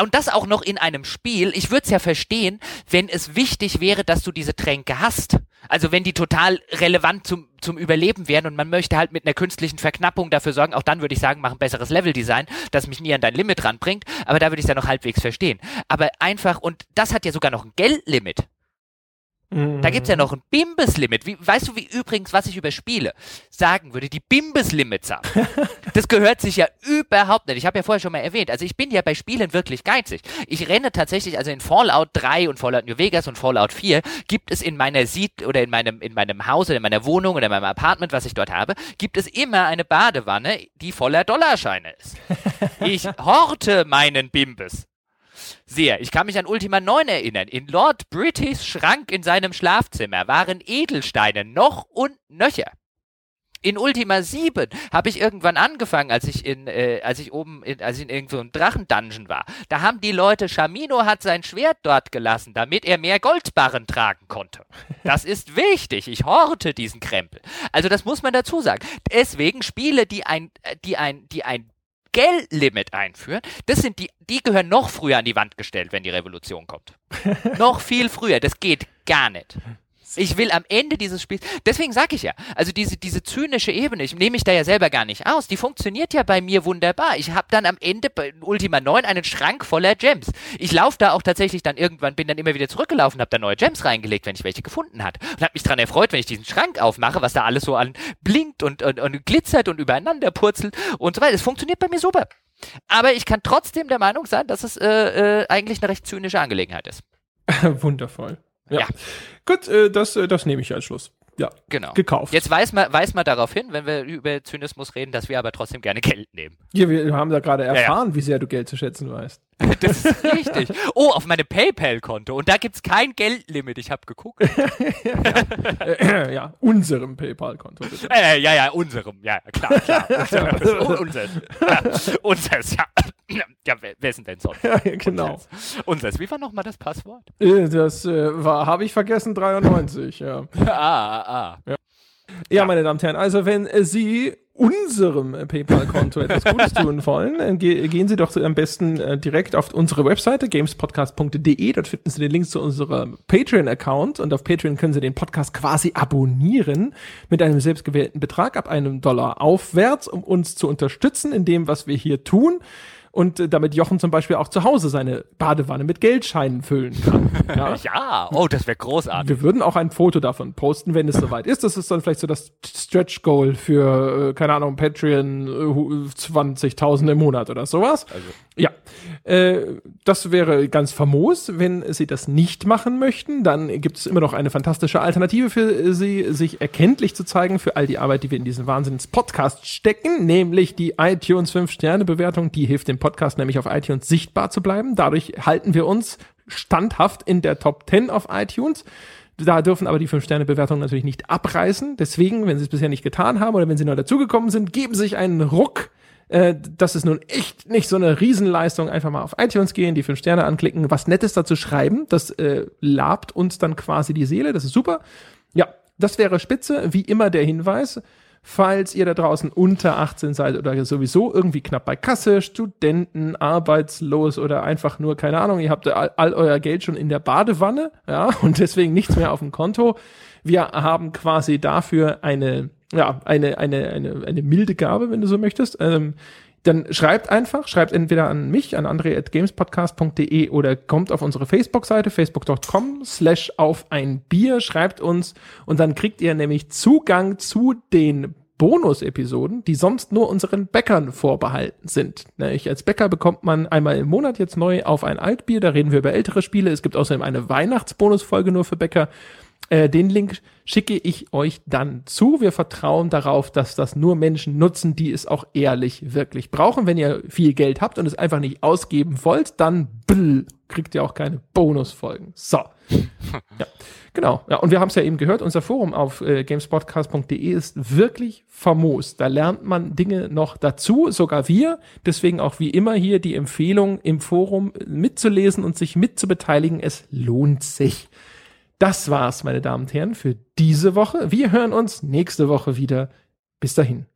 Und das auch noch in einem Spiel. Ich würde es ja verstehen, wenn es wichtig wäre, dass du diese Tränke hast. Also wenn die total relevant zum, zum Überleben wären und man möchte halt mit einer künstlichen Verknappung dafür sorgen, auch dann würde ich sagen, mach ein besseres Leveldesign, das mich nie an dein Limit ranbringt, aber da würde ich es ja noch halbwegs verstehen. Aber einfach, und das hat ja sogar noch ein Geldlimit. Da gibt's ja noch ein Bimbes-Limit. weißt du, wie übrigens, was ich über Spiele sagen würde, die Bimbes-Limits haben? das gehört sich ja überhaupt nicht. Ich habe ja vorher schon mal erwähnt, also ich bin ja bei Spielen wirklich geizig. Ich renne tatsächlich, also in Fallout 3 und Fallout New Vegas und Fallout 4 gibt es in meiner Sied oder in meinem, in meinem Haus oder in meiner Wohnung oder in meinem Apartment, was ich dort habe, gibt es immer eine Badewanne, die voller Dollarscheine ist. Ich horte meinen Bimbes sehr. Ich kann mich an Ultima 9 erinnern. In Lord British Schrank in seinem Schlafzimmer waren Edelsteine noch und nöcher. In Ultima 7 habe ich irgendwann angefangen, als ich in, äh, als ich oben, in, als ich in irgendeinem Drachendungeon war. Da haben die Leute, Shamino hat sein Schwert dort gelassen, damit er mehr Goldbarren tragen konnte. Das ist wichtig. Ich horte diesen Krempel. Also das muss man dazu sagen. Deswegen Spiele, die ein, äh, die ein, die ein Geldlimit einführen, das sind die, die gehören noch früher an die Wand gestellt, wenn die Revolution kommt. noch viel früher. Das geht gar nicht. Ich will am Ende dieses Spiels, deswegen sage ich ja, also diese, diese zynische Ebene, ich nehme mich da ja selber gar nicht aus, die funktioniert ja bei mir wunderbar. Ich habe dann am Ende bei Ultima 9 einen Schrank voller Gems. Ich laufe da auch tatsächlich dann irgendwann, bin dann immer wieder zurückgelaufen, habe da neue Gems reingelegt, wenn ich welche gefunden hat und habe mich dran erfreut, wenn ich diesen Schrank aufmache, was da alles so an blinkt und, und, und glitzert und übereinander purzelt und so weiter. Es funktioniert bei mir super. Aber ich kann trotzdem der Meinung sein, dass es äh, äh, eigentlich eine recht zynische Angelegenheit ist. Wundervoll. Ja. ja. Gut, äh, das, äh, das nehme ich als Schluss. Ja, genau. Gekauft. Jetzt weiß man, weiß man darauf hin, wenn wir über Zynismus reden, dass wir aber trotzdem gerne Geld nehmen. Ja, wir haben da gerade erfahren, ja, ja. wie sehr du Geld zu schätzen weißt. Das ist richtig. Oh, auf meinem PayPal-Konto. Und da gibt es kein Geldlimit. Ich habe geguckt. ja, ja, unserem PayPal-Konto. Äh, ja, ja, unserem. Ja, klar, klar. Unseres. Ja, unseres, ja. Ja, wer, ist denn denn sonst? Ja, genau. Unseres. unseres. Wie war nochmal das Passwort? Äh, das äh, war, habe ich vergessen, 93, ja. Ah, ah. Ja. Ja, meine Damen und Herren, also wenn Sie unserem PayPal-Konto etwas Gutes tun wollen, äh, ge gehen Sie doch am besten äh, direkt auf unsere Webseite gamespodcast.de. Dort finden Sie den Link zu unserem Patreon-Account und auf Patreon können Sie den Podcast quasi abonnieren mit einem selbstgewählten Betrag ab einem Dollar aufwärts, um uns zu unterstützen in dem, was wir hier tun und äh, damit Jochen zum Beispiel auch zu Hause seine Badewanne mit Geldscheinen füllen kann. Ja, ja. oh, das wäre großartig. Wir würden auch ein Foto davon posten, wenn es soweit ist. Das ist dann vielleicht so das Stretch Goal für, äh, keine Ahnung, Patreon äh, 20.000 im Monat oder sowas. Also. Ja, äh, das wäre ganz famos. Wenn Sie das nicht machen möchten, dann gibt es immer noch eine fantastische Alternative für Sie, sich erkenntlich zu zeigen für all die Arbeit, die wir in diesen Wahnsinns-Podcast stecken, nämlich die iTunes 5-Sterne-Bewertung. Die hilft dem Podcast nämlich auf iTunes sichtbar zu bleiben. Dadurch halten wir uns standhaft in der Top 10 auf iTunes. Da dürfen aber die 5-Sterne-Bewertungen natürlich nicht abreißen. Deswegen, wenn Sie es bisher nicht getan haben oder wenn Sie neu dazugekommen sind, geben Sie sich einen Ruck. Äh, das ist nun echt nicht so eine Riesenleistung. Einfach mal auf iTunes gehen, die 5 Sterne anklicken, was Nettes dazu schreiben. Das äh, labt uns dann quasi die Seele. Das ist super. Ja, das wäre spitze. Wie immer der Hinweis falls ihr da draußen unter 18 seid oder sowieso irgendwie knapp bei Kasse, Studenten, arbeitslos oder einfach nur, keine Ahnung, ihr habt all, all euer Geld schon in der Badewanne, ja, und deswegen nichts mehr auf dem Konto. Wir haben quasi dafür eine, ja, eine, eine, eine, eine milde Gabe, wenn du so möchtest. Ähm, dann schreibt einfach, schreibt entweder an mich, an andre.gamespodcast.de oder kommt auf unsere Facebook-Seite, facebook.com slash auf ein Bier, schreibt uns und dann kriegt ihr nämlich Zugang zu den Bonus-Episoden, die sonst nur unseren Bäckern vorbehalten sind. Ich, als Bäcker bekommt man einmal im Monat jetzt neu auf ein Altbier, da reden wir über ältere Spiele. Es gibt außerdem eine Weihnachtsbonusfolge nur für Bäcker. Äh, den Link schicke ich euch dann zu. Wir vertrauen darauf, dass das nur Menschen nutzen, die es auch ehrlich wirklich brauchen. Wenn ihr viel Geld habt und es einfach nicht ausgeben wollt, dann bll, kriegt ihr auch keine Bonusfolgen. So. ja. Genau. Ja, und wir haben es ja eben gehört, unser Forum auf äh, gamespodcast.de ist wirklich famos. Da lernt man Dinge noch dazu, sogar wir. Deswegen auch wie immer hier die Empfehlung, im Forum mitzulesen und sich mitzubeteiligen. Es lohnt sich. Das war's, meine Damen und Herren, für diese Woche. Wir hören uns nächste Woche wieder. Bis dahin.